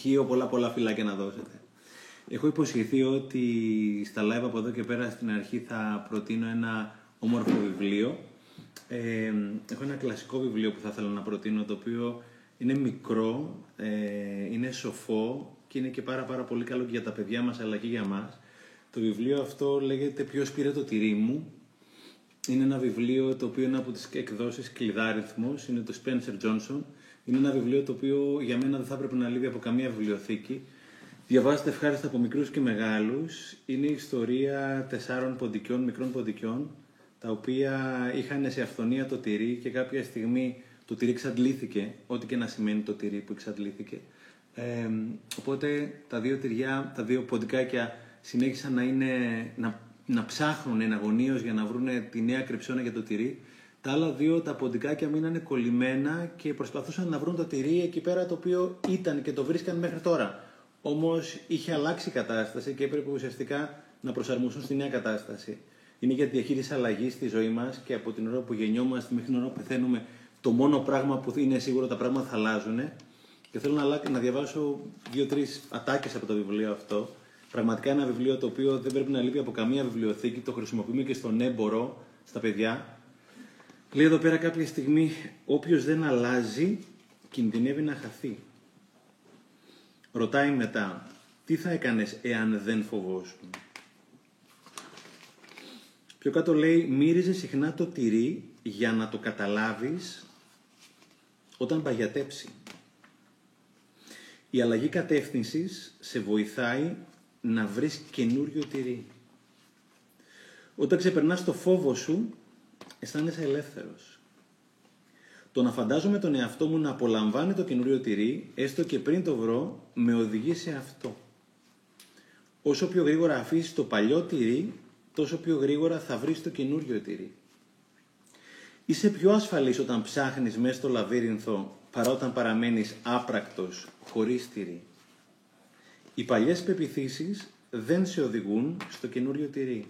Χείο πολλά πολλά φυλάκια να δώσετε. Έχω υποσχεθεί ότι στα live από εδώ και πέρα στην αρχή θα προτείνω ένα όμορφο βιβλίο. Ε, έχω ένα κλασικό βιβλίο που θα ήθελα να προτείνω, το οποίο είναι μικρό, ε, είναι σοφό και είναι και πάρα πάρα πολύ καλό και για τα παιδιά μας αλλά και για μας. Το βιβλίο αυτό λέγεται «Ποιος πήρε το τυρί μου». Είναι ένα βιβλίο το οποίο είναι από τις εκδόσεις Κλειδάριθμος, είναι το Spencer Johnson είναι ένα βιβλίο το οποίο για μένα δεν θα έπρεπε να λείπει από καμία βιβλιοθήκη. Διαβάζεται ευχάριστα από μικρούς και μεγάλους. Είναι η ιστορία τεσσάρων ποντικιών, μικρών ποντικιών, τα οποία είχαν σε αυθονία το τυρί και κάποια στιγμή το τυρί εξαντλήθηκε, ό,τι και να σημαίνει το τυρί που εξαντλήθηκε. Ε, οπότε τα δύο τυριά, τα δύο ποντικάκια συνέχισαν να, είναι, να, να ψάχνουν εναγωνίω για να βρουν τη νέα κρυψώνα για το τυρί τα άλλα δύο τα ποντικάκια μείνανε κολλημένα και προσπαθούσαν να βρουν το τυρί εκεί πέρα το οποίο ήταν και το βρίσκαν μέχρι τώρα. Όμως είχε αλλάξει η κατάσταση και έπρεπε ουσιαστικά να προσαρμοστούν στη νέα κατάσταση. Είναι για τη διαχείριση αλλαγής στη ζωή μας και από την ώρα που γεννιόμαστε μέχρι την ώρα που πεθαίνουμε, το μόνο πράγμα που είναι σίγουρο τα πράγματα θα αλλάζουν. Και θέλω να, να διαβάσω δύο-τρεις ατάκες από το βιβλίο αυτό. Πραγματικά ένα βιβλίο το οποίο δεν πρέπει να λείπει από καμία βιβλιοθήκη. Το χρησιμοποιούμε και στον έμπορο στα παιδιά. Λέει εδώ πέρα κάποια στιγμή, όποιος δεν αλλάζει, κινδυνεύει να χαθεί. Ρωτάει μετά, τι θα έκανες εάν δεν φοβόσουν; Πιο κάτω λέει, μύριζε συχνά το τυρί για να το καταλάβεις όταν παγιατέψει. Η αλλαγή κατεύθυνσης σε βοηθάει να βρεις καινούριο τυρί. Όταν ξεπερνάς το φόβο σου, αισθάνεσαι ελεύθερος. Το να φαντάζομαι τον εαυτό μου να απολαμβάνει το καινούριο τυρί, έστω και πριν το βρω, με οδηγεί σε αυτό. Όσο πιο γρήγορα αφήσεις το παλιό τυρί, τόσο πιο γρήγορα θα βρεις το καινούριο τυρί. Είσαι πιο ασφαλής όταν ψάχνεις μέσα στο λαβύρινθο παρά όταν παραμένεις άπρακτος, χωρίς τυρί. Οι παλιές πεπιθήσεις δεν σε οδηγούν στο καινούριο τυρί.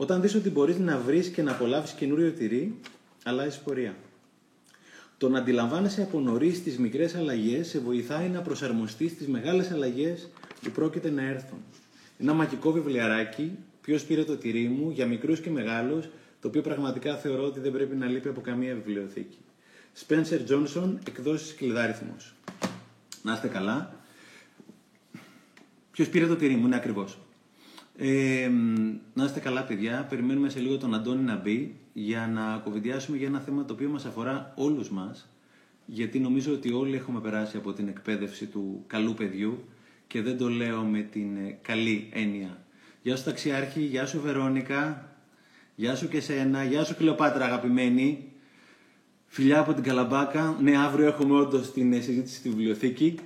Όταν δεις ότι μπορείς να βρεις και να απολαύσεις καινούριο τυρί, αλλάζεις πορεία. Το να αντιλαμβάνεσαι από νωρίς τις μικρές αλλαγές σε βοηθάει να προσαρμοστείς στις μεγάλες αλλαγές που πρόκειται να έρθουν. Ένα μαγικό βιβλιαράκι, Ποιος πήρε το τυρί μου, για μικρούς και μεγάλους, το οποίο πραγματικά θεωρώ ότι δεν πρέπει να λείπει από καμία βιβλιοθήκη. Spencer Johnson, εκδόσεις κλειδάριθμος. Να είστε καλά. Ποιος πήρε το τυρί μου, είναι ακριβώς. Ε, να είστε καλά, παιδιά. Περιμένουμε σε λίγο τον Αντώνη να μπει για να κουβεντιάσουμε για ένα θέμα το οποίο μας αφορά όλους μας, γιατί νομίζω ότι όλοι έχουμε περάσει από την εκπαίδευση του καλού παιδιού και δεν το λέω με την ε, καλή έννοια. Γεια σου Ταξιάρχη, γεια σου Βερόνικα, γεια σου και σένα, γεια σου Κλεοπάτρα αγαπημένη, φιλιά από την Καλαμπάκα. Ναι, αύριο έχουμε όντως την ε, συζήτηση στη βιβλιοθήκη.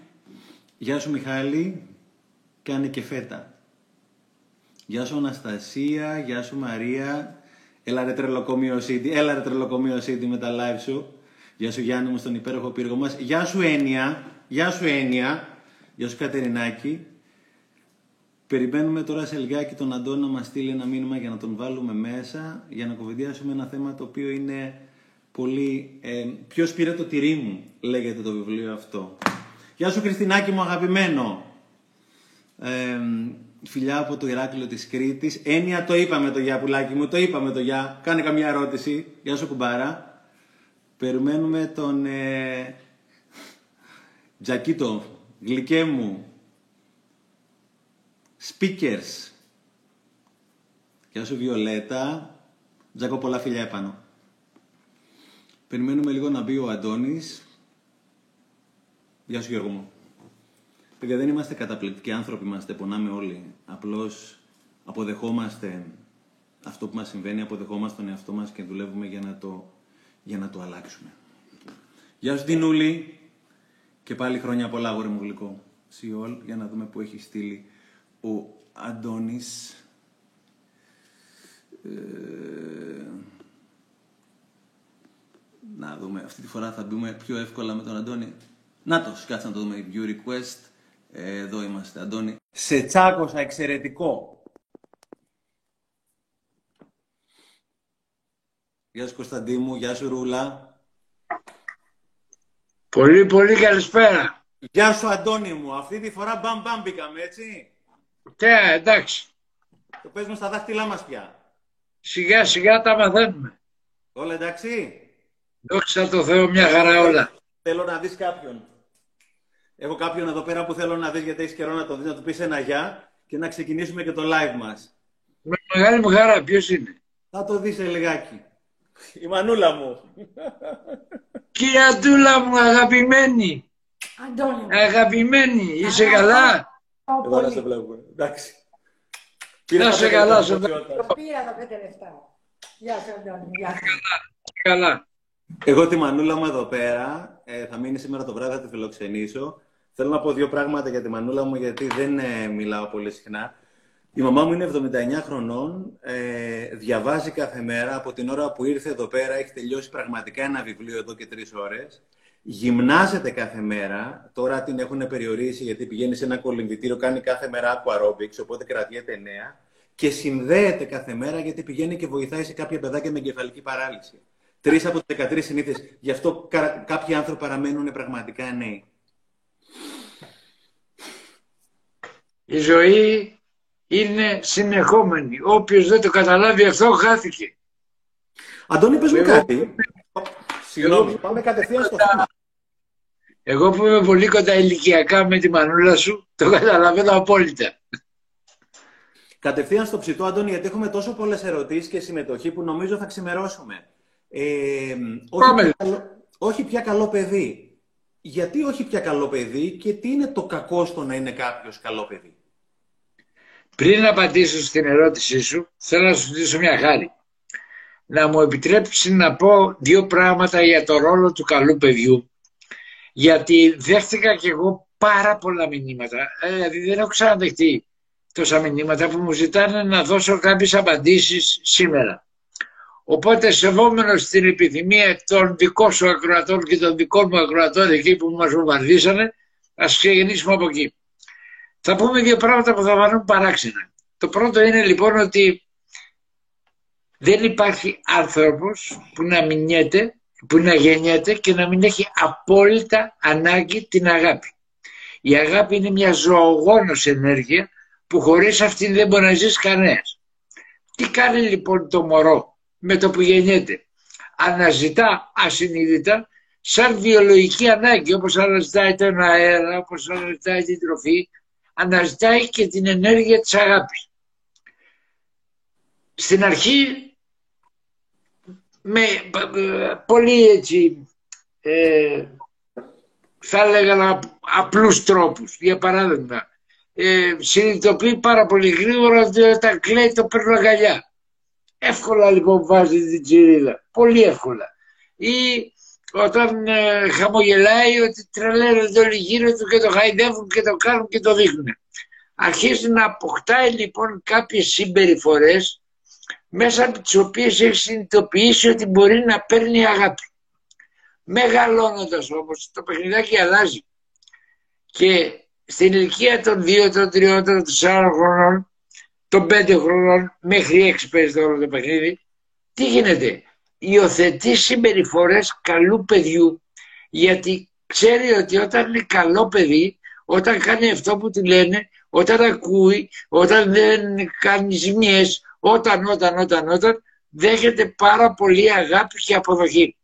Γεια σου Μιχάλη, κάνε και φέτα. Γεια σου Αναστασία, γεια σου Μαρία. Έλα ρε τρελοκομείο City, έλα ρε τρελοκομείο City με τα live σου. Γεια σου Γιάννη μου στον υπέροχο πύργο μας. Γεια σου Ένια, γεια σου Ένια. Γεια σου Κατερινάκη. Περιμένουμε τώρα σε λιγάκι τον Αντώνη να μας στείλει ένα μήνυμα για να τον βάλουμε μέσα, για να κουβεντιάσουμε ένα θέμα το οποίο είναι πολύ... Ε, ποιος πήρε το τυρί μου, λέγεται το βιβλίο αυτό. Γεια σου Χριστινάκη μου αγαπημένο. Ε, φιλιά από το Ηράκλειο της Κρήτης. Έννοια το είπαμε το γεια πουλάκι μου, το είπαμε το γεια. Κάνε καμιά ερώτηση. Γεια σου κουμπάρα. Περιμένουμε τον ε, Τζακίτο, γλυκέ μου. Speakers. Γεια σου Βιολέτα. Τζακό πολλά φιλιά επάνω. Περιμένουμε λίγο να μπει ο Αντώνης. Γεια σου Γιώργο μου. Παιδιά, δεν είμαστε καταπληκτικοί άνθρωποι, είμαστε, πονάμε όλοι. Απλώς αποδεχόμαστε αυτό που μας συμβαίνει, αποδεχόμαστε τον εαυτό μας και δουλεύουμε για να το, για να το αλλάξουμε. Γεια σου Τινούλη και πάλι χρόνια πολλά αγόρι μου γλυκό. Σιόλ, για να δούμε που έχει στείλει ο Αντώνης. Ε, να δούμε, αυτή τη φορά θα μπούμε πιο εύκολα με τον Αντώνη. Νάτος, κάτσε να το δούμε, view request. Εδώ είμαστε, Αντώνη. Σε τσάκωσα εξαιρετικό. Γεια σου Κωνσταντίνου, γεια σου Ρούλα. Πολύ πολύ καλησπέρα. Γεια σου Αντώνη μου, αυτή τη φορά μπαμ μπαμ μπήκαμε, έτσι. Ναι, εντάξει. Το παίζουμε στα δάχτυλά μας πια. Σιγά σιγά τα μαθαίνουμε. Όλα εντάξει. Δόξα τω Θεώ, μια χαρά όλα. Θέλω να δεις κάποιον. Έχω κάποιον εδώ πέρα που θέλω να δεις γιατί έχεις καιρό να το δεις, να του πεις ένα γεια και να ξεκινήσουμε και το live μας. Με μεγάλη μου χαρά, ποιος είναι; Θα το δεις σε λιγάκι. Η μανούλα μου. Κυριατούλα μου, αγαπημένη. Αντώνη μου. Αγαπημένη, είσαι καλά; Ω, Εδώ να πολύ. σε βλέπουμε. Εντάξει. Να σε πέντε καλά, λεπτά, σε Παπιώτα. Πήρα τα πέντε λεφτά. Γεια σου, Αντώνη. Γεια σου. Καλά. Εγώ τη μανούλα μου εδώ πέρα, ε, θα μείνει σήμερα το βράδυ, θα τη φιλοξενήσω. Θέλω να πω δύο πράγματα για τη μανούλα μου, γιατί δεν ε, μιλάω πολύ συχνά. Η μαμά μου είναι 79 χρονών, ε, διαβάζει κάθε μέρα. Από την ώρα που ήρθε εδώ πέρα έχει τελειώσει πραγματικά ένα βιβλίο εδώ και τρεις ώρες. Γυμνάζεται κάθε μέρα. Τώρα την έχουν περιορίσει γιατί πηγαίνει σε ένα κολυμβητήριο, κάνει κάθε μέρα aqua aerobics, οπότε κρατιέται νέα. Και συνδέεται κάθε μέρα γιατί πηγαίνει και βοηθάει σε κάποια παιδάκια με εγκεφαλική παράλυση. Τρεις από τις 13 συνήθειες. Γι' αυτό κα- κάποιοι άνθρωποι παραμένουν πραγματικά νέοι. Η ζωή είναι συνεχόμενη. Όποιος δεν το καταλάβει αυτό χάθηκε. Αντώνη, πες μου Εγώ- κάτι. Συγγνώμη, πάμε κατευθείαν στο θέμα. Εγώ που είμαι πολύ κοντά ηλικιακά με τη μανούλα σου, το καταλαβαίνω απόλυτα. Κατευθείαν στο ψητό, Αντώνη, γιατί έχουμε τόσο πολλές ερωτήσεις και συμμετοχή που νομίζω θα ξημερώσουμε. Ε, όχι, Πάμε. πια καλό, όχι πια καλό παιδί. Γιατί όχι πια καλό παιδί και τι είναι το κακό στο να είναι κάποιος καλό παιδί; Πριν απαντήσω στην ερώτησή σου, θέλω να σου ζητήσω μια χάρη. Να μου επιτρέψει να πω δύο πράγματα για το ρόλο του καλού παιδιού. Γιατί δέχτηκα κι εγώ πάρα πολλά μηνύματα. Ε, Δηλαδή δεν έχω ξαναδεχτεί τόσα μηνύματα που μου ζητάνε να δώσω κάποιες απαντήσεις σήμερα. Οπότε σεβόμενος την επιθυμία των δικών σου ακροατών και των δικών μου ακροατών εκεί που μας βομβαρδίσανε, ας ξεκινήσουμε από εκεί. Θα πούμε δύο πράγματα που θα φανούν παράξενα. Το πρώτο είναι λοιπόν ότι δεν υπάρχει άνθρωπος που να μηνιέται, που να γεννιέται και να μην έχει απόλυτα ανάγκη την αγάπη. Η αγάπη είναι μια ζωογόνος ενέργεια που χωρίς αυτήν δεν μπορεί να ζήσει κανένας. Τι κάνει λοιπόν το μωρό; Με το που γεννιέται. Αναζητά ασυνείδητα σαν βιολογική ανάγκη όπως αναζητάει τον αέρα, όπως αναζητάει την τροφή, αναζητάει και την ενέργεια της αγάπης. Στην αρχή με ε, πολύ έτσι ε, θα έλεγα απλούς τρόπους. Για παράδειγμα, ε, συνειδητοποιεί πάρα πολύ γρήγορα ότι όταν κλαίει το παίρνω αγκαλιά. Εύκολα λοιπόν βάζει την τσιρίδα. Πολύ εύκολα. Ή όταν ε, χαμογελάει ότι τρελαίνονται όλοι γύρω του και το χαϊδεύουν και το κάνουν και το δείχνουν. Αρχίζει να αποκτάει λοιπόν κάποιες συμπεριφορές μέσα από τις οποίες έχει συνειδητοποιήσει ότι μπορεί να παίρνει αγάπη. Μεγαλώνοντας όμως το παιχνιδάκι αλλάζει. Και στην ηλικία των 2, των 3, των 4 χρονών, των 5 χρονών, μέχρι 6 παίζεται όλο το παιχνίδι, τι γίνεται; Υιοθετεί συμπεριφορές καλού παιδιού, γιατί ξέρει ότι όταν είναι καλό παιδί, όταν κάνει αυτό που του λένε, όταν ακούει, όταν δεν κάνει ζημιές, όταν, όταν, όταν, όταν, δέχεται πάρα πολύ αγάπη και αποδοχή.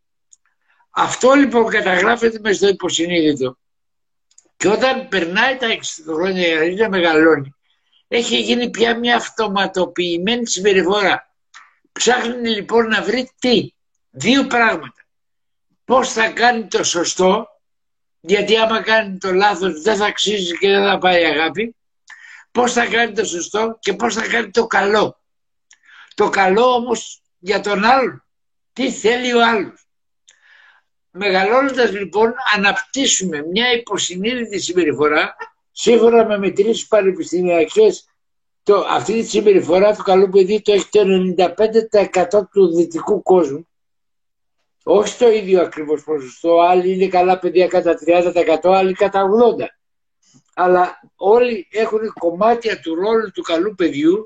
Αυτό λοιπόν καταγράφεται μες στο υποσυνείδητο. Και όταν περνάει τα 60 χρόνια ή να μεγαλώνει, έχει γίνει πια μια αυτοματοποιημένη συμπεριφορά. Ψάχνει λοιπόν να βρει τι; Δύο πράγματα. Πώς θα κάνει το σωστό, γιατί άμα κάνει το λάθος δεν θα αξίζει και δεν θα πάει αγάπη. Πώς θα κάνει το σωστό και πώς θα κάνει το καλό. Το καλό όμως για τον άλλον. Τι θέλει ο άλλος. Μεγαλώνοντας λοιπόν αναπτύσσουμε μια υποσυνείδητη συμπεριφορά σύμφωνα με μετρήσεις πανεπιστημιακές το, αυτή τη συμπεριφορά του καλού παιδί το έχει το 95% του δυτικού κόσμου. Όχι το ίδιο ακριβώς ποσοστό άλλοι είναι καλά παιδιά κατά 30% άλλοι κατά 80% αλλά όλοι έχουν κομμάτια του ρόλου του καλού παιδιού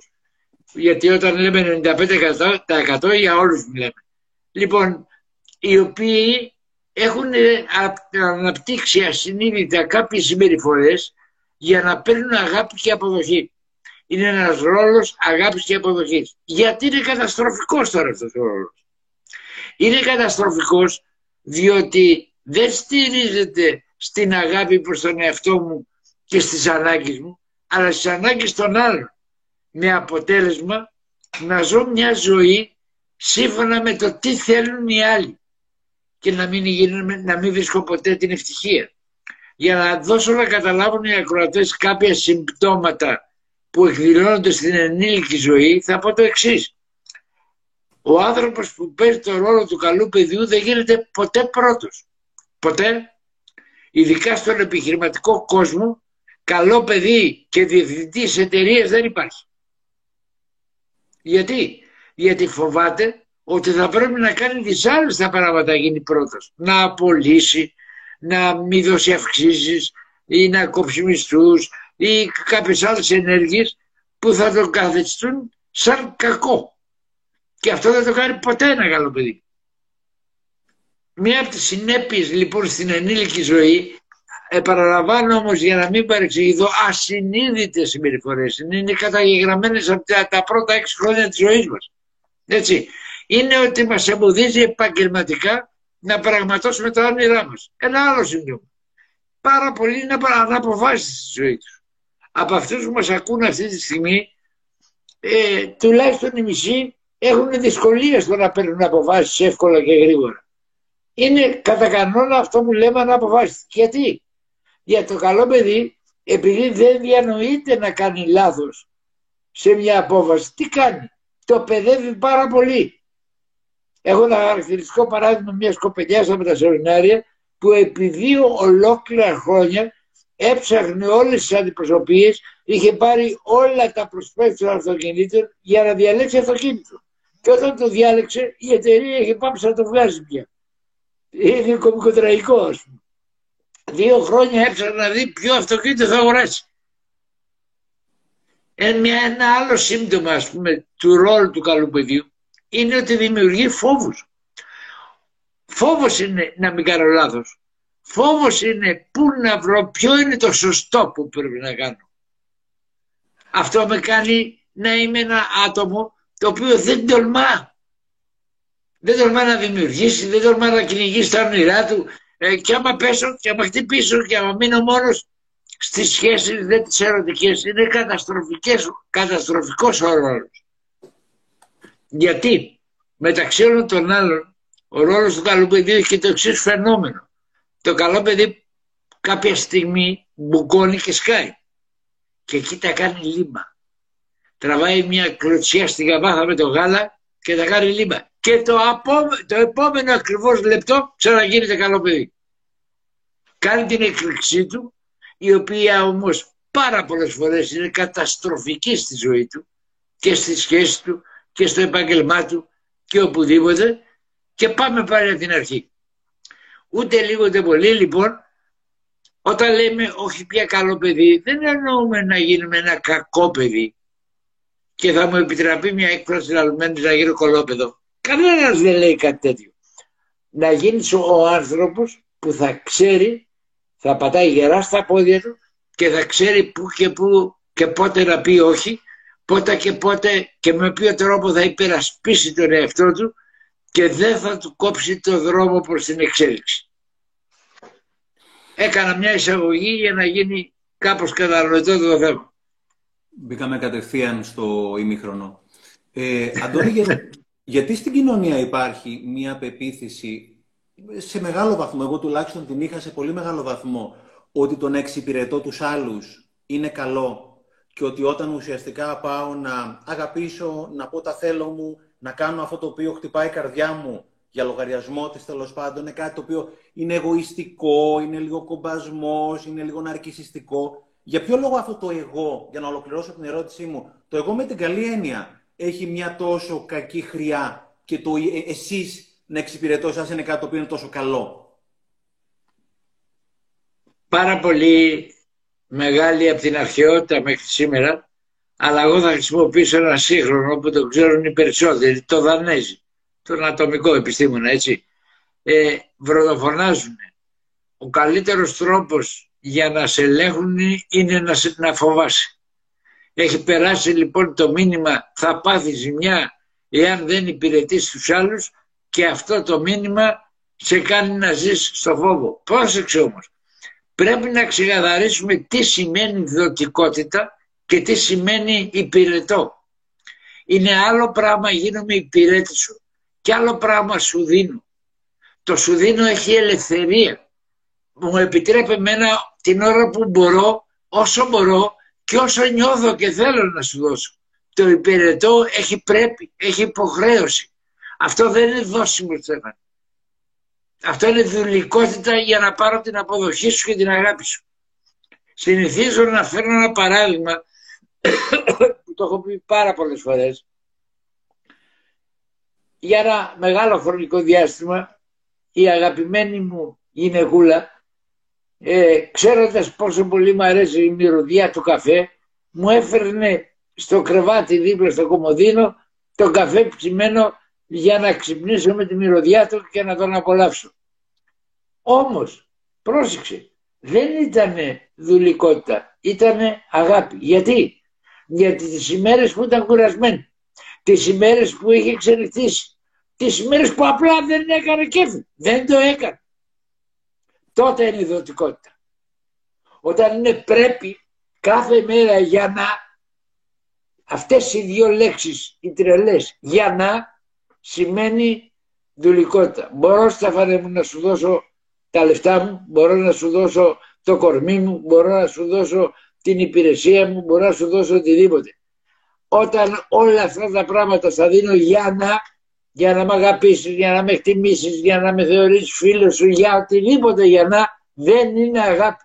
γιατί όταν λέμε 95% για όλους μιλάμε. Λοιπόν οι οποίοι έχουν αναπτύξει ασυνείδητα κάποιες συμπεριφορές για να παίρνουν αγάπη και αποδοχή. Είναι ένας ρόλος αγάπης και αποδοχής. Γιατί είναι καταστροφικός τώρα αυτός ο ρόλος. Είναι καταστροφικός διότι δεν στηρίζεται στην αγάπη προς τον εαυτό μου και στις ανάγκες μου, αλλά στις ανάγκες των άλλων. Με αποτέλεσμα να ζω μια ζωή σύμφωνα με το τι θέλουν οι άλλοι και να μην, να μην βρίσκω ποτέ την ευτυχία. Για να δώσω να καταλάβουν οι ακροατές κάποια συμπτώματα που εκδηλώνονται στην ενήλικη ζωή, θα πω το εξής. Ο άνθρωπος που παίζει το ρόλο του καλού παιδιού δεν γίνεται ποτέ πρώτος. Ποτέ. Ειδικά στον επιχειρηματικό κόσμο, καλό παιδί και διευθυντής εταιρείας δεν υπάρχει. Γιατί, γιατί φοβάται ότι θα πρέπει να κάνει τις άλλες τα πράγματα γίνει πρώτος. Να απολύσει, να μην δώσει αυξήσεις ή να κόψει μισθούς ή κάποιες άλλες ενέργειες που θα τον καθιστούν σαν κακό. Και αυτό δεν το κάνει ποτέ ένα καλό παιδί. Μία από τις συνέπειες λοιπόν στην ενήλικη ζωή επαναλαμβάνω όμως για να μην παρεξηγηθώ ασυνείδητες συμπεριφορές είναι καταγεγραμμένες από τα, πρώτα έξι χρόνια της ζωής μας. Έτσι. Είναι ότι μας εμποδίζει επαγγελματικά να πραγματώσουμε τα όνειρά μας. Ένα άλλο σύντομο. Πάρα πολλοί είναι αναποφάσεις στη ζωή τους. Από αυτούς που μας ακούν αυτή τη στιγμή ε, τουλάχιστον οι μισοί έχουν δυσκολία στο να παίρνουν αποφάσεις εύκολα και γρήγορα. Είναι κατά κανόνα αυτό που λέμε αναποφάσεις. Γιατί; Για το καλό παιδί, επειδή δεν διανοείται να κάνει λάθος σε μια απόφαση, τι κάνει; Το παιδεύει πάρα πολύ. Έχω ένα χαρακτηριστικό παράδειγμα μιας κοπελιάς από τα σεμινάρια που επί δύο ολόκληρα χρόνια έψαχνε όλες τις αντιπροσωπείες, είχε πάρει όλα τα προσπέκτια των αυτοκινήτων για να διαλέξει αυτοκίνητο. Και όταν το διάλεξε, η εταιρεία είχε πάψει να το βγάζει πια. Είναι κομικοτραγικό, ας πούμε. Δύο χρόνια έψαχνε να δει ποιο αυτοκίνητο θα αγοράσει. Ένα άλλο σύμπτωμα, ας πούμε, του ρόλου του καλού παιδιού είναι ότι δημιουργεί φόβους. Φόβος είναι να μην κάνω λάθος. Φόβος είναι πού να βρω, ποιο είναι το σωστό που πρέπει να κάνω. Αυτό με κάνει να είμαι ένα άτομο το οποίο δεν τολμά. Δεν τολμά να δημιουργήσει, δεν τολμά να κυνηγήσει τα όνειρά του. Ε, και άμα πέσω και άμα χτυπήσω και άμα μείνω μόνος στις σχέσεις δεν τις ερωτικές είναι καταστροφικές, καταστροφικός ο ρόλος. Γιατί; Μεταξύ όλων των άλλων ο ρόλος του καλού παιδιού έχει και το εξής φαινόμενο. Το καλό παιδί κάποια στιγμή μπουκώνει και σκάει. Και εκεί τα κάνει λίμπα. Τραβάει μια κλωτσιά στην καμπάθα με το γάλα και τα κάνει λίμπα. Και το, το επόμενο ακριβώς λεπτό ξαναγίνεται καλό παιδί. Κάνει την εκρηξή του, η οποία όμως πάρα πολλές φορές είναι καταστροφική στη ζωή του και στη σχέση του και στο επάγγελμά του και οπουδήποτε και πάμε πάλι από την αρχή. Ούτε λίγο ούτε πολύ λοιπόν όταν λέμε όχι πια καλό παιδί δεν εννοούμε να γίνουμε ένα κακό παιδί και θα μου επιτραπεί μια έκφραση λαλουμένης να γίνω κολόπεδο. Κανένας δεν λέει κάτι τέτοιο. Να γίνεις ο άνθρωπος που θα ξέρει, θα πατάει γερά στα πόδια του και θα ξέρει πού και πού και πότε να πει όχι πότε και πότε και με ποιο τρόπο θα υπερασπίσει τον εαυτό του και δεν θα του κόψει το δρόμο προς την εξέλιξη. Έκανα μια εισαγωγή για να γίνει κάπως κατανοητό το θέμα. Μπήκαμε κατευθείαν στο ημίχρονο. Ε, Αντώνη, γιατί στην κοινωνία υπάρχει μια πεποίθηση σε μεγάλο βαθμό, εγώ τουλάχιστον την είχα σε πολύ μεγάλο βαθμό, ότι τον εξυπηρετώ τους άλλους είναι καλό; Και ότι όταν ουσιαστικά πάω να αγαπήσω, να πω τα θέλω μου, να κάνω αυτό το οποίο χτυπάει η καρδιά μου για λογαριασμό της τέλος πάντων, είναι κάτι το οποίο είναι εγωιστικό, είναι λίγο κομπασμός, είναι λίγο ναρκισιστικό. Για ποιο λόγο αυτό το εγώ, για να ολοκληρώσω την ερώτησή μου, το εγώ με την καλή έννοια έχει μια τόσο κακή χρειά και το ε, εσείς να εξυπηρετώ εσάς είναι κάτι το οποίο είναι τόσο καλό; Πάρα πολύ μεγάλη από την αρχαιότητα μέχρι σήμερα, αλλά εγώ θα χρησιμοποιήσω ένα σύγχρονο που το ξέρουν οι περισσότεροι, το Δανέζι, τον ατομικό επιστήμονα, έτσι. ε, βροδοφωνάζουν. Ο καλύτερος τρόπος για να σε ελέγχουν είναι να, σε, να φοβάσει. Έχει περάσει λοιπόν το μήνυμα θα πάθει ζημιά εάν δεν υπηρετείς τους άλλους και αυτό το μήνυμα σε κάνει να ζεις στο φόβο. Πρόσεξε όμως. Πρέπει να ξεκαθαρίσουμε τι σημαίνει δοτικότητα και τι σημαίνει υπηρετώ. Είναι άλλο πράγμα γίνομαι υπηρέτη σου και άλλο πράγμα σου δίνω. Το σου δίνω έχει ελευθερία. Μου επιτρέπει εμένα την ώρα που μπορώ, όσο μπορώ και όσο νιώθω και θέλω να σου δώσω. Το υπηρετώ έχει πρέπει, έχει υποχρέωση. Αυτό δεν είναι δώσιμο θέμα. Αυτό είναι δουλικότητα για να πάρω την αποδοχή σου και την αγάπη σου. Συνηθίζω να φέρνω ένα παράδειγμα που το έχω πει πάρα πολλές φορές για ένα μεγάλο χρονικό διάστημα η αγαπημένη μου γυναικούλα ε, ξέροντας πόσο πολύ μου αρέσει η μυρωδιά του καφέ μου έφερνε στο κρεβάτι δίπλα στο κομμωδίνο το καφέ ψημένο για να ξυπνήσω με τη μυρωδιά του και να τον απολαύσω. Όμως, πρόσεξε, δεν ήταν δουλικότητα, ήταν αγάπη. Γιατί; Γιατί τις ημέρες που ήταν κουρασμένη, τις ημέρες που είχε εξελιχθήσει, τις ημέρες που απλά δεν έκανε κέφι, δεν το έκανε. Τότε είναι η δοτικότητα. Όταν είναι πρέπει κάθε μέρα για να αυτές οι δύο λέξεις, οι τρελές, για να σημαίνει δουλικότητα. Μπορώ στα μου να σου δώσω τα λεφτά μου, μπορώ να σου δώσω το κορμί μου, μπορώ να σου δώσω την υπηρεσία μου, μπορώ να σου δώσω οτιδήποτε. Όταν όλα αυτά τα πράγματα θα δίνω για να, για να με αγαπήσεις, για να με εκτιμήσεις, για να με θεωρήσει φίλος σου, για οτιδήποτε για να, δεν είναι αγάπη.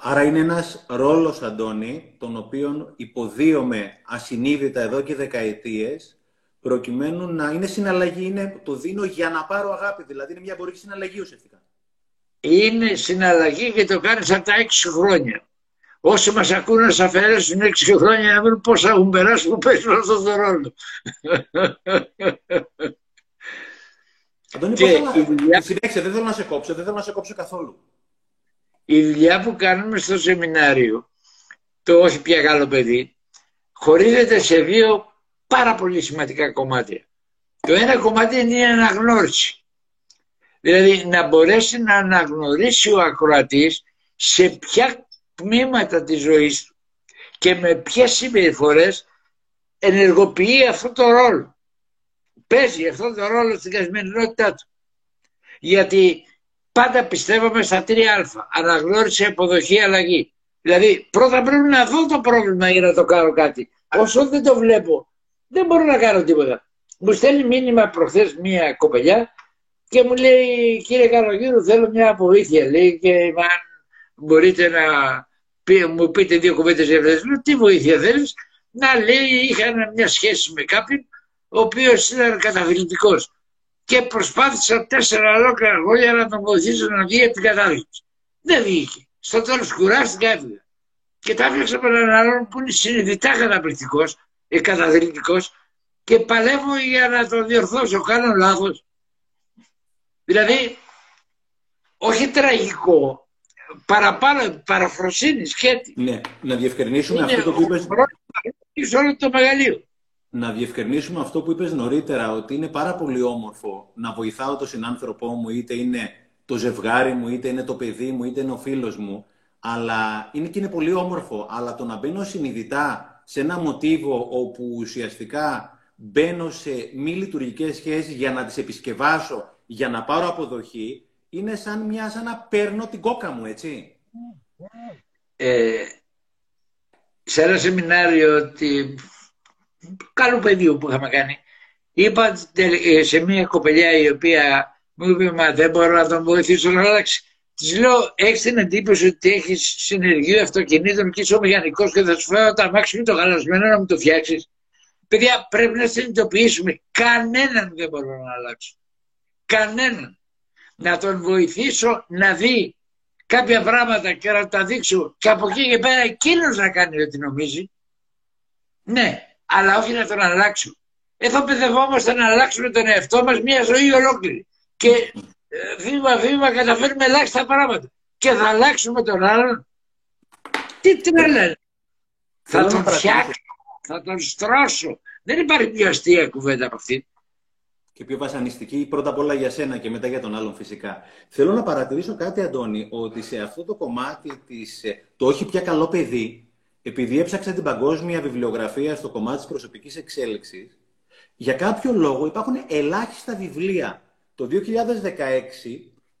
Άρα είναι ένας ρόλος, Αντώνη, τον οποίον υποδίωμε ασυνείδητα εδώ και δεκαετίες, προκειμένου να είναι συναλλαγή, είναι, το δίνω για να πάρω αγάπη, δηλαδή είναι μια εμπορική συναλλαγή ουσιαστικά. Είναι συναλλαγή και το κάνεις από τα έξι χρόνια. Όσοι μας ακούνε να σε αφαιρέσουν έξι χρόνια να βρουν πώς έχουν περάσει που παίζουν αυτό το ρόλο. Αντώνη, και η δουλειά... Συνέχισε, δεν θέλω να σε κόψω, δεν θέλω να σε κόψω καθόλου. Η δουλειά που κάνουμε στο σεμινάριο, το όχι πια καλό παιδί, χωρίζεται σε δύο πάρα πολύ σημαντικά κομμάτια. Το ένα κομμάτι είναι η αναγνώριση. Δηλαδή να μπορέσει να αναγνωρίσει ο ακροατής σε ποια τμήματα της ζωής του και με ποιες συμπεριφορές ενεργοποιεί αυτό το ρόλο. Παίζει αυτό το ρόλο στην καθημερινότητά του. Γιατί πάντα πιστεύαμε στα τρία α. Αναγνώριση, αποδοχή, αλλαγή. Δηλαδή πρώτα πρέπει να δω το πρόβλημα για να το κάνω κάτι. Όσο δεν το βλέπω δεν μπορώ να κάνω τίποτα. Μου στέλνει μήνυμα προχθές μία κοπελιά και μου λέει κύριε Καρογύρου θέλω μια βοήθεια λέει και αν μπορείτε να πει, μου πείτε δύο κουβέντες για αυτές. Λέω τι βοήθεια θέλεις; Να λέει είχα μια σχέση με κάποιον ο οποίος ήταν καταθλιπτικός και προσπάθησα τέσσερα ολόκληρα χρόνια να τον βοηθήσω να βγει από την κατάθλιψη. Δεν βγήκε. Στο τέλος κουράστηκα έφυγα. Και τα έφτιαξα με έναν άλλον που είναι συνειδητά καταπληκτικός εκαταδρυτικός και παλεύω για να το διορθώσω, κάνω λάθος. Δηλαδή, όχι τραγικό, παραπάνω παραφροσύνη σκέτη. Ναι, να διευκρινίσουμε Είναι αυτό που είπες... όλο το μεγαλείο. Να διευκρινίσουμε αυτό που είπες νωρίτερα, ότι είναι πάρα πολύ όμορφο να βοηθάω τον συνάνθρωπό μου, είτε είναι το ζευγάρι μου, είτε είναι το παιδί μου, είτε είναι ο φίλος μου, αλλά είναι και είναι πολύ όμορφο, αλλά το να μπαίνω συνειδητά σε ένα μοτίβο όπου ουσιαστικά μπαίνω σε μη λειτουργικές σχέσεις για να τις επισκευάσω, για να πάρω αποδοχή, είναι σαν, μια, σαν να παίρνω την κόκα μου, έτσι. Ε, σε ένα σεμινάριο ότι, καλού πεδίου που είχαμε κάνει, είπα ε, σε μια κοπελιά η οποία μου είπε «Μα δεν μπορώ να τον βοηθήσω να αλλάξει». Της λέω: Έχεις την εντύπωση ότι έχεις συνεργείο αυτοκινήτων και είσαι ο μηχανικός και θα σου φέρω το αμάξι το γαλασμένο να μου το φτιάξεις. Παιδιά, πρέπει να συνειδητοποιήσουμε. Κανέναν δεν μπορώ να αλλάξω. Κανέναν. Να τον βοηθήσω να δει κάποια πράγματα και να τα δείξω και από εκεί και πέρα εκείνος να κάνει ό,τι νομίζει. Ναι, αλλά όχι να τον αλλάξω. Εδώ παιδευόμαστε να αλλάξουμε τον εαυτό μας μια ζωή ολόκληρη. και βήμα-βήμα καταφέρουμε ελάχιστα πράγματα. Και θα αλλάξουμε τον άλλον. Τι τρέλα. Θα τον φτιάξω, θα τον στρώσω. Δεν υπάρχει πιο αστεία κουβέντα από αυτή. Και πιο βασανιστική, πρώτα απ' όλα για σένα και μετά για τον άλλον φυσικά. Θέλω να παρατηρήσω κάτι, Αντώνη, ότι σε αυτό το κομμάτι της, ε, το όχι πια καλό παιδί, επειδή έψαξα την παγκόσμια βιβλιογραφία στο κομμάτι της προσωπικής εξέλιξης, για κάποιο λόγο υπάρχουν ελάχιστα βιβλία. Το 2016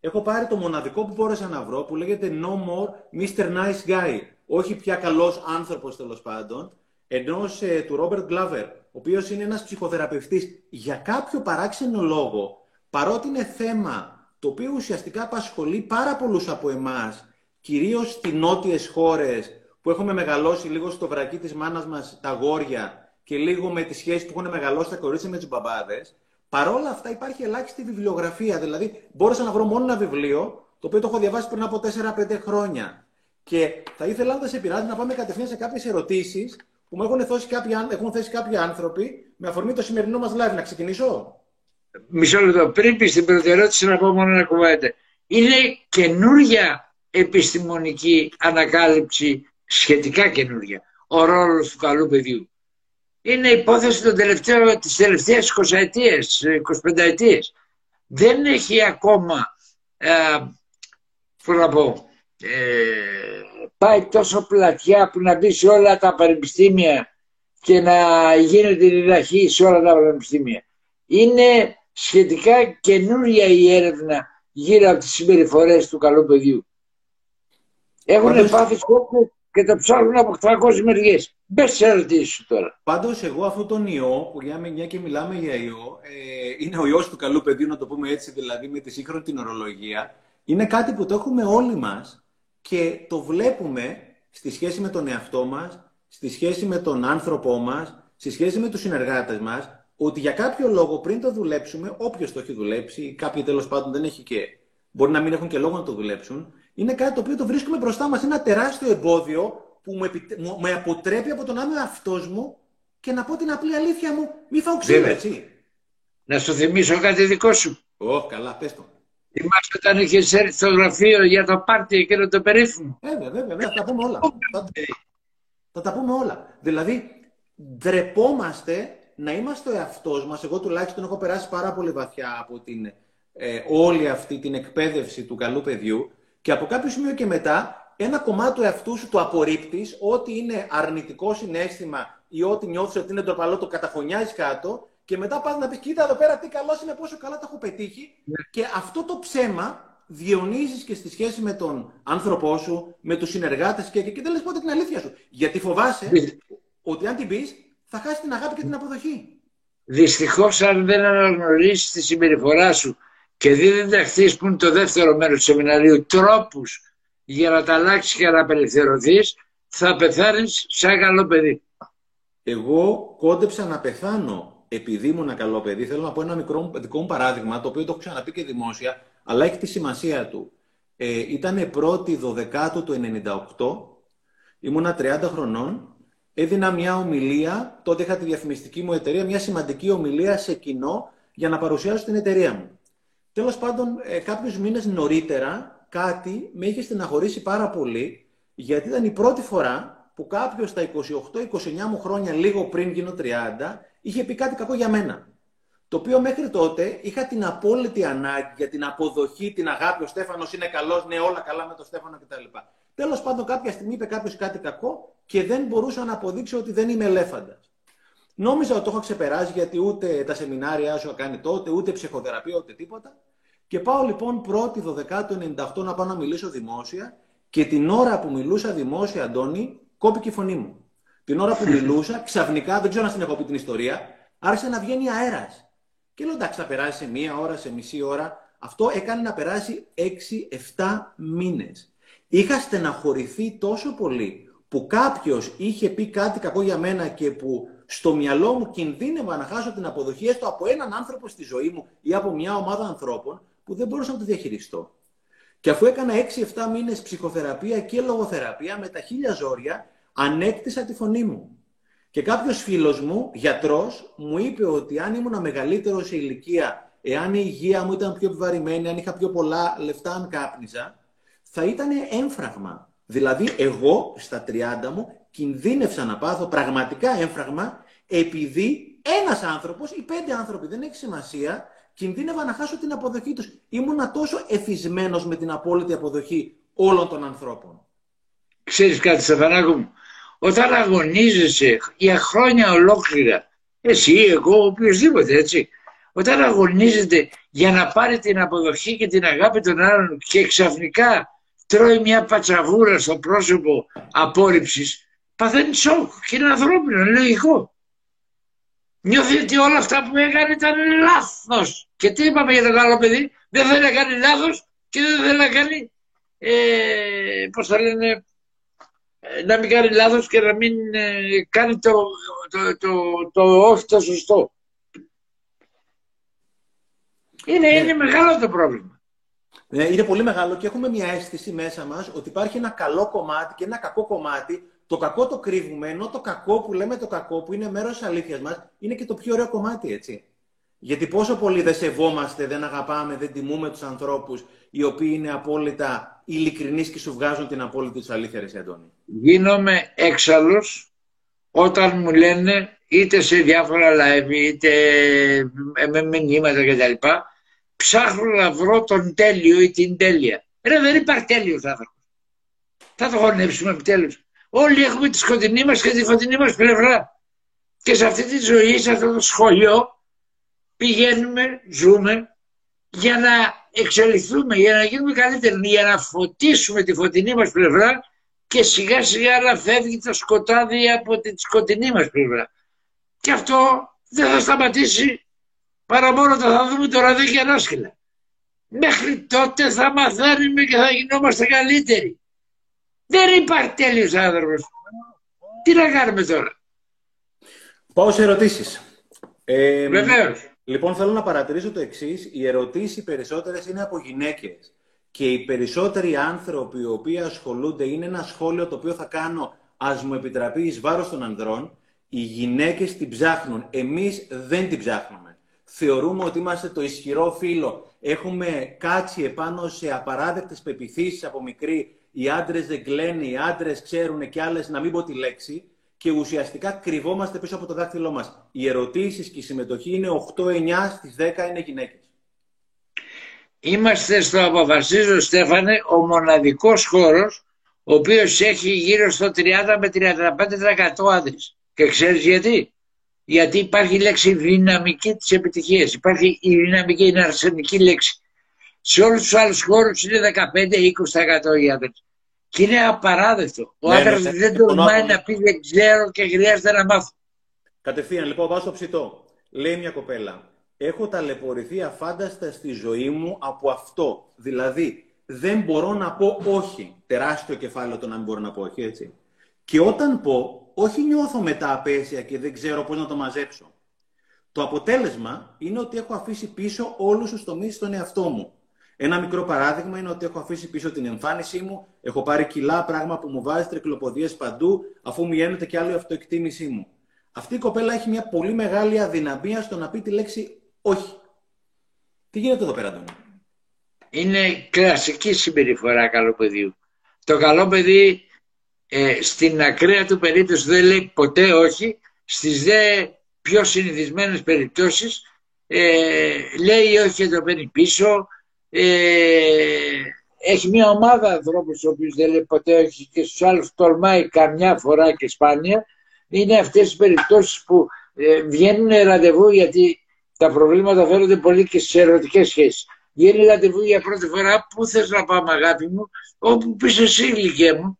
έχω πάρει το μοναδικό που μπόρεσα να βρω που λέγεται No More Mr. Nice Guy. Όχι πια καλός άνθρωπος τέλος πάντων, ενός ε, του Ρόμπερτ Γκλάβερ, ο οποίος είναι ένας ψυχοθεραπευτής. Για κάποιο παράξενο λόγο, παρότι είναι θέμα το οποίο ουσιαστικά απασχολεί πάρα πολλούς από εμάς, κυρίως στις νότιες χώρες, που έχουμε μεγαλώσει λίγο στο βρακί της μάνας μας τα γόρια και λίγο με τις σχέσεις που έχουν μεγαλώσει τα κορίτσια με τους μπαμπάδες, παρόλα αυτά υπάρχει ελάχιστη βιβλιογραφία. Δηλαδή, μπόρεσα να βρω μόνο ένα βιβλίο, το οποίο το έχω διαβάσει πριν από 4-5 χρόνια. Και θα ήθελα, να σε πειράζει, να πάμε κατευθείαν σε κάποιες ερωτήσεις που μου έχουν, θέσει κάποιοι, έχουν θέσει κάποιοι άνθρωποι με αφορμή το σημερινό μας live. Να ξεκινήσω; Μισό λεπτό. Πριν πεις την πρώτη ερώτηση, να πω μόνο ένα κουβέντα. Είναι καινούρια επιστημονική ανακάλυψη σχετικά καινούργια, ο ρόλος του καλού παιδιού. Είναι υπόθεση των τελευταίων, της τελευταίας 20 ετίες, 25 ετίες. Δεν έχει ακόμα, ε, να πω, ε, πάει τόσο πλατιά που να μπει σε όλα τα πανεπιστήμια και να γίνεται διδαχή σε όλα τα πανεπιστήμια. Είναι σχετικά καινούρια η έρευνα γύρω από τις συμπεριφορές του καλού παιδιού. Έχουν πάθει και τα ψάχνουν από 800 μεριές. Μπες σε ερωτήσεις σου τώρα. Πάντως, εγώ αυτόν τον ιό, που για μια και μιλάμε για ιό, ε, είναι ο ιός του καλού παιδιού, να το πούμε έτσι, δηλαδή με τη σύγχρονη την ορολογία. Είναι κάτι που το έχουμε όλοι μας και το βλέπουμε στη σχέση με τον εαυτό μας, στη σχέση με τον άνθρωπό μας, στη σχέση με τους συνεργάτες μας, ότι για κάποιο λόγο πριν το δουλέψουμε, όποιος το έχει δουλέψει, κάποιοι τέλος πάντων δεν έχει και. Μπορεί να μην έχουν και λόγο να το δουλέψουν, είναι κάτι το οποίο το βρίσκουμε μπροστά μας. Είναι ένα τεράστιο εμπόδιο που μου μου, με αποτρέπει από το να είμαι αυτό μου και να πω την απλή αλήθεια μου. Μη φάω ξύλο, έτσι. Να σου θυμίσω κάτι δικό σου. Ω, καλά, πες το. Θυμάσαι όταν είχες έρθει στο γραφείο για το πάρτι εκείνο το περίφημο; Ε, βέβαια, βέβαια, θα τα πούμε όλα. θα, θα τα πούμε όλα. Δηλαδή, ντρεπόμαστε να είμαστε ο εαυτός μας. Εγώ τουλάχιστον έχω περάσει πάρα πολύ βαθιά από την, ε, όλη αυτή την εκπαίδευση του καλού παιδιού και από κάποιο σημείο και μετά, ένα κομμάτι του εαυτού σου το απορρίπτεις, ό,τι είναι αρνητικό συνέστημα ή ό,τι νιώθεις ότι είναι ντροπαλό, το καταφωνιάζεις κάτω και μετά πας να πεις: Κοίτα εδώ πέρα τι καλός είναι, πόσο καλά το έχω πετύχει. Ναι. Και αυτό το ψέμα διονύζει και στη σχέση με τον άνθρωπό σου, με τους συνεργάτες και, και, δεν λες πότε την αλήθεια σου. Γιατί φοβάσαι ναι. ότι αν την πεις, θα χάσει την αγάπη και την αποδοχή. Δυστυχώς, αν δεν αναγνωρίσεις τη συμπεριφορά σου και δεν διδαχθεί που είναι το δεύτερο μέρος του σεμιναρίου τρόπους για να τα αλλάξεις και να απελευθερωθείς, θα πεθάνεις σαν καλό παιδί. Εγώ κόντεψα να πεθάνω επειδή ήμουν ένα καλό παιδί. Θέλω να πω ένα μικρό δικό μου παράδειγμα, το οποίο το έχω ξαναπεί και δημόσια, αλλά έχει τη σημασία του. Ε, ήταν 1η 12 του 98, ήμουνα 30 χρονών, έδινα μια ομιλία, τότε είχα τη διαφημιστική μου εταιρεία, μια σημαντική ομιλία σε κοινό για να παρουσιάσω την εταιρεία μου. Τέλος πάντων, ε, κάποιους μήνες νωρίτερα κάτι με είχε στεναχωρήσει πάρα πολύ, γιατί ήταν η πρώτη φορά που κάποιος στα 28-29 μου χρόνια, λίγο πριν γίνω 30, είχε πει κάτι κακό για μένα. Το οποίο μέχρι τότε είχα την απόλυτη ανάγκη για την αποδοχή, την αγάπη. Ο Στέφανος είναι καλός, ναι, όλα καλά με τον Στέφανο κτλ. Τέλος πάντων, κάποια στιγμή είπε κάποιος κάτι κακό και δεν μπορούσα να αποδείξω ότι δεν είμαι ελέφαντας. Νόμιζα ότι το έχω ξεπεράσει γιατί ούτε τα σεμινάρια σου κάνει τότε, ούτε ψυχοθεραπεία, ούτε τίποτα. Και πάω λοιπόν 1η 12 98 να πάω να μιλήσω δημόσια και την ώρα που μιλούσα δημόσια, Αντώνη, κόπηκε η φωνή μου. Την ώρα που μιλούσα, ξαφνικά, δεν ξέρω αν την έχω πει την ιστορία, άρχισε να βγαίνει αέρας. Και λέω εντάξει, θα περάσει σε μία ώρα, σε μισή ώρα. Αυτό έκανε να περάσει 6-7 μήνες. Είχα στεναχωρηθεί τόσο πολύ που κάποιος είχε πει κάτι κακό για μένα και που στο μυαλό μου κινδύνευα να χάσω την αποδοχή έστω από έναν άνθρωπο στη ζωή μου ή από μια ομάδα ανθρώπων που δεν μπορούσα να το διαχειριστώ. Και αφού έκανα 6-7 μήνες ψυχοθεραπεία και λογοθεραπεία με τα χίλια ζόρια, ανέκτησα τη φωνή μου. Και κάποιος φίλος μου, γιατρός, μου είπε ότι αν ήμουν μεγαλύτερο σε ηλικία εάν η υγεία μου ήταν πιο επιβαρημένη, αν είχα πιο πολλά λεφτά, αν κάπνιζα, θα ήταν έμφραγμα. Δηλαδή, εγώ στα 30 μου κινδύνευσα να πάθω πραγματικά έμφραγμα επειδή ένας άνθρωπος ή πέντε άνθρωποι, δεν έχει σημασία, κινδύνευα να χάσω την αποδοχή τους. Ήμουνα τόσο εφισμένος με την απόλυτη αποδοχή όλων των ανθρώπων. Ξέρεις κάτι Στεφανάκο μου, όταν αγωνίζεσαι για χρόνια ολόκληρα, εσύ, εγώ, οποιοδήποτε έτσι, όταν αγωνίζεται για να πάρει την αποδοχή και την αγάπη των άλλων και ξαφνικά τρώει μια πατσαβούρα στο πρόσωπο απόρριψης, παθαίνει σοκ και είναι ανθρώπινο, είναι λογικό. Νιώθει ότι όλα αυτά που έκανε ήταν λάθος. Και τι είπαμε για το καλό παιδί, δεν θέλει να κάνει λάθος και δεν θέλει να κάνει, ε, πώς θα λένε, ε, να μην κάνει λάθος και να μην ε, κάνει το, το, το, το, όχι το σωστό. Είναι, ναι. είναι μεγάλο το πρόβλημα. Ναι, είναι πολύ μεγάλο και έχουμε μια αίσθηση μέσα μας ότι υπάρχει ένα καλό κομμάτι και ένα κακό κομμάτι. Το κακό το κρύβουμε, ενώ το κακό που λέμε το κακό, που είναι μέρος της αλήθειας μας, είναι και το πιο ωραίο κομμάτι, έτσι. Γιατί πόσο πολύ δεν σεβόμαστε, δεν αγαπάμε, δεν τιμούμε τους ανθρώπους οι οποίοι είναι απόλυτα ειλικρινείς και σου βγάζουν την απόλυτη τους αλήθεια, ρε Αντώνη. Γίνομαι έξαλλος όταν μου λένε είτε σε διάφορα live είτε με μηνύματα κτλ. Ψάχνω να βρω τον τέλειο ή την τέλεια. Ρε δεν υπάρχει τέλειος άνθρωπος. Θα το χωνέψουμε επιτέλους. Όλοι έχουμε τη σκοτεινή μας και τη φωτεινή μας πλευρά. Και σε αυτή τη ζωή, σε αυτό το σχολείο, πηγαίνουμε, ζούμε για να εξελιχθούμε, για να γίνουμε καλύτεροι, για να φωτίσουμε τη φωτεινή μας πλευρά και σιγά σιγά να φεύγει το σκοτάδι από τη σκοτεινή μας πλευρά. Και αυτό δεν θα σταματήσει παρά μόνο θα δούμε το ραδί και ανάσκελα. Μέχρι τότε θα μαθαίνουμε και θα γινόμαστε καλύτεροι. Δεν υπάρχει τέλειος άνθρωπος. Τι να κάνουμε τώρα; Πάω σε ερωτήσεις. Ε, Βεβαίως. Λοιπόν, θέλω να παρατηρήσω το εξής. Οι ερωτήσεις περισσότερες είναι από γυναίκες. Και οι περισσότεροι άνθρωποι οι οποίοι ασχολούνται είναι ένα σχόλιο το οποίο θα κάνω, ας μου επιτραπεί, εις βάρος των ανδρών. Οι γυναίκες την ψάχνουν. Εμείς δεν την ψάχνουμε. Θεωρούμε ότι είμαστε το ισχυρό φύλλο. Έχουμε κάτσει επάνω σε απαράδεκτες πεπιθήσεις από μικρή. Οι άντρες δεν κλαίνουν, οι άντρες ξέρουν και άλλες να μην πω τη λέξη και ουσιαστικά κρυβόμαστε πίσω από το δάχτυλό μας. Οι ερωτήσεις και η συμμετοχή είναι 8-9, στις 10 είναι γυναίκες. Είμαστε στο αποφασίζω Στέφανε ο μοναδικός χώρος ο οποίος έχει γύρω στο 30 με 35% άντρες. Και ξέρεις γιατί; Γιατί υπάρχει η λέξη δυναμική της επιτυχίας. Υπάρχει η δυναμική, είναι αρσενική λέξη. Σε όλους τους άλλους χώρους είναι 15-20% οι άντρες. Και είναι απαράδεκτο. Ο ναι, άντρα ναι, ναι. δεν τολμάει να πει δεν ξέρω και χρειάζεται να μάθω. Κατευθείαν, λοιπόν, πάω στο ψητό. Λέει μια κοπέλα. Έχω ταλαιπωρηθεί αφάνταστα στη ζωή μου από αυτό. Δηλαδή, δεν μπορώ να πω όχι. Τεράστιο κεφάλαιο το να μην μπορώ να πω όχι, έτσι. Και όταν πω, όχι νιώθω μετά απέσια και δεν ξέρω πώς να το μαζέψω. Το αποτέλεσμα είναι ότι έχω αφήσει πίσω όλους τους τομείς στον εαυτό μου. Ένα μικρό παράδειγμα είναι ότι έχω αφήσει πίσω την εμφάνισή μου, έχω πάρει κιλά, πράγμα που μου βάζει τρικλοποδίες παντού, αφού μου γίνεται και άλλο η αυτοεκτίμησή μου. Αυτή η κοπέλα έχει μια πολύ μεγάλη αδυναμία στο να πει τη λέξη όχι. Τι γίνεται εδώ πέρα, Αντώνη; Είναι κλασική συμπεριφορά καλό παιδιού. Το καλό παιδί ε, στην ακραία του περίπτωση δεν λέει ποτέ όχι, στις δε πιο συνηθισμένες περιπτώσεις ε, λέει όχι και το παίρνει πίσω, ε, έχει μια ομάδα ανθρώπων στους οποίους δεν λέει ποτέ όχι και στους άλλους τολμάει καμιά φορά και σπάνια είναι αυτές οι περιπτώσεις που ε, βγαίνουν ραντεβού γιατί τα προβλήματα φέρονται πολύ και στις ερωτικές σχέσεις. Βγαίνει ραντεβού για πρώτη φορά, πού θες να πάμε αγάπη μου, όπου πεις εσύ ηλικία μου.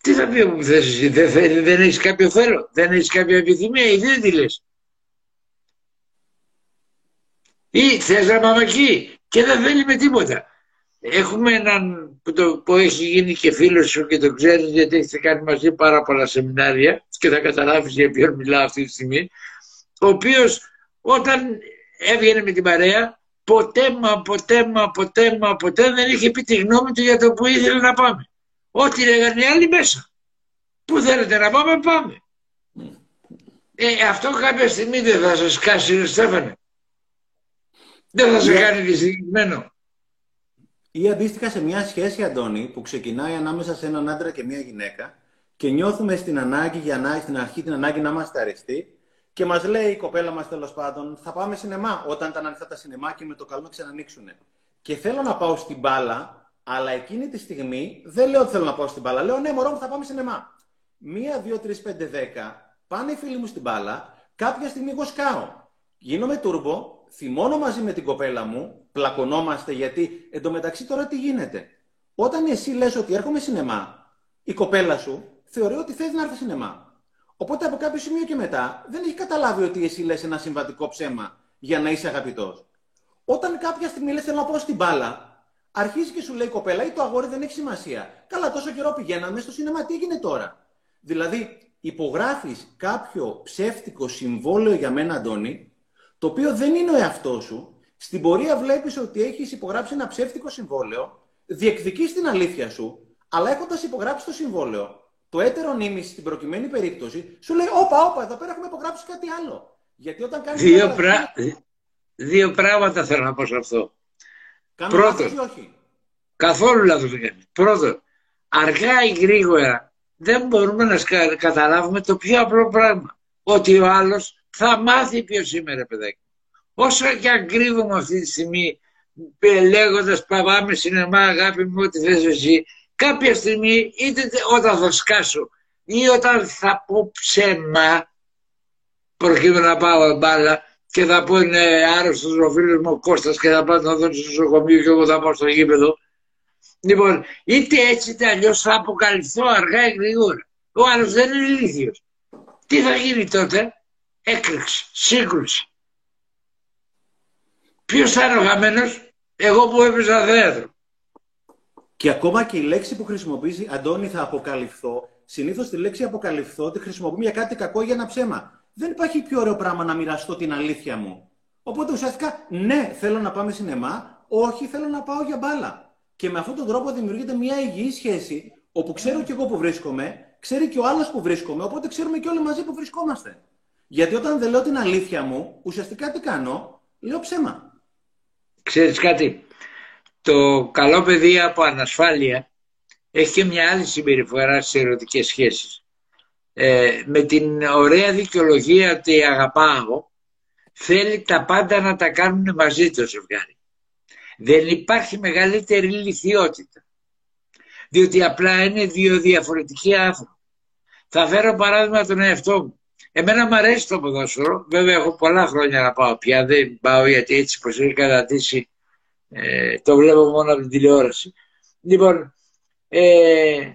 Τι θα πει όπου θες εσύ, δεν, δεν, δεν έχεις κάποιο θέλω, δεν έχεις κάποια επιθυμία ή δεν τη λες. Ή θες να πάμε εκεί και δεν θέλει με τίποτα. Έχουμε έναν που, το, που έχει γίνει και φίλος σου και το ξέρεις γιατί έχετε κάνει μαζί πάρα πολλά σεμινάρια και θα καταλάβεις για ποιον μιλάω αυτή τη στιγμή ο οποίος όταν έβγαινε με την παρέα ποτέ μα ποτέ μα ποτέ μα ποτέ δεν είχε πει τη γνώμη του για το που ήθελε να πάμε. Ό,τι λέγανε οι άλλοι μέσα. Πού θέλετε να πάμε, πάμε. Ε, αυτό κάποια στιγμή δεν θα σας κάσει, Στέφανε. Δεν θα σε Ναι. κάνει δυστυχισμένο. Ή αντίστοιχα σε μια σχέση, Αντώνη, που ξεκινάει ανάμεσα σε έναν άντρα και μια γυναίκα και νιώθουμε στην ανάγκη, για να, στην αρχή την ανάγκη να είμαστε αρεστοί και μας λέει η κοπέλα μας τέλος πάντων θα πάμε σινεμά όταν ήταν ανοιχτά τα σινεμά και με το καλό να ξανανοίξουν. Και θέλω να πάω στην μπάλα, αλλά εκείνη τη στιγμή δεν λέω ότι θέλω να πάω στην μπάλα. Λέω ναι, μωρό μου, θα πάμε σινεμά. Μία, δύο, τρεις, πέντε, δέκα. Πάνε οι φίλοι μου στην μπάλα. Κάποια στιγμή εγώ σκάω. Γίνομαι τούρμπο, θυμώνω μαζί με την κοπέλα μου, πλακωνόμαστε γιατί εντωμεταξύ τώρα τι γίνεται; Όταν εσύ λες ότι έρχομαι σινεμά, η κοπέλα σου θεωρεί ότι θες να έρθει σινεμά. Οπότε από κάποιο σημείο και μετά δεν έχει καταλάβει ότι εσύ λες ένα συμβατικό ψέμα για να είσαι αγαπητός. Όταν κάποια στιγμή λες θέλω να πάω στην μπάλα, αρχίζει και σου λέει η κοπέλα ή το αγόρι δεν έχει σημασία. Καλά, τόσο καιρό πηγαίναμε στο σινεμά, τι έγινε τώρα; Δηλαδή, υπογράφεις κάποιο ψεύτικο συμβόλαιο για μένα, Αντώνη, το οποίο δεν είναι ο εαυτός σου. Στην πορεία βλέπεις ότι έχεις υπογράψει ένα ψεύτικο συμβόλαιο, διεκδικείς την αλήθεια σου, αλλά έχοντας υπογράψει το συμβόλαιο, το έτερο νήμιση στην προκειμένη περίπτωση, σου λέει: Όπα, όπα, εδώ πέρα έχουμε υπογράψει κάτι άλλο. Γιατί όταν κάνεις Δύο, μια πρά... παραγωγή, Δύο πράγματα θέλω να πω σε αυτό. κάνω πρώτον. λάθος ή όχι; Καθόλου λάθος δεν κάνει. Πρώτον, αργά ή γρήγορα δεν μπορούμε να σκα- καταλάβουμε το πιο απλό πράγμα. Ότι ο άλλος θα μάθει ποιος είμαι ρε παιδάκι. Όσο και αν κρύβομαι αυτή τη στιγμή ε, λέγοντας πάμε σινεμά αγάπη μου ό,τι θες εσύ κάποια στιγμή είτε τε- όταν θα σκάσω ή όταν θα πω ψέμα προκειμένου να πάω μπάλα και θα πω είναι άρρωστος ο φίλος μου ο Κώστας και θα πάω να δω στο νοσοκομείο και εγώ θα πάω στο γήπεδο Λοιπόν, είτε έτσι είτε αλλιώς θα αποκαλυφθώ αργά ή γρήγορα. Ο άλλος δεν είναι ηλίθιος. Τι θα γίνει τότε, έκρηξη, σύγκρουση. Ποιος θα είναι ο χαμένο, εγώ που έπαιζα θέατρο. Και ακόμα και η λέξη που χρησιμοποιήσει, Αντώνη, θα αποκαλυφθώ. Συνήθως τη λέξη αποκαλυφθώ τη χρησιμοποιούμε για κάτι κακό για ένα ψέμα. Δεν υπάρχει πιο ωραίο πράγμα να μοιραστώ την αλήθεια μου. Οπότε ουσιαστικά, ναι, θέλω να πάμε σινεμά, όχι, θέλω να πάω για μπάλα. Και με αυτόν τον τρόπο δημιουργείται μια υγιή σχέση, όπου ξέρω κι εγώ που βρίσκομαι, ξέρει και ο άλλος που βρίσκομαι, οπότε ξέρουμε και όλοι μαζί που βρισκόμαστε. Γιατί όταν δεν λέω την αλήθεια μου, ουσιαστικά τι κάνω, λέω ψέμα. Ξέρεις κάτι, το καλό παιδί από ανασφάλεια έχει και μια άλλη συμπεριφορά στις ερωτικές σχέσεις. Ε, με την ωραία δικαιολογία ότι αγαπάω, θέλει τα πάντα να τα κάνουν μαζί το ζευγάρι. Δεν υπάρχει μεγαλύτερη λυθιότητα. Διότι απλά είναι δύο διαφορετικοί άνθρωποι. Θα φέρω παράδειγμα τον εαυτό μου. Εμένα μου αρέσει το ποδόσφαιρο. Βέβαια έχω πολλά χρόνια να πάω πια. Δεν πάω γιατί έτσι πως έχει κατατήσει ε, το βλέπω μόνο από την τηλεόραση. Λοιπόν, ε,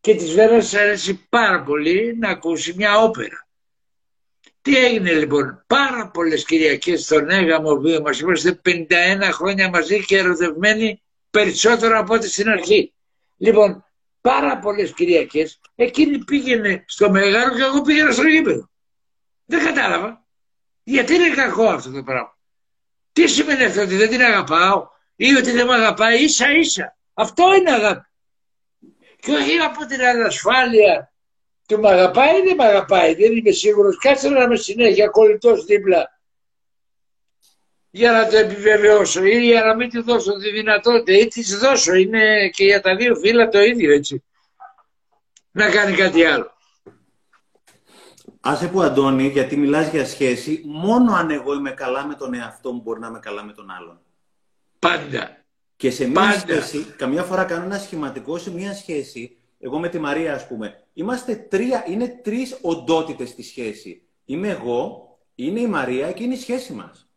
και της Βέρας αρέσει πάρα πολύ να ακούσει μια όπερα. Τι έγινε λοιπόν, πάρα πολλές Κυριακές στον έγαμο που μας είμαστε 51 χρόνια μαζί και ερωτευμένοι περισσότερο από ό,τι στην αρχή. Λοιπόν, πάρα πολλές Κυριακές εκείνη πήγαινε στο Μέγαρο και εγώ πήγαινα στο γήπεδο. Δεν κατάλαβα. Γιατί είναι κακό αυτό το πράγμα. Τι σημαίνει αυτό ότι δεν την αγαπάω ή ότι δεν με αγαπάει ίσα ίσα. Αυτό είναι αγάπη. Και όχι από την ανασφάλεια του με αγαπάει ή δεν με αγαπάει. Δεν είμαι σίγουρος. Κάτσε να είμαι συνέχεια κολλητός δίπλα για να το επιβεβαιώσω ή για να μην του δώσω τη δυνατότητα ή της δώσω. Είναι και για τα δύο φύλλα το ίδιο έτσι. Να κάνει κάτι άλλο. Άσε που Αντώνη, γιατί μιλάς για σχέση, μόνο αν εγώ είμαι καλά με τον εαυτό μου μπορεί να είμαι καλά με τον άλλον. Πάντα. Και σε μια Πάντα. σχέση, καμιά φορά κάνω ένα σχηματικό σε μια σχέση, εγώ με τη Μαρία ας πούμε, είμαστε τρία, είναι τρεις οντότητες στη σχέση. Είμαι εγώ, είναι η Μαρία και είναι η σχέση μας.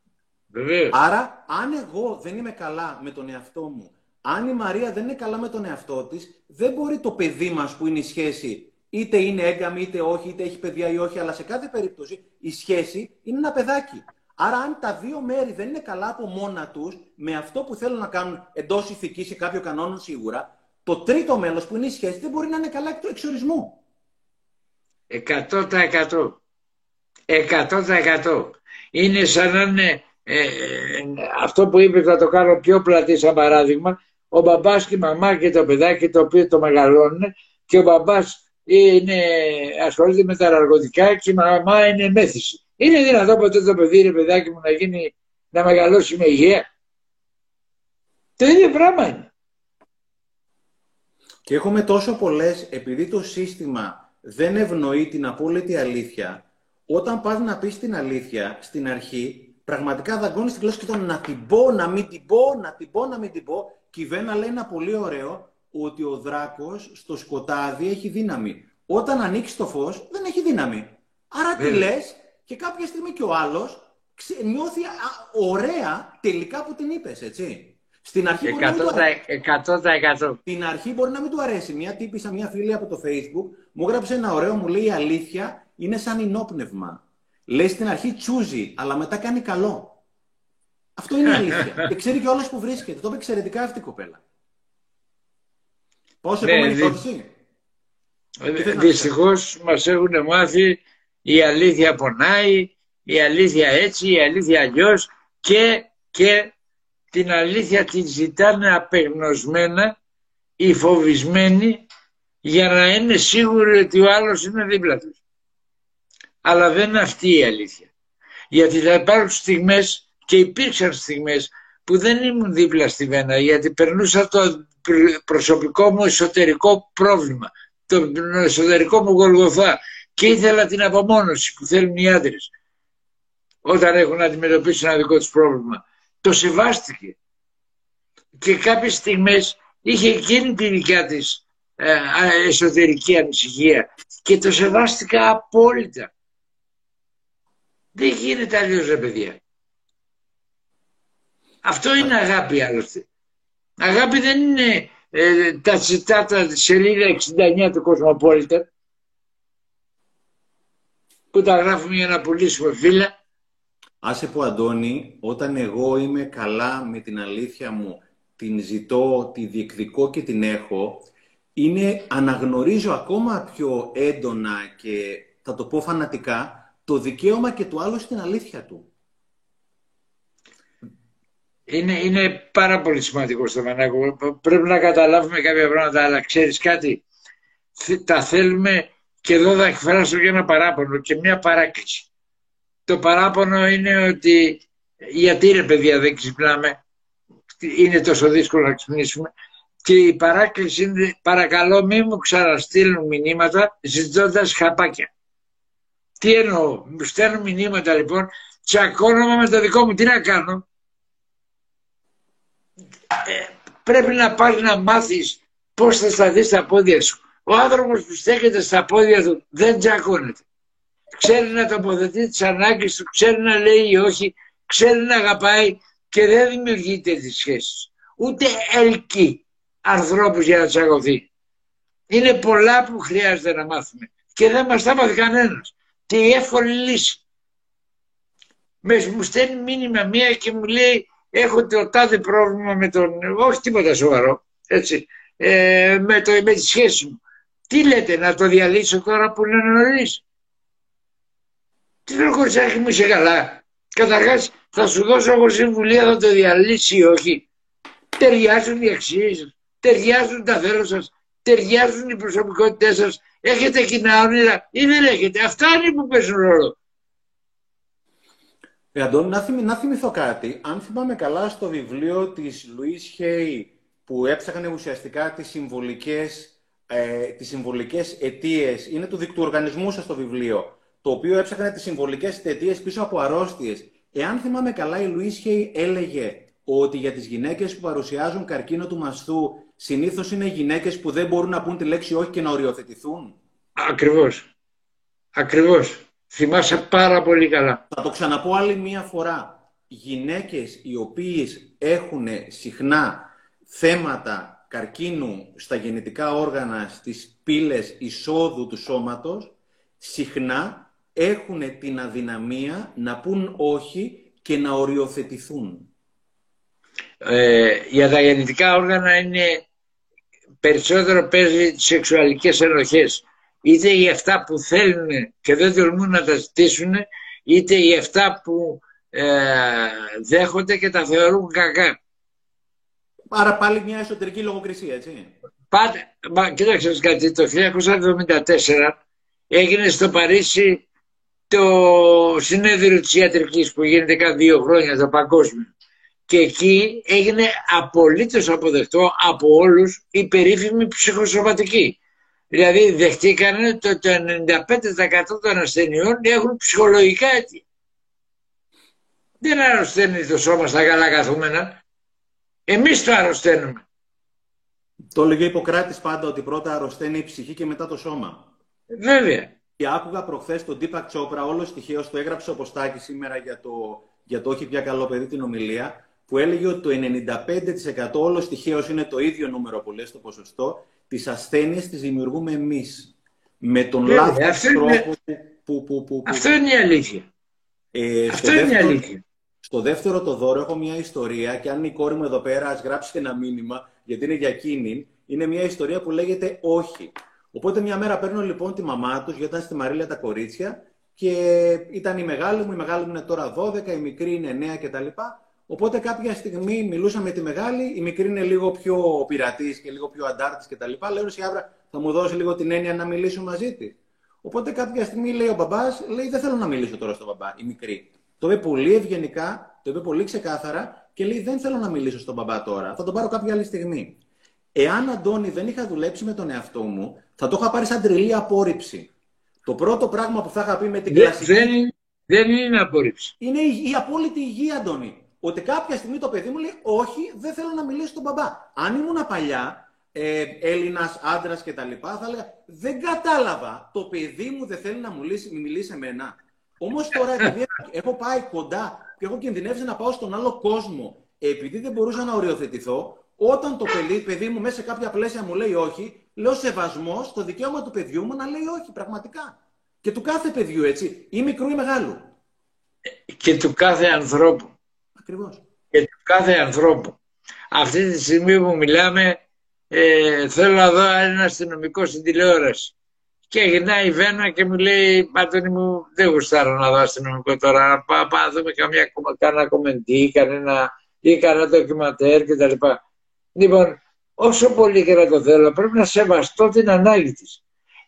Βεβαίως. Άρα, αν εγώ δεν είμαι καλά με τον εαυτό μου, αν η Μαρία δεν είναι καλά με τον εαυτό της, δεν μπορεί το παιδί μας που είναι η σχέση, είτε είναι έγκαμη είτε όχι, είτε έχει παιδιά ή όχι, αλλά σε κάθε περίπτωση η σχέση είναι ένα παιδάκι. Άρα, αν τα δύο μέρη δεν είναι καλά από μόνα τους, με αυτό που θέλουν να κάνουν εντός ηθικής ή κάποιο κανόνων σίγουρα, το τρίτο μέλος που είναι η σχέση δεν μπορεί να είναι καλά εκ του εξορισμού. Εκατό τα εκατό. Εκατό τα εκατό. Είναι σαν να είναι ε, αυτό που είπε θα το κάνω πιο πλατή σαν παράδειγμα ο μπαμπάς και η μαμά και το παιδάκι το οποίο το μεγαλώνουν και ο μπαμπάς είναι, ασχολείται με τα αργοτικά και η μαμά είναι μέθηση. Είναι δυνατό ποτέ το παιδί, ρε παιδάκι μου, να γίνει να μεγαλώσει με υγεία; Το ίδιο πράγμα είναι. Και έχουμε τόσο πολλές, επειδή το σύστημα δεν ευνοεί την απόλυτη αλήθεια, όταν πας να πεις την αλήθεια στην αρχή, πραγματικά δαγκώνεις την γλώσσα και το να την πω, να μην την πω, να την πω, να μην την πω. Και η Βένα λέει ένα πολύ ωραίο, ότι ο δράκος στο σκοτάδι έχει δύναμη. Όταν ανοίξει το φως, δεν έχει δύναμη. Άρα τι λες και κάποια στιγμή και ο άλλος νιώθει ωραία τελικά που την είπες, έτσι. Στην αρχή 100%, μπορεί να μην του αρέσει. Στην αρχή μπορεί να μην του αρέσει. Μια τύπησα, μια φίλη από το Facebook, μου έγραψε ένα ωραίο, μου λέει η αλήθεια είναι σαν ενόπνευμα. Λέει στην αρχή τσούζει, αλλά μετά κάνει καλό. Αυτό είναι αλήθεια. και ξέρει και όλος που βρίσκεται. Το είπε εξαιρετικά αυτή η κοπέλα. Πόσο ναι, επόμενη ερώτηση. Δυστυχώς μας έχουν μάθει η αλήθεια πονάει, η αλήθεια έτσι, η αλήθεια αλλιώς και, και την αλήθεια τη ζητάνε απεγνωσμένα ή φοβισμένοι για να είναι σίγουροι ότι ο άλλος είναι δίπλα τους. Αλλά δεν είναι αυτή η αλήθεια. Γιατί θα υπάρχουν στιγμές και υπήρξαν στιγμές που δεν ήμουν δίπλα στη Βένα γιατί περνούσα το προσωπικό μου εσωτερικό πρόβλημα, το εσωτερικό μου γολγοθά και ήθελα την απομόνωση που θέλουν οι άντρες όταν έχουν να αντιμετωπίσουν ένα δικό τους πρόβλημα. Το σεβάστηκε. Και κάποιες στιγμές είχε εκείνη τη δικιά της ε, εσωτερική ανησυχία και το σεβάστηκα απόλυτα. Δεν γίνεται αλλιώς ρε παιδιά. Αυτό είναι αγάπη άλλωστε. Αγάπη δεν είναι ε, τα τσιτάτα τη σελίδα 69 του Κοσμοπόλητα που τα γράφουμε για να πουλήσουμε φύλλα. Άσε που Αντώνη, όταν εγώ είμαι καλά με την αλήθεια μου, την ζητώ, τη διεκδικώ και την έχω, είναι, αναγνωρίζω ακόμα πιο έντονα και θα το πω φανατικά, το δικαίωμα και του άλλου στην αλήθεια του είναι, είναι πάρα πολύ σημαντικό στο Μανάκο. Πρέπει να καταλάβουμε κάποια πράγματα, αλλά ξέρεις κάτι, τα θέλουμε και εδώ θα εκφράσω και ένα παράπονο και μια παράκληση. Το παράπονο είναι ότι γιατί ρε παιδιά δεν ξυπνάμε, είναι τόσο δύσκολο να ξυπνήσουμε και η παράκληση είναι παρακαλώ μην μου ξαναστείλουν μηνύματα ζητώντας χαπάκια. Τι εννοώ, μου στέλνουν μηνύματα λοιπόν, τσακώνομαι με το δικό μου, τι να κάνω, ε, πρέπει να πας να μάθεις πώς θα σταθείς στα πόδια σου. Ο άνθρωπος που στέκεται στα πόδια του δεν τζακώνεται. Ξέρει να τοποθετεί τις ανάγκες του, ξέρει να λέει ή όχι, ξέρει να αγαπάει και δεν δημιουργεί τέτοιες σχέσεις. Ούτε ελκύει ανθρώπους για να τσακωθεί. Είναι πολλά που χρειάζεται να μάθουμε και δεν μας τα μάθει κανένας. Τι εύκολη λύση. Με μου στέλνει μήνυμα μία και μου λέει έχω το τάδε πρόβλημα με τον, όχι τίποτα σοβαρό, έτσι, ε, με, το, με τη σχέση μου. Τι λέτε, να το διαλύσω τώρα που είναι νωρίς; Τι λέω κορτσάκι μου είσαι καλά. Καταρχάς θα σου δώσω εγώ συμβουλία θα το διαλύσει ή όχι. Ταιριάζουν οι αξίες ταιριάζουν τα θέλω σας, ταιριάζουν οι προσωπικότητές σας, έχετε κοινά όνειρα ή δεν έχετε. Αυτά είναι που παίζουν ρόλο. Ε, Αντώνη, να, θυμ, να θυμηθώ κάτι. Αν θυμάμαι καλά στο βιβλίο της Λουίς Χέι που έψαχνε ουσιαστικά τις συμβολικές, ε, τις συμβολικές αιτίες, είναι του δικτυού οργανισμού σας το βιβλίο, το οποίο έψαχνε τις συμβολικές αιτίες πίσω από αρρώστιες. Εάν θυμάμαι καλά, η Λουίς Χέι έλεγε ότι για τις γυναίκες που παρουσιάζουν καρκίνο του μαστού συνήθως είναι γυναίκες που δεν μπορούν να πούν τη λέξη όχι και να οριοθετηθούν. Ακριβώς. Ακριβώς. Θυμάσαι πάρα πολύ καλά. Θα το ξαναπώ άλλη μία φορά. Γυναίκες οι οποίες έχουν συχνά θέματα καρκίνου στα γενετικά όργανα, στις πύλες εισόδου του σώματος, συχνά έχουν την αδυναμία να πούν όχι και να οριοθετηθούν. Ε, για τα γενετικά όργανα είναι περισσότερο παίζει τις σεξουαλικές ενοχές είτε οι αυτά που θέλουν και δεν τολμούν να τα ζητήσουν, είτε οι αυτά που ε, δέχονται και τα θεωρούν κακά. Άρα πάλι μια εσωτερική λογοκρισία, έτσι. Πάτε, μα κοίταξε κάτι, το 1974 έγινε στο Παρίσι το συνέδριο της ιατρικής που γίνεται κάθε δύο χρόνια το παγκόσμιο και εκεί έγινε απολύτως αποδεκτό από όλους η περίφημη ψυχοσωματική. Δηλαδή δεχτήκανε ότι το 95% των ασθενειών έχουν ψυχολογικά αίτια. Δεν αρρωσταίνει το σώμα στα καλά καθούμενα. Εμείς το αρρωσταίνουμε. Το έλεγε Ιπποκράτης πάντα ότι πρώτα αρρωσταίνει η ψυχή και μετά το σώμα. Βέβαια. Και άκουγα προχθές τον Τίπα Τσόπρα, όλο στοιχείο το έγραψε ο Ποστάκη σήμερα για το, για το όχι πια καλό παιδί την ομιλία, που έλεγε ότι το 95% όλος στοιχείο είναι το ίδιο νούμερο που λέει στο ποσοστό, τις ασθένειες τις δημιουργούμε εμείς. Με τον Βέβαια, λάθος αυτό τρόπο είναι- που, που, που, που, Αυτό είναι η αλήθεια. Ε, Αυτό στο είναι η δεύτερο- αλήθεια. στο δεύτερο το δώρο έχω μια ιστορία και αν η κόρη μου εδώ πέρα ας γράψει ένα μήνυμα γιατί είναι για εκείνη, είναι μια ιστορία που λέγεται όχι. Οπότε μια μέρα παίρνω λοιπόν τη μαμά τους, γιατί ήταν στη Μαρίλια τα κορίτσια και ήταν η μεγάλη μου, η μεγάλη μου είναι τώρα 12, η μικρή είναι 9 κτλ. Οπότε κάποια στιγμή μιλούσα με τη μεγάλη, η μικρή είναι λίγο πιο πειρατής και λίγο πιο αντάρτης κτλ. Λέω η Άβρα, θα μου δώσεις λίγο την έννοια να μιλήσω μαζί της. Οπότε κάποια στιγμή λέει ο μπαμπάς, λέει δεν θέλω να μιλήσω τώρα στον μπαμπά, η μικρή. Το είπε πολύ ευγενικά, το είπε πολύ ξεκάθαρα και λέει δεν θέλω να μιλήσω στον μπαμπά τώρα, θα τον πάρω κάποια άλλη στιγμή. Εάν Αντώνη δεν είχα δουλέψει με τον εαυτό μου, θα το είχα πάρει σαν τρελή απόρριψη. Το πρώτο πράγμα που θα είχα πει με την Δεν, κλασική δεν, είναι- δεν είναι απορρίψη. είναι η, η απόλυτη υγεία, Αντώνη. Ότι κάποια στιγμή το παιδί μου λέει: Όχι, δεν θέλω να μιλήσω στον μπαμπά. Αν ήμουν παλιά, ε, Έλληνας, άντρας κτλ., θα έλεγα: Δεν κατάλαβα. Το παιδί μου δεν θέλει να μου μιλήσει, μη μιλήσει εμένα. Όμως τώρα, επειδή έχω πάει κοντά και έχω κινδυνεύσει να πάω στον άλλο κόσμο, επειδή δεν μπορούσα να οριοθετηθώ, όταν το παιδί, παιδί μου μέσα σε κάποια πλαίσια μου λέει όχι, λέω σεβασμό στο δικαίωμα του παιδιού μου να λέει όχι, πραγματικά. Και του κάθε παιδιού, έτσι, ή μικρού ή μεγάλου. Και του κάθε ανθρώπου. Ακριβώς. Και του κάθε ανθρώπου. Αυτή τη στιγμή που μιλάμε ε, θέλω να δω ένα αστυνομικό στην τηλεόραση. Και γυρνάει η Βένα και μου λέει, Αντώνη μου, δεν γουστάρω να δω αστυνομικό τώρα. Να πάω πάω να δούμε καμιά, κομμα- κανένα κομμεντή, κανένα, ή κανένα ντοκιματέρ κτλ. Λοιπόν, όσο πολύ και να το θέλω, πρέπει να σεβαστώ την ανάγκη της.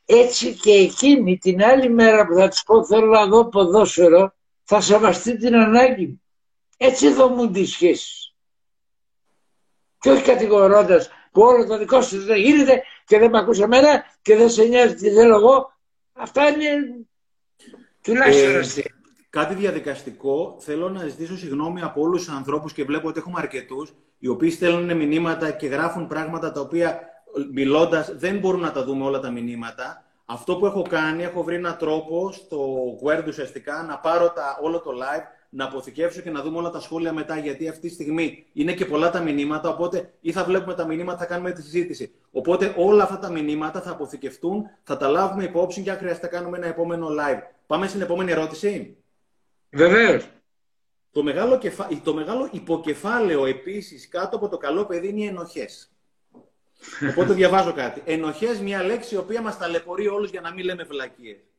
Έτσι και εκείνη την άλλη μέρα που θα της πω θέλω να δω ποδόσφαιρο, θα σεβαστεί την ανάγκη μου. Έτσι δομούν τις σχέσεις. Και όχι κατηγορώντας που όλο το δικό σου δεν γίνεται και δεν με ακούς εμένα και δεν σε νοιάζει τι θέλω εγώ. Αυτά είναι τουλάχιστον Ε, αστεία. Κάτι διαδικαστικό. Θέλω να ζητήσω συγγνώμη από όλους τους ανθρώπους και βλέπω ότι έχουμε αρκετούς οι οποίοι στέλνουν μηνύματα και γράφουν πράγματα τα οποία μιλώντας δεν μπορούν να τα δούμε όλα τα μηνύματα. Αυτό που έχω κάνει, έχω βρει έναν τρόπο στο Word ουσιαστικά να πάρω τα, όλο το live, να αποθηκεύσω και να δούμε όλα τα σχόλια μετά. Γιατί αυτή τη στιγμή είναι και πολλά τα μηνύματα. Οπότε ή θα βλέπουμε τα μηνύματα, θα κάνουμε τη συζήτηση. Οπότε όλα αυτά τα μηνύματα θα αποθηκευτούν, θα τα λάβουμε υπόψη και αν χρειαστεί να κάνουμε ένα επόμενο live. Πάμε στην επόμενη ερώτηση. Βεβαίως. Το μεγάλο, κεφα... το μεγάλο υποκεφάλαιο επίσης κάτω από το καλό παιδί είναι οι ενοχές. Οπότε διαβάζω κάτι. Ενοχές, μια λέξη η οποία μας ταλαιπωρεί όλους για να μην λέμε βλακίες.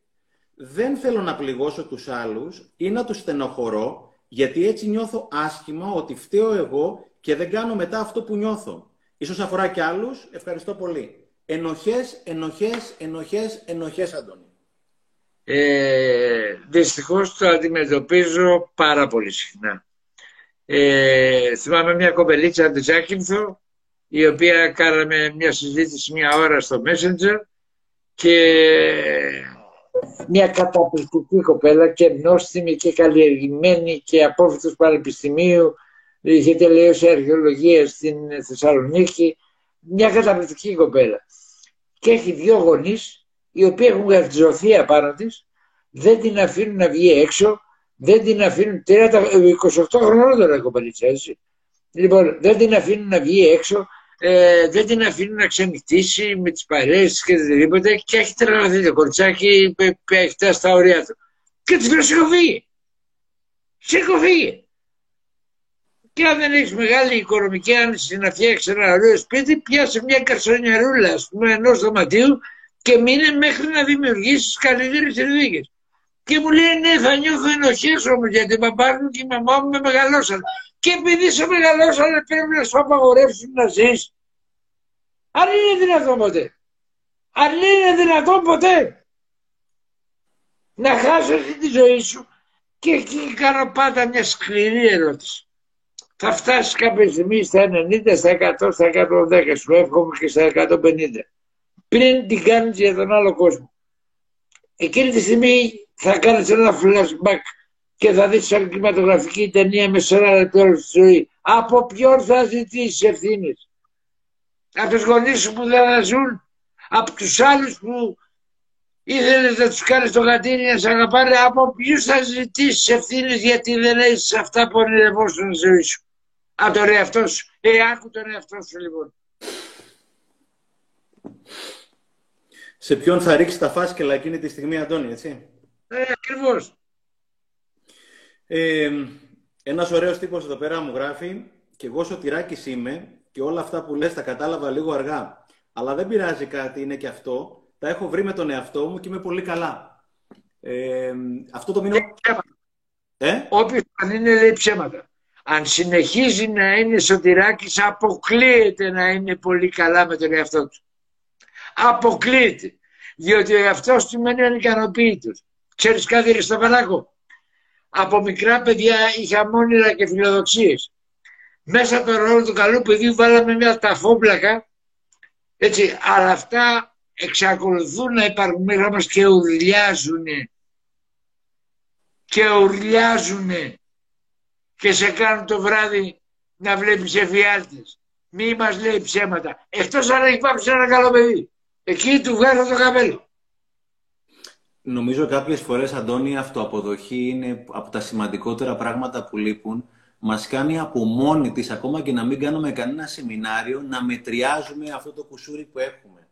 Δεν θέλω να πληγώσω τους άλλους ή να τους στενοχωρώ, γιατί έτσι νιώθω άσχημα ότι φταίω εγώ και δεν κάνω μετά αυτό που νιώθω. Ίσως αφορά και άλλους. Ευχαριστώ πολύ. Ενοχές, ενοχές, ενοχές, ενοχές, Αντώνη. Ε, δυστυχώς το αντιμετωπίζω πάρα πολύ συχνά. Ε, θυμάμαι μια κοπελίτσα από της Ζάκυνθο η οποία κάναμε μια συζήτηση μια ώρα στο Messenger και μια καταπληκτική κοπέλα και νόστιμη και καλλιεργημένη και απόφυτος πανεπιστημίου. Είχε τελειώσει αρχαιολογία στην Θεσσαλονίκη. Μια καταπληκτική κοπέλα. Και έχει δύο γονείς οι οποίοι έχουν γαρτιζωθεί απάνω της. Δεν την αφήνουν να βγει έξω. Δεν την αφήνουν. 30, 28 χρονών τώρα η κοπελίτσα έτσι. Λοιπόν δεν την αφήνουν να βγει έξω ε, δεν την αφήνουν να ξενυχτήσει με τις παρέες και οτιδήποτε και έχει τρελαθεί το κορτσάκι που έχει φτάσει στα ωριά του. Και της λέω σηκωφύγει. Σηκωφύγει. Και αν δεν έχεις μεγάλη οικονομική άνεση να φτιάξεις ένα ωραίο σπίτι, πιάσε μια καρσονιαρούλα, ας πούμε, ενός δωματίου και μείνε μέχρι να δημιουργήσεις καλύτερες συνθήκες. Και μου λέει, ναι, θα νιώθω ενοχές όμως γιατί παπά μου και η μαμά μου με μεγαλώσαν. Και επειδή σε μεγαλώσαν, πρέπει να σου απαγορεύσουν να ζεις. Αν είναι δυνατόν ποτέ. Αν είναι δυνατόν ποτέ. να χάσω τη ζωή σου και εκεί κάνω πάντα μια σκληρή ερώτηση. Θα φτάσεις κάποια στιγμή στα 90, στα 100, στα 110, σου εύχομαι και στα 150. Πριν την κάνεις για τον άλλο κόσμο. Εκείνη τη στιγμή θα κάνεις ένα flashback και θα δεις σαν κινηματογραφική ταινία με 40 λεπτό στη ζωή. Από ποιον θα ζητήσεις ευθύνες; Από τους γονείς σου που δεν ζουν. Από τους άλλους που ήθελε να τους κάνεις το γατήρι να σε αγαπάνε. Από ποιους θα ζητήσεις ευθύνες γιατί δεν έχεις αυτά που ονειρευόσουν στη ζωή σου; Από τον εαυτό σου. Ε, άκου τον εαυτό σου λοιπόν. Σε ποιον θα ρίξεις τα φάσκελα εκείνη τη στιγμή, Αντώνη, έτσι; Ε, ακριβώς. Ε, ένας ωραίος τύπος εδώ πέρα μου γράφει και εγώ σωτηράκης είμαι και όλα αυτά που λες τα κατάλαβα λίγο αργά. Αλλά δεν πειράζει κάτι, είναι και αυτό. Τα έχω βρει με τον εαυτό μου και είμαι πολύ καλά. Ε, αυτό το μήνυμα... Ε; Όποιος αν είναι λέει ψέματα. Αν συνεχίζει να είναι σωτηράκης αποκλείεται να είναι πολύ καλά με τον εαυτό του. Αποκλείεται. Διότι ο εαυτός του μένει ανικανοποίητος. Ξέρεις κάτι στο Πανάκο από μικρά παιδιά είχα μόνιρα και φιλοδοξίες. Μέσα από το ρόλο του καλού παιδιού βάλαμε μια ταφόμπλακα, έτσι, αλλά αυτά εξακολουθούν να υπάρχουν μέσα μας και ουρλιάζουν. Και ουρλιάζουν και σε κάνουν το βράδυ να βλέπεις εφιάλτες. Μη μας λέει ψέματα. Εκτός αν έχει πάψει ένα καλό παιδί. Εκεί του βγάζω το καπέλο. Νομίζω κάποιες φορές, Αντώνη, η αυτοαποδοχή είναι από τα σημαντικότερα πράγματα που λείπουν. Μας κάνει από μόνη της, ακόμα και να μην κάνουμε κανένα σεμινάριο, να μετριάζουμε αυτό το κουσούρι που έχουμε.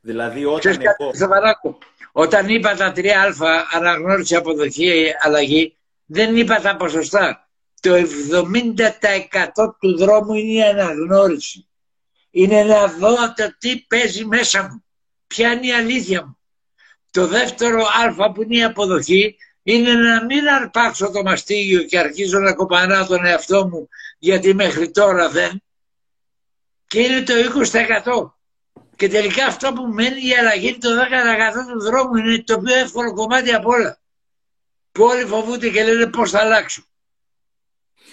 Δηλαδή όταν εγώ... όταν είπα τα 3α, αναγνώριση, αποδοχή, αλλαγή, δεν είπα τα ποσοστά. Το 70% του δρόμου είναι η αναγνώριση. Είναι να δω το τι παίζει μέσα μου. Ποια είναι η αλήθεια μου. Το δεύτερο α που είναι η αποδοχή είναι να μην αρπάξω το μαστίγιο και αρχίζω να κοπανάω τον εαυτό μου γιατί μέχρι τώρα δεν. Και είναι το 20%. Και τελικά αυτό που μένει η αλλαγή το 10% του δρόμου είναι το πιο εύκολο κομμάτι από όλα. Που όλοι φοβούνται και λένε πώς θα αλλάξω.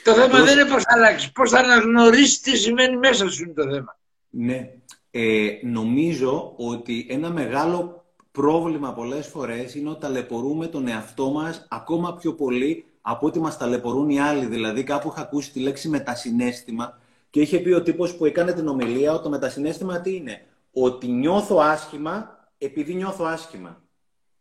Το θέμα δεν είναι πώς θα αλλάξεις. Πώς θα αναγνωρίσεις τι σημαίνει μέσα σου είναι το θέμα. Ναι. Ε, νομίζω ότι ένα μεγάλο πρόβλημα πολλές φορές είναι ότι ταλαιπωρούμε τον εαυτό μας ακόμα πιο πολύ από ότι μας ταλαιπωρούν οι άλλοι. Δηλαδή κάπου είχα ακούσει τη λέξη μετασυνέστημα και είχε πει ο τύπος που έκανε την ομιλία ότι το μετασυνέστημα τι είναι; Ότι νιώθω άσχημα επειδή νιώθω άσχημα.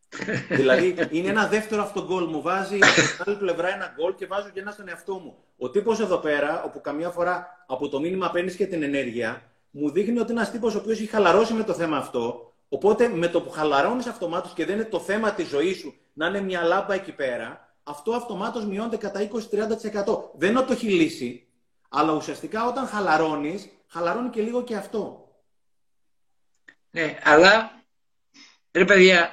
δηλαδή είναι ένα δεύτερο αυτό γκολ. Μου βάζει από την άλλη πλευρά ένα γκολ και βάζω και ένα στον εαυτό μου. Ο τύπος εδώ πέρα, όπου καμιά φορά από το μήνυμα παίρνεις και την ενέργεια, μου δείχνει ότι είναι ένας τύπος ο οποίος έχει χαλαρώσει με το θέμα αυτό Οπότε με το που χαλαρώνεις αυτομάτως και δεν είναι το θέμα της ζωής σου να είναι μια λάμπα εκεί πέρα, αυτό αυτομάτως μειώνεται κατά 20-30%. Δεν είναι ότι το έχει λύσει, αλλά ουσιαστικά όταν χαλαρώνεις, χαλαρώνει και λίγο και αυτό. Ναι, αλλά ρε παιδιά,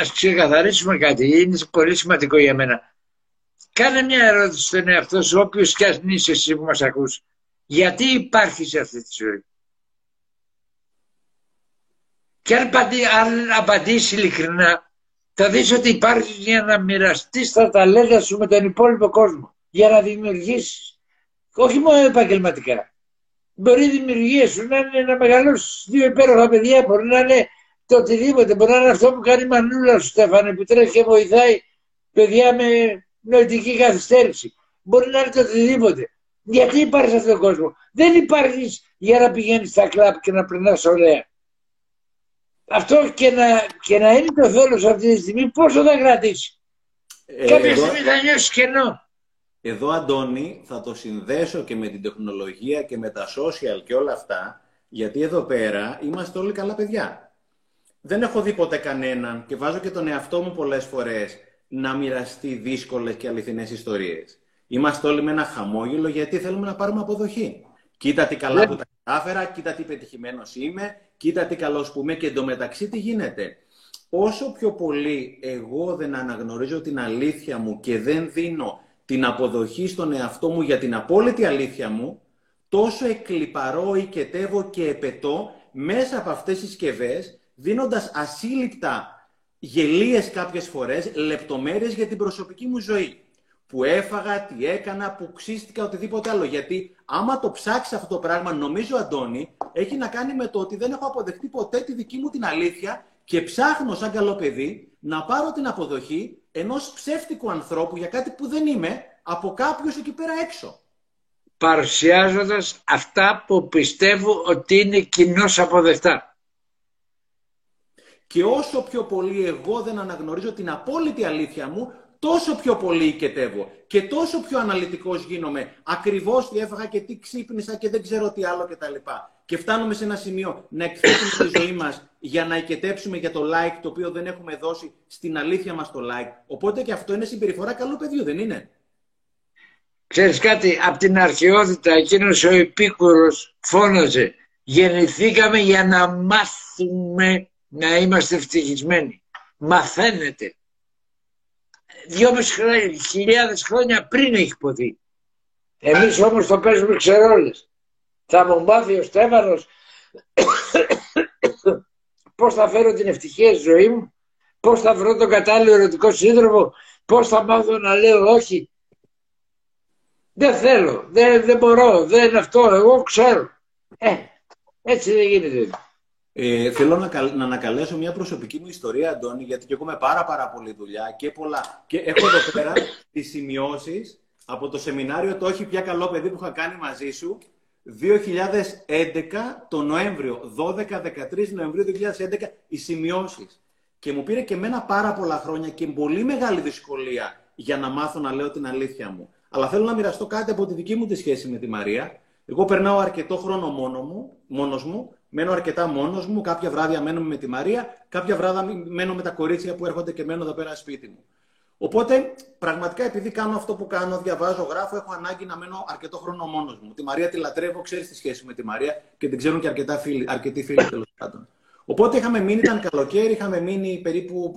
ας ξεκαθαρίσουμε κάτι, είναι πολύ σημαντικό για μένα. Κάνε μια ερώτηση στον εαυτό σου, όποιος κι αν είσαι εσύ που μας ακούς. Γιατί υπάρχει σε αυτή τη ζωή; Και αν, αν απαντήσει ειλικρινά, θα δεις ότι υπάρχει για να μοιραστείς τα ταλέντα σου με τον υπόλοιπο κόσμο. Για να δημιουργήσεις. Όχι μόνο επαγγελματικά. Μπορεί η δημιουργία σου να είναι να μεγαλώσεις δύο υπέροχα παιδιά, μπορεί να είναι το οτιδήποτε. Μπορεί να είναι αυτό που κάνει η μανούλα σου, Στέφανε, που τρέχει και βοηθάει παιδιά με νοητική καθυστέρηση. Μπορεί να είναι το οτιδήποτε. Γιατί υπάρχει σε αυτόν τον κόσμο. Δεν υπάρχεις για να πηγαίνεις στα κλαπ και να περνάς ωραία αυτό και να, και να είναι το θέλος αυτή τη στιγμή πόσο θα κρατήσει; Ε, Κάποια εδώ, στιγμή θα νιώσει κενό. Εδώ Αντώνη θα το συνδέσω και με την τεχνολογία και με τα social και όλα αυτά γιατί εδώ πέρα είμαστε όλοι καλά παιδιά. Δεν έχω δει ποτέ κανέναν και βάζω και τον εαυτό μου πολλές φορές να μοιραστεί δύσκολες και αληθινές ιστορίες. Είμαστε όλοι με ένα χαμόγελο γιατί θέλουμε να πάρουμε αποδοχή. Κοίτα τι καλά ναι. που τα κατάφερα, κοίτα τι πετυχημένος είμαι, κοίτα τι καλό που είμαι και εντωμεταξύ τι γίνεται. Όσο πιο πολύ εγώ δεν αναγνωρίζω την αλήθεια μου και δεν δίνω την αποδοχή στον εαυτό μου για την απόλυτη αλήθεια μου, τόσο εκλυπαρώ, οικετεύω και επετώ μέσα από αυτές τις συσκευές, δίνοντας ασύλληπτα γελίες κάποιες φορές λεπτομέρειες για την προσωπική μου ζωή. Που έφαγα, τι έκανα, που ξύστηκα, οτιδήποτε άλλο. Γιατί άμα το ψάξεις αυτό το πράγμα, νομίζω, Αντώνη, έχει να κάνει με το ότι δεν έχω αποδεχτεί ποτέ τη δική μου την αλήθεια και ψάχνω σαν καλό παιδί να πάρω την αποδοχή ενός ψεύτικου ανθρώπου για κάτι που δεν είμαι από κάποιους εκεί πέρα έξω. Παρουσιάζοντας αυτά που πιστεύω ότι είναι κοινώς αποδεκτά. Και όσο πιο πολύ εγώ δεν αναγνωρίζω την απόλυτη αλήθεια μου, τόσο πιο πολύ οικετεύω και τόσο πιο αναλυτικός γίνομαι. Ακριβώς τι έφαγα και τι ξύπνησα και δεν ξέρω τι άλλο κτλ. Και φτάνουμε σε ένα σημείο να εκθέσουμε τη ζωή μας για να οικετέψουμε για το like το οποίο δεν έχουμε δώσει στην αλήθεια μας το like. Οπότε και αυτό είναι συμπεριφορά καλού παιδιού, δεν είναι; Ξέρεις κάτι, από την αρχαιότητα εκείνος ο επίκουρος φώναζε γεννηθήκαμε για να μάθουμε να είμαστε ευτυχισμένοι. Μαθαίνετε. Δυόμιση χιλιάδες χρόνια πριν έχει ποθεί. Εμείς όμως το παίζουμε ξερόλες. Θα μου μάθει ο Στέφανος πώς θα φέρω την ευτυχία στη ζωή μου, πώς θα βρω τον κατάλληλο ερωτικό σύντροφο, πώς θα μάθω να λέω όχι. Δεν θέλω, δεν, δεν μπορώ, δεν είναι αυτό, εγώ ξέρω. Ε, έτσι δεν γίνεται. Ε, θέλω να, να ανακαλέσω μια προσωπική μου ιστορία, Αντώνη, γιατί και εγώ με πάρα, πάρα πολλή δουλειά και πολλά. Και έχω εδώ πέρα τις σημειώσεις από το σεμινάριο «Το όχι πια καλό παιδί» που είχα κάνει μαζί σου 2011, το Νοέμβριο, 12-13 Νοεμβρίου 2011, οι σημειώσεις. Και μου πήρε και μένα πάρα πολλά χρόνια και πολύ μεγάλη δυσκολία για να μάθω να λέω την αλήθεια μου. Αλλά θέλω να μοιραστώ κάτι από τη δική μου τη σχέση με τη Μαρία. Εγώ περνάω αρκετό χρόνο μόνος μου, μόνος μου, μένω αρκετά μόνος μου, κάποια βράδια μένω με τη Μαρία, κάποια βράδια μένω με τα κορίτσια που έρχονται και μένω εδώ πέρα σπίτι μου. Οπότε, πραγματικά, επειδή κάνω αυτό που κάνω, διαβάζω, γράφω, έχω ανάγκη να μένω αρκετό χρόνο μόνος μου. Τη Μαρία τη λατρεύω, ξέρεις τη σχέση με τη Μαρία και την ξέρουν και αρκετά φίλοι, αρκετοί φίλοι τέλος πάντων. Οπότε είχαμε μείνει, ήταν καλοκαίρι, είχαμε μείνει περίπου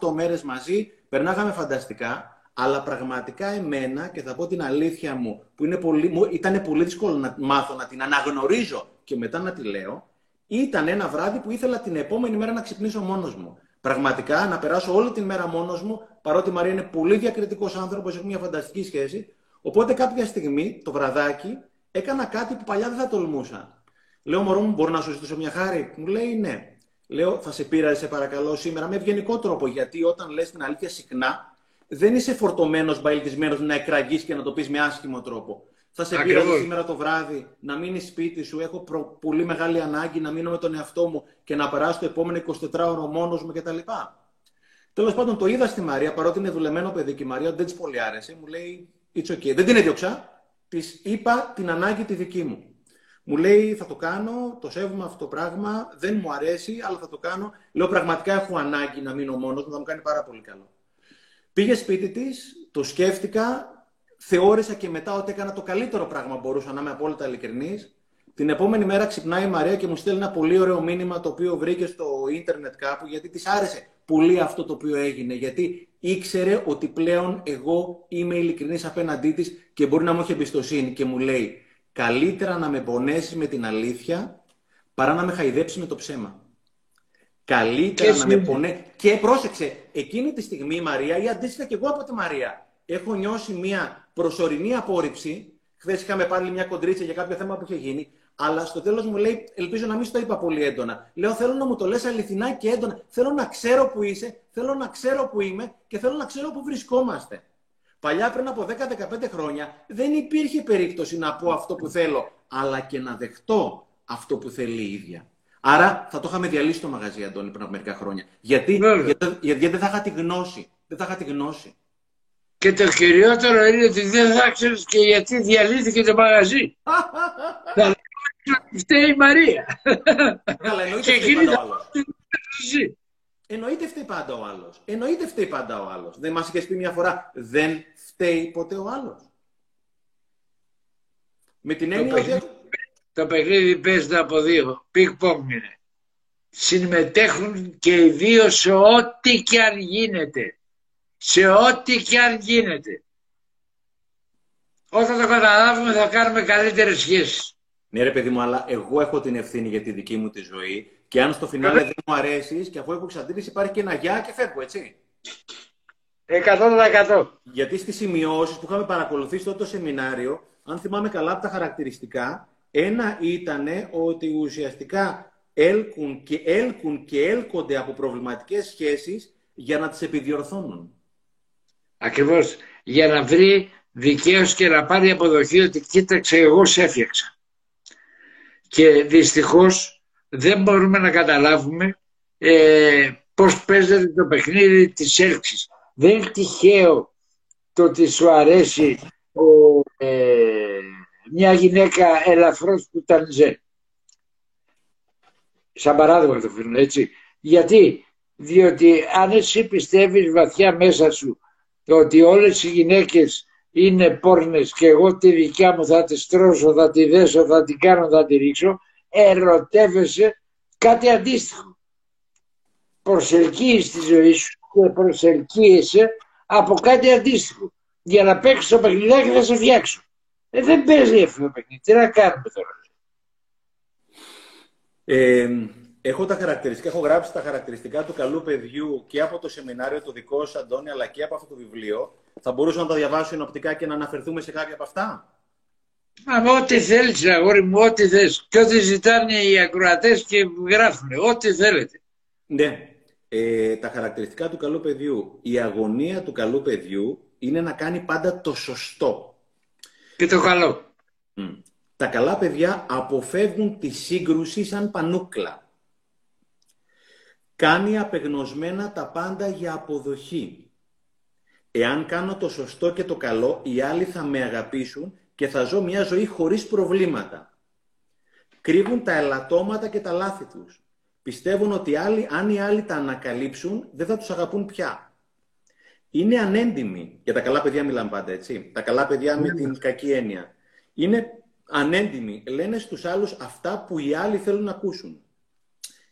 7-8 μέρες μαζί, περνάγαμε φανταστικά, αλλά πραγματικά εμένα, και θα πω την αλήθεια μου, που είναι πολύ, ήταν πολύ δύσκολο να μάθω να την αναγνωρίζω και μετά να τη λέω, ήταν ένα βράδυ που ήθελα την επόμενη μέρα να ξυπνήσω μόνος μου. Πραγματικά να περάσω όλη την μέρα μόνος μου, παρότι η Μαρία είναι πολύ διακριτικός άνθρωπος, έχει μια φανταστική σχέση. Οπότε κάποια στιγμή, το βραδάκι, έκανα κάτι που παλιά δεν θα τολμούσα. Λέω, Μωρό μου, μπορώ να σου ζητήσω μια χάρη; Μου λέει, Ναι. Λέω, Θα σε πείραζε, σε παρακαλώ, σήμερα με ευγενικό τρόπο. Γιατί όταν λες την αλήθεια συχνά, δεν είσαι φορτωμένος, μπαϊλτισμένος να εκραγείς και να το πεις με άσχημο τρόπο. Θα σε πειράζει σήμερα το βράδυ να μείνει σπίτι σου. Έχω προ... πολύ μεγάλη ανάγκη να μείνω με τον εαυτό μου και να περάσω το επόμενο 24ωρο μόνος μου κτλ. Τέλος πάντων, το είδα στη Μαρία, παρότι είναι δουλεμένο παιδί και η Μαρία δεν της πολύ άρεσε. Μου λέει, It's okay. Δεν την έδιωξα. Της είπα την ανάγκη τη δική μου. Μου λέει, Θα το κάνω, το σέβομαι αυτό το πράγμα, δεν μου αρέσει, αλλά θα το κάνω. Λέω, Πραγματικά έχω ανάγκη να μείνω μόνος μου, θα μου κάνει πάρα πολύ καλό. Πήγε σπίτι της, το σκέφτηκα, θεώρησα και μετά ότι έκανα το καλύτερο πράγμα μπορούσα να είμαι απόλυτα ειλικρινής. Την επόμενη μέρα ξυπνάει η Μαρία και μου στέλνει ένα πολύ ωραίο μήνυμα το οποίο βρήκε στο ίντερνετ κάπου γιατί της άρεσε πολύ αυτό το οποίο έγινε. Γιατί ήξερε ότι πλέον εγώ είμαι ειλικρινής απέναντί της και μπορεί να μου έχει εμπιστοσύνη και μου λέει καλύτερα να με πονέσεις με την αλήθεια παρά να με χαϊδέψεις με το ψέμα. Καλύτερα να με πονέσει. Και πρόσεξε, εκείνη τη στιγμή η Μαρία, ή αντίστοιχα και εγώ από τη Μαρία, έχω νιώσει μια προσωρινή απόρριψη. Χθες είχαμε πάλι μια κοντρίτσα για κάποιο θέμα που είχε γίνει. Αλλά στο τέλος μου λέει: Ελπίζω να μην στο είπα πολύ έντονα. Λέω: Θέλω να μου το λες αληθινά και έντονα. Θέλω να ξέρω που είσαι, θέλω να ξέρω που είμαι και θέλω να ξέρω που βρισκόμαστε. Παλιά πριν από 10-15 χρόνια δεν υπήρχε περίπτωση να πω αυτό που θέλω, αλλά και να δεχτώ αυτό που θέλει η ίδια. Άρα θα το είχαμε διαλύσει το μαγαζί, Αντώνη, πριν από μερικά χρόνια. Γιατί, γιατί, γιατί δεν θα είχα τη γνώση. Δεν θα είχα τη γνώση. Και το κυριότερο είναι ότι δεν θα ξέρεις και γιατί διαλύθηκε το μαγαζί. θα λέμε ότι φταίει η Μαρία. Καλά, εννοείται φταίει πάντα ο άλλος. Εννοείται φταίει πάντα ο άλλος. Εννοείται φταίει πάντα ο άλλος. Δεν μας είχε πει μια φορά, δεν φταίει ποτέ ο άλλος. Με την έννοια ότι... Το παιχνίδι παίζεται από δύο. Πικ είναι. Συμμετέχουν και οι δύο σε ό,τι και αν γίνεται σε ό,τι και αν γίνεται. Όταν το καταλάβουμε θα κάνουμε καλύτερες σχέσεις. Ναι ρε παιδί μου, αλλά εγώ έχω την ευθύνη για τη δική μου τη ζωή Και αν στο φινάλε δεν μου αρέσει και αφού έχω εξαντλήσει υπάρχει και ένα γεια και φεύγω, έτσι. 100%. Γιατί στις σημειώσεις που είχαμε παρακολουθήσει τότε το σεμινάριο, αν θυμάμαι καλά από τα χαρακτηριστικά, ένα ήταν ότι ουσιαστικά έλκουν και, έλκουν και έλκονται από προβληματικές σχέσεις για να τις επιδιορθώνουν. Ακριβώς. Για να βρει δικαίως και να πάρει αποδοχή ότι κοίταξε εγώ σε έφτιαξα. Και δυστυχώς δεν μπορούμε να καταλάβουμε ε, πώς παίζεται το παιχνίδι της έλξης. Δεν είναι τυχαίο το ότι σου αρέσει ε, μια γυναίκα ελαφρώς που ζε. Σαν παράδειγμα το φέρνω έτσι. Γιατί, διότι αν εσύ πιστεύεις βαθιά μέσα σου ότι όλες οι γυναίκες είναι πόρνες και εγώ τη δικιά μου θα τη στρώσω, θα τη δέσω, θα την κάνω, θα τη ρίξω, ερωτεύεσαι κάτι αντίστοιχο. Προσελκύεις τη ζωή σου και προσελκύεσαι από κάτι αντίστοιχο. Για να παίξεις το παιχνιδάκι θα σε φτιάξω. Ε, δεν παίζει αυτό το παιχνίδι. Τι να κάνουμε τώρα. Ε, έχω τα χαρακτηριστικά, έχω γράψει τα χαρακτηριστικά του καλού παιδιού και από το σεμινάριο το δικό σου, Αντώνη, αλλά και από αυτό το βιβλίο. Θα μπορούσα να τα διαβάσω συνοπτικά και να αναφερθούμε σε κάποια από αυτά; Μα ό,τι θέλεις, αγόρι μου, ό,τι θες. Και ό,τι ζητάνε οι ακροατές και γράφουν, ό,τι θέλετε. Ναι. Ε, τα χαρακτηριστικά του καλού παιδιού. Η αγωνία του καλού παιδιού είναι να κάνει πάντα το σωστό. Και το καλό. Τα καλά παιδιά αποφεύγουν τη σύγκρουση σαν πανούκλα. Κάνει απεγνωσμένα τα πάντα για αποδοχή. Εάν κάνω το σωστό και το καλό, οι άλλοι θα με αγαπήσουν και θα ζω μια ζωή χωρίς προβλήματα. Κρύβουν τα ελαττώματα και τα λάθη τους. Πιστεύουν ότι άλλοι, αν οι άλλοι τα ανακαλύψουν, δεν θα τους αγαπούν πια. Είναι ανέντιμοι. Για τα καλά παιδιά μιλάμε πάντα, έτσι. Τα καλά παιδιά με την κακή έννοια. Είναι ανέντιμοι. Λένε στους άλλους αυτά που οι άλλοι θέλουν να ακούσουν.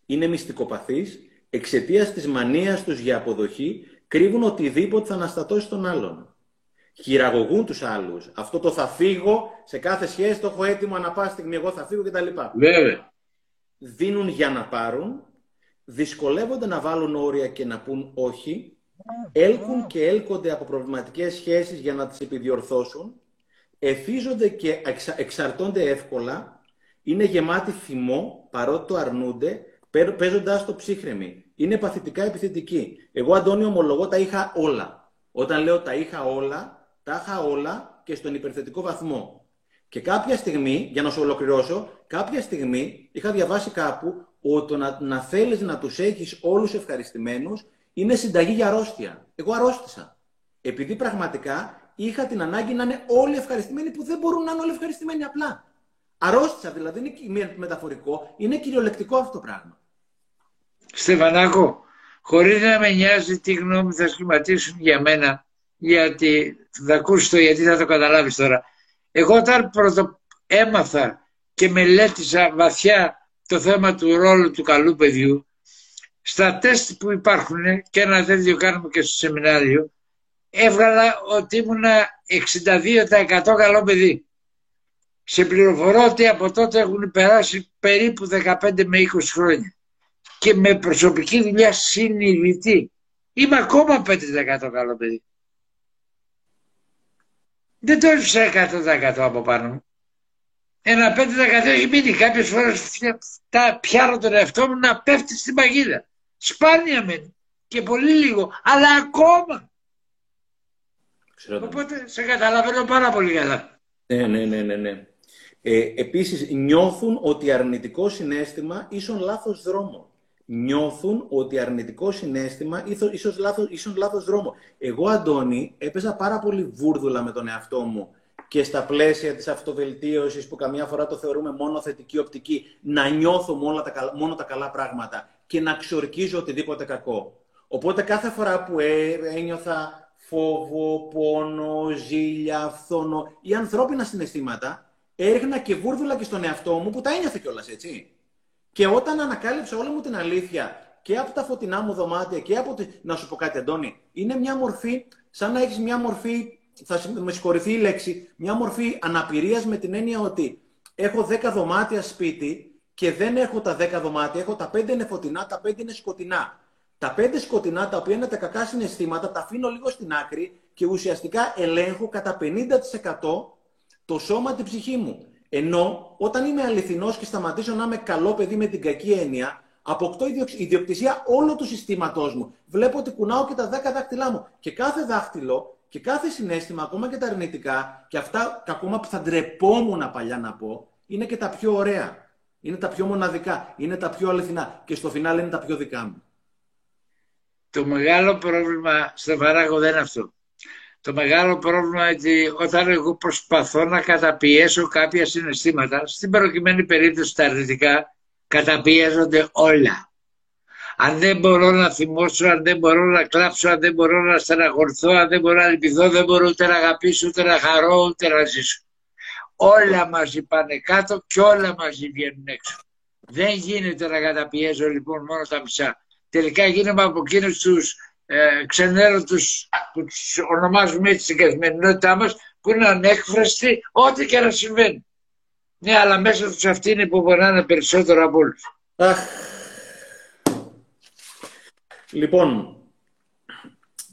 Είναι μυστικοπαθείς. Εξαιτίας της μανίας τους για αποδοχή, κρύβουν οτιδήποτε θα αναστατώσει τον άλλον. Χειραγωγούν τους άλλους. Αυτό το θα φύγω, σε κάθε σχέση το έχω έτοιμο, ανά πάση στιγμή εγώ θα φύγω κτλ. Βέβαια. Δίνουν για να πάρουν, δυσκολεύονται να βάλουν όρια και να πούν όχι, έλκουν και έλκονται από προβληματικές σχέσεις για να τις επιδιορθώσουν, εθίζονται και εξαρτώνται εύκολα, είναι γεμάτοι θυμό παρότι το αρνούνται, παίζοντας το ψύχρεμοι. Είναι παθητικά επιθετικοί. Εγώ, Αντώνιο, ομολογώ τα είχα όλα. Όταν λέω τα είχα όλα, τα είχα όλα και στον υπερθετικό βαθμό. Και κάποια στιγμή, για να σου ολοκληρώσω, κάποια στιγμή είχα διαβάσει κάπου ότι να, να θέλεις να τους έχεις όλους ευχαριστημένους είναι συνταγή για αρρώστια. Εγώ αρρώστησα. Επειδή πραγματικά είχα την ανάγκη να είναι όλοι ευχαριστημένοι που δεν μπορούν να είναι όλοι ευχαριστημένοι απλά. Αρρώστησα δηλαδή, είναι μεταφορικό, είναι κυριολεκτικό αυτό το πράγμα. Στεφανάκο, χωρίς να με νοιάζει τι γνώμη θα σχηματίσουν για μένα, γιατί θα ακούσει το γιατί θα το καταλάβεις τώρα. Εγώ όταν πρώτο έμαθα και μελέτησα βαθιά το θέμα του ρόλου του καλού παιδιού, στα τεστ που υπάρχουν και ένα τέτοιο κάνουμε και στο σεμινάριο, έβγαλα ότι ήμουν 62% καλό παιδί. Σε πληροφορώ ότι από τότε έχουν περάσει περίπου 15 με 20 χρόνια. Και με προσωπική δουλειά συνειδητή. Είμαι ακόμα 5% καλό παιδί. Δεν το έφυσα 100% από πάνω μου. Ένα 5% έχει μείνει. Κάποιες φορές πιάνω τον εαυτό μου να πέφτει στην παγίδα. Σπάνια μένει. Και πολύ λίγο. Αλλά ακόμα. Οπότε σε καταλαβαίνω πάρα πολύ καλά. Ναι, ναι, ναι, ναι. ναι. Ε, επίσης νιώθουν ότι αρνητικό συνέστημα ίσον λάθος δρόμο. Νιώθουν ότι αρνητικό συνέστημα ίσως λάθος, ίσον λάθος δρόμο. Εγώ, Αντώνη, έπαιζα πάρα πολύ βούρδουλα με τον εαυτό μου και στα πλαίσια της αυτοβελτίωσης που καμιά φορά το θεωρούμε μόνο θετική οπτική, να νιώθω μόνο τα, μόνο τα καλά πράγματα και να ξορκίζω οτιδήποτε κακό. Οπότε κάθε φορά που ένιωθα φόβο, πόνο, ζήλια, φθόνο ή ανθρώπινα συναισθήματα, έριχνα και βούρδουλα και στον εαυτό μου που τα ένιωθε κιόλας, έτσι. Και όταν ανακάλυψα όλη μου την αλήθεια και από τα φωτεινά μου δωμάτια και από. Τη... Να σου πω κάτι, Αντώνη, είναι μια μορφή, σαν να έχεις μια μορφή, θα με συγχωρηθεί η λέξη, μια μορφή αναπηρίας με την έννοια ότι έχω 10 δωμάτια σπίτι και δεν έχω τα 10 δωμάτια, έχω τα 5 είναι φωτεινά, τα 5 είναι σκοτεινά. Τα 5 σκοτεινά, τα οποία είναι τα κακά συναισθήματα, τα αφήνω λίγο στην άκρη και ουσιαστικά ελέγχω κατά 50% το σώμα, την ψυχή μου. Ενώ όταν είμαι αληθινός και σταματήσω να είμαι καλό παιδί με την κακή έννοια, αποκτώ ιδιοκτησία όλο του συστήματός μου. Βλέπω ότι κουνάω και τα 10 δάχτυλά μου. Και κάθε δάχτυλο και κάθε συνέστημα, ακόμα και τα αρνητικά, και αυτά ακόμα που θα ντρεπόμουν παλιά να πω, είναι και τα πιο ωραία. Είναι τα πιο μοναδικά. Είναι τα πιο αληθινά. Και στο φινάλε είναι τα πιο δικά μου. Το μεγάλο πρόβλημα, Στεφανάκο, δεν είναι αυτό. Το μεγάλο πρόβλημα είναι ότι όταν εγώ προσπαθώ να καταπιέσω κάποια συναισθήματα, στην προκειμένη περίπτωση τα αρνητικά, καταπιέζονται όλα. Αν δεν μπορώ να θυμώσω, αν δεν μπορώ να κλάψω, αν δεν μπορώ να στεναχωρηθώ, αν δεν μπορώ να λυπηθώ, δεν μπορώ ούτε να αγαπήσω, ούτε να χαρώ, ούτε να ζήσω. Όλα μαζί πάνε κάτω και όλα μαζί βγαίνουν έξω. Δεν γίνεται να καταπιέζω λοιπόν μόνο τα μισά. Τελικά γίνομαι από εκείνους τους ε, ξενέρωτους που τους ονομάζουμε έτσι στην καθημερινότητά μας που είναι ανέκφραστοι ό,τι και να συμβαίνει. Ναι, αλλά μέσα τους αυτοί είναι που πονάνε περισσότερο από όλους. Αχ. Λοιπόν,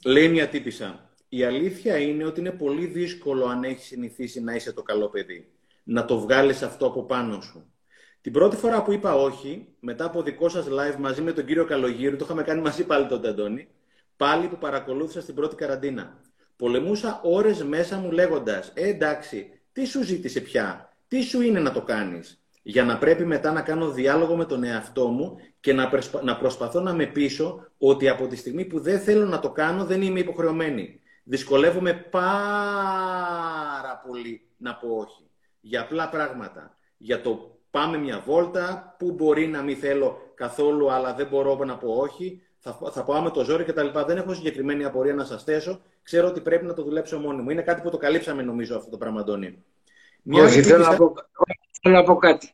λέει μια τύπησα. Η αλήθεια είναι ότι είναι πολύ δύσκολο αν έχεις συνηθίσει να είσαι το καλό παιδί. Να το βγάλεις αυτό από πάνω σου. Την πρώτη φορά που είπα όχι, μετά από δικό σας live μαζί με τον κύριο Καλογύρου, το είχαμε κάνει μαζί πάλι τον Ταντώνη, πάλι που παρακολούθησα στην πρώτη καραντίνα. Πολεμούσα ώρες μέσα μου λέγοντας «Ε, εντάξει, τι σου ζήτησε πια, τι σου είναι να το κάνεις» για να πρέπει μετά να κάνω διάλογο με τον εαυτό μου και να, να προσπαθώ να με πείσω ότι από τη στιγμή που δεν θέλω να το κάνω δεν είμαι υποχρεωμένη. Δυσκολεύομαι πάρα πολύ να πω όχι. Για απλά πράγματα. Για το πάμε μια βόλτα που μπορεί να μην θέλω καθόλου αλλά δεν μπορώ να πω όχι θα, θα πάω με το ζόρι κτλ. Δεν έχω συγκεκριμένη απορία να σας θέσω. Ξέρω ότι πρέπει να το δουλέψω μόνοι μου. Είναι κάτι που το καλύψαμε νομίζω αυτό το πράγμα, Αντώνη. Μια Όχι, θέλω, να πω, θέλω να πω κάτι.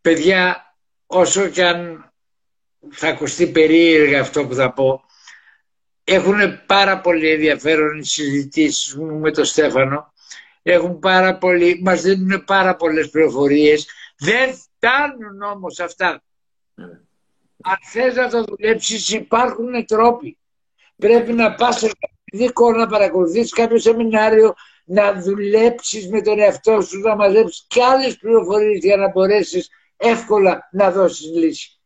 Παιδιά, όσο και αν θα ακουστεί περίεργα αυτό που θα πω, έχουν πάρα πολύ ενδιαφέρον οι συζητήσεις μου με τον Στέφανο. Έχουν πάρα πολύ, μας δίνουν πάρα πολλές πληροφορίες. Δεν φτάνουν όμως αυτά. Ναι αν θες να το δουλέψεις υπάρχουν τρόποι. Πρέπει να πας σε δικό να παρακολουθήσεις κάποιο σεμινάριο, να δουλέψεις με τον εαυτό σου, να μαζέψεις και άλλες πληροφορίες για να μπορέσεις εύκολα να δώσεις λύση.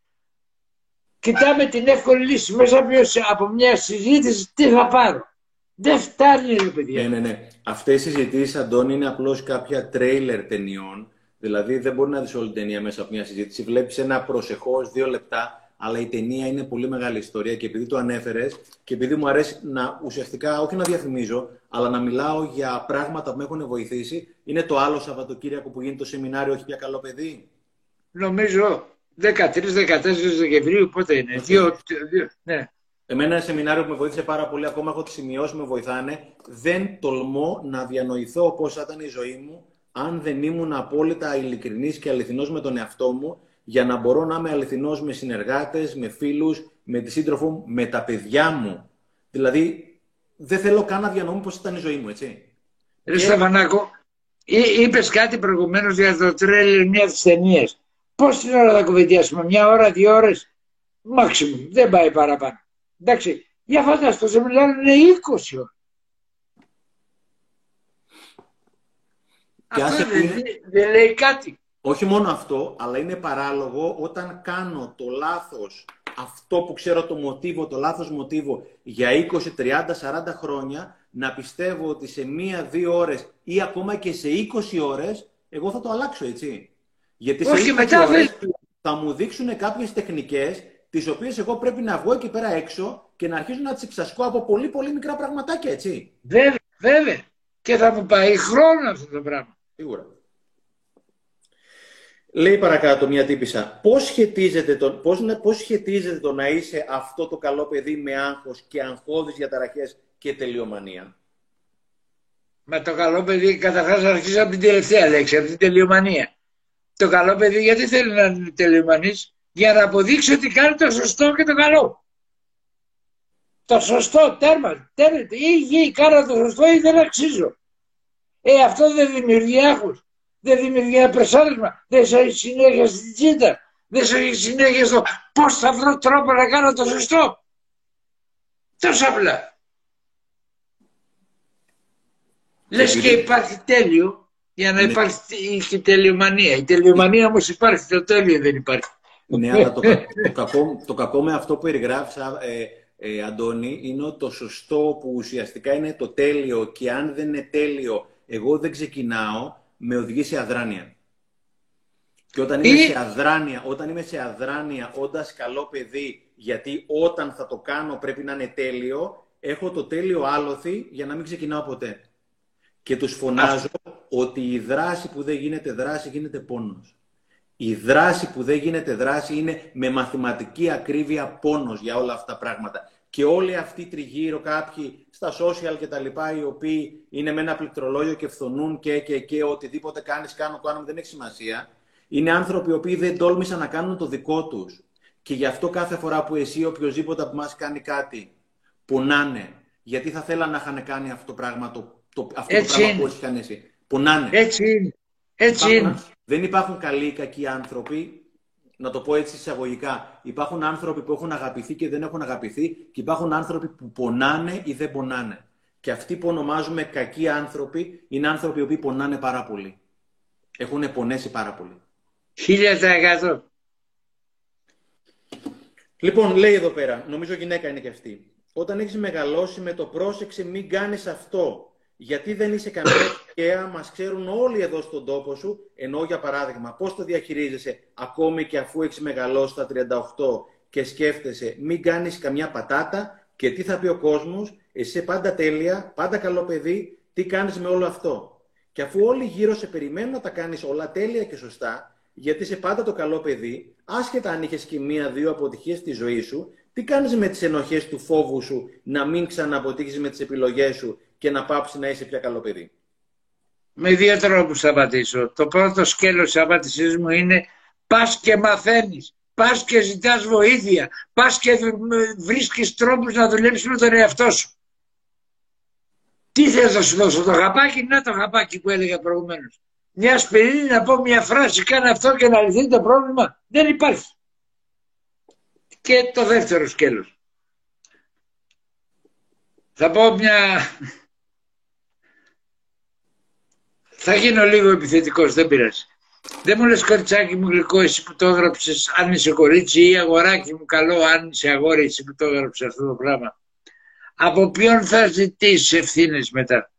Κοιτάμε την εύκολη λύση μέσα από μια συζήτηση τι θα πάρω. Δεν φτάνει ρε παιδιά. Ναι, ναι, ναι. Αυτές οι συζητήσεις, Αντώνη, είναι απλώς κάποια τρέιλερ ταινιών. Δηλαδή δεν μπορεί να δεις όλη την ταινία μέσα από μια συζήτηση. Βλέπεις ένα προσεχώς δύο λεπτά αλλά η ταινία είναι πολύ μεγάλη ιστορία και επειδή το ανέφερες και επειδή μου αρέσει να ουσιαστικά όχι να διαφημίζω, αλλά να μιλάω για πράγματα που με έχουν βοηθήσει, είναι το άλλο Σαββατοκύριακο που γίνεται το σεμινάριο Όχι για καλό παιδί. Νομίζω 13-14 Δεκεμβρίου, πότε είναι; Δύο, δύο, ναι. Εμένα ένα σεμινάριο που με βοήθησε πάρα πολύ, ακόμα έχω τι σημειώσει που με βοηθάνε. Δεν τολμώ να διανοηθώ πώς θα ήταν η ζωή μου αν δεν ήμουν απόλυτα ειλικρινής και αληθινός με τον εαυτό μου για να μπορώ να είμαι αληθινός με συνεργάτες, με φίλους, με τη σύντροφό μου, με τα παιδιά μου. Δηλαδή, δεν θέλω καν να διανοούμε πώς ήταν η ζωή μου, έτσι. Ρε και... Σταφανάκο, είπες κάτι προηγουμένως για το τρέλερ μιας τη ταινία. Πόση ώρα θα κουβεντιάσουμε, μια ώρα, δύο ώρες, μάξιμου, δεν πάει παραπάνω. Εντάξει, για φανταστώ, σε μιλάνε είναι 20 ώρα. Αυτό δεν, δεν λέει κάτι. Όχι μόνο αυτό, αλλά είναι παράλογο όταν κάνω το λάθος, αυτό που ξέρω το μοτίβο, το λάθος μοτίβο για 20, 30, 40 χρόνια, να πιστεύω ότι σε μία-δύο ώρες ή ακόμα και σε 20 ώρες, εγώ θα το αλλάξω, έτσι. Γιατί σε Όχι, 20 μετά ώρες θα μου δείξουν κάποιες τεχνικές, τις οποίες εγώ πρέπει να βγω εκεί πέρα έξω και να αρχίσω να τις εξασκώ από πολύ πολύ μικρά πραγματάκια, έτσι. Βέβαια, βέβαια. Και θα μου πάει χρόνος αυτό το πράγμα. Σίγουρα. Λέει παρακάτω μια τύπησα, πώς σχετίζεται, το, πώς, πώς σχετίζεται το να είσαι αυτό το καλό παιδί με άγχος και αγχώδεις διαταραχές και τελειομανία; Με το καλό παιδί, καταρχάς να αρχίσω από την τελευταία λέξη, από την τελειομανία. Το καλό παιδί γιατί θέλει να είναι τελειομανής, για να αποδείξει ότι κάνει το σωστό και το καλό. Το σωστό, τέρμα, τέρμα, ή, ή κάνω το σωστό ή δεν αξίζω. Ε, αυτό δεν δημιουργεί άγχος. Δεν δημιουργεί ένα πρεσάρισμα, δεν σε έχει συνέχεια στην τσίτα, δεν σε έχει συνέχεια στο πώς θα βρω τρόπο να κάνω το σωστό. Τόσο απλά. Λες και υπάρχει τέλειο για να ναι. υπάρχει και τελειομανία. Η τελειομανία όμως υπάρχει, το τέλειο δεν υπάρχει. Ναι, αλλά το, το, κακό, το κακό με αυτό που περιγράφεις, ε, ε, Αντώνη, είναι το σωστό που ουσιαστικά είναι το τέλειο και αν δεν είναι τέλειο, εγώ δεν ξεκινάω, με οδηγεί σε αδράνεια. Και όταν είμαι, σε αδράνεια, όταν είμαι σε αδράνεια, όντας καλό παιδί, γιατί όταν θα το κάνω πρέπει να είναι τέλειο, έχω το τέλειο άλοθη για να μην ξεκινάω ποτέ. Και τους φωνάζω ότι η δράση που δεν γίνεται δράση γίνεται πόνος. Η δράση που δεν γίνεται δράση είναι με μαθηματική ακρίβεια πόνος για όλα αυτά τα πράγματα. Και όλοι αυτοί τριγύρω κάποιοι στα social και τα λοιπά, οι οποίοι είναι με ένα πληκτρολόγιο και φθονούν και, και, και οτιδήποτε κάνεις, κάνω, κάνω, δεν έχει σημασία. Είναι άνθρωποι οι οποίοι δεν τόλμησαν να κάνουν το δικό τους. Και γι' αυτό κάθε φορά που εσύ οποιοδήποτε από εμάς κάνει κάτι, πονάνε. Γιατί θα θέλανε να είχαν κάνει αυτό το πράγμα, το, το, αυτό το πράγμα που έχει κάνει εσύ. Πονάνε. Έτσι είναι. Έτσι είναι. Δεν υπάρχουν καλοί ή κακοί άνθρωποι. Να το πω έτσι εισαγωγικά. Υπάρχουν άνθρωποι που έχουν αγαπηθεί και δεν έχουν αγαπηθεί και υπάρχουν άνθρωποι που πονάνε ή δεν πονάνε. Και αυτοί που ονομάζουμε κακοί άνθρωποι είναι άνθρωποι οι οποίοι πονάνε πάρα πολύ. Έχουν πονέσει πάρα πολύ. Χίλια Λοιπόν, λέει εδώ πέρα, νομίζω γυναίκα είναι και αυτή. Όταν έχεις μεγαλώσει με το πρόσεξε μην κάνεις αυτό γιατί δεν είσαι καμία τυχαία, μας ξέρουν όλοι εδώ στον τόπο σου, ενώ για παράδειγμα, πώς το διαχειρίζεσαι ακόμη και αφού έχεις μεγαλώσει στα 38 και σκέφτεσαι, μην κάνεις καμιά πατάτα και τι θα πει ο κόσμος, εσύ είσαι πάντα τέλεια, πάντα καλό παιδί, τι κάνεις με όλο αυτό. Και αφού όλοι γύρω σε περιμένουν να τα κάνεις όλα τέλεια και σωστά, γιατί είσαι πάντα το καλό παιδί, άσχετα αν είχες και μία-δύο αποτυχίες στη ζωή σου, τι κάνεις με τις ενοχές του φόβου σου να μην ξαναποτύχει με τις επιλογές σου και να πάψει να είσαι πια καλό παιδί. Με δύο τρόπους θα απαντήσω. Το πρώτο σκέλος της απάντησής μου είναι πας και μαθαίνεις, πας και ζητάς βοήθεια, πας και βρίσκεις τρόπους να δουλέψεις με τον εαυτό σου. Τι θες να σου δώσω, το γαπάκι, να το γαπάκι που έλεγα προηγουμένως. Μια σπηρίνη να πω μια φράση, κάνε αυτό και να λυθεί το πρόβλημα. Δεν υπάρχει. Και το δεύτερο σκέλος. Θα πω μια Θα γίνω λίγο επιθετικός, δεν πειράζει. Δεν μου λες κοριτσάκι μου γλυκό εσύ που το έγραψες αν είσαι κορίτσι ή αγοράκι μου καλό αν είσαι αγόρι εσύ που το έγραψες αυτό το πράγμα. Από ποιον θα ζητήσεις ευθύνες μετά;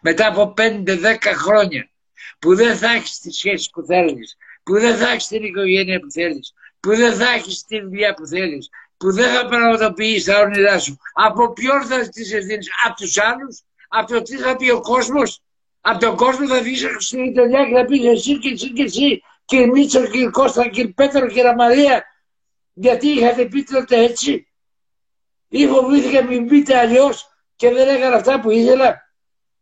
Μετά από 5-10 χρόνια που δεν θα έχεις τη σχέση που θέλεις, που δεν θα έχεις την οικογένεια που θέλεις, που δεν θα έχεις τη δουλειά που θέλεις, που δεν θα πραγματοποιείς τα όνειρά σου. Από ποιον θα ζητήσεις ευθύνες, από τους άλλους, από το τι θα πει ο κόσμος, από τον κόσμο θα βγεις στην Ιταλία και θα πεις εσύ και εσύ και εσύ κύριε Μίτσο, κύριε Κώστα, κύριε Πέτρο, κύριε Μαρία γιατί είχατε πει τότε έτσι ή φοβήθηκα μην πείτε αλλιώς και δεν έκανα αυτά που ήθελα.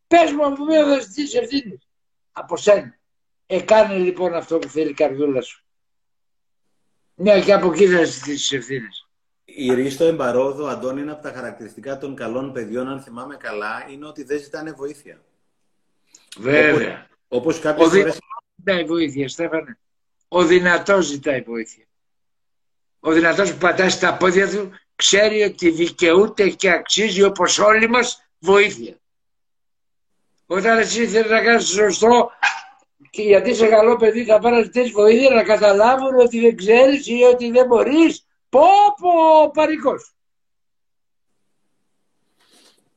Πες μου από μένα θα ζητήσει ευθύνη. Από σένα. Εκάνε λοιπόν αυτό που θέλει η καρδιούλα σου. Ναι, και από εκεί θα ζητήσει ευθύνες. Η Ρίστο Εμπαρόδο, Αντώνη, ένα από τα χαρακτηριστικά των καλών παιδιών, αν θυμάμαι καλά, είναι ότι δεν ζητάνε βοήθεια. Βέβαια. Όπως, κάποιες Ο φορές... ζητάει βοήθεια, Στέφανε. Ο δυνατός ζητάει βοήθεια. Ο δυνατός που πατάει στα πόδια του ξέρει ότι δικαιούται και αξίζει όπως όλοι μας βοήθεια. Όταν εσύ θέλεις να κάνεις σωστό και γιατί είσαι καλό παιδί θα πάρεις ζητήσεις βοήθεια να καταλάβουν ότι δεν ξέρεις ή ότι δεν μπορείς. Πω πω παρικός.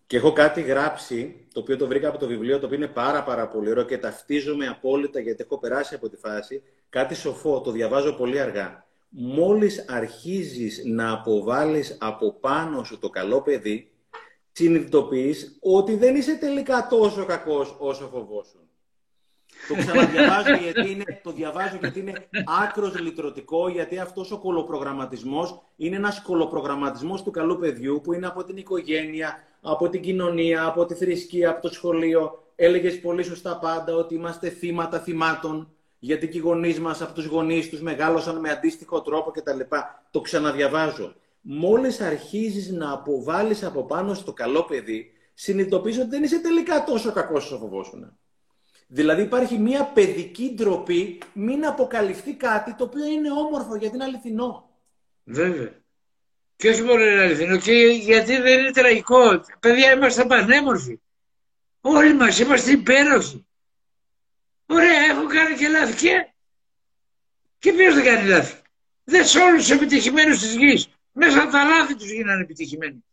Και έχω κάτι γράψει, το οποίο το βρήκα από το βιβλίο, το οποίο είναι πάρα πάρα πολύ ωραίο και ταυτίζομαι απόλυτα γιατί έχω περάσει από τη φάση. Κάτι σοφό, το διαβάζω πολύ αργά. Μόλις αρχίζεις να αποβάλεις από πάνω σου το καλό παιδί, συνειδητοποιείς ότι δεν είσαι τελικά τόσο κακός όσο φοβόσουν. Το ξαναδιαβάζω γιατί είναι, το διαβάζω γιατί είναι άκρος λυτρωτικό, γιατί αυτός ο κολοπρογραμματισμός είναι ένας κολοπρογραμματισμός του καλού παιδιού που είναι από την οικογένεια, από την κοινωνία, από τη θρησκεία, από το σχολείο. Έλεγες πολύ σωστά πάντα ότι είμαστε θύματα θυμάτων, γιατί και οι γονείς μας από τους γονείς τους μεγάλωσαν με αντίστοιχο τρόπο κτλ. Το ξαναδιαβάζω. Μόλις αρχίζεις να αποβάλεις από πάνω στο καλό παιδί, συνειδητοποιείς ότι δεν είσαι τελικά τόσο κακός όσο φοβόσουν. Δηλαδή υπάρχει μια παιδική ντροπή μην αποκαλυφθεί κάτι το οποίο είναι όμορφο γιατί είναι αληθινό. Βέβαια. Και όχι μόνο είναι αληθινό, και γιατί δεν είναι τραγικό. Παιδιά, είμαστε πανέμορφοι. Όλοι μας είμαστε υπέροχοι. Ωραία, έχω κάνει και λάθη και... Και ποιος δεν κάνει λάθη; Δεν σε όλους τους επιτυχημένους της γης. Μέσα από τα λάθη τους γίνανε επιτυχημένοι.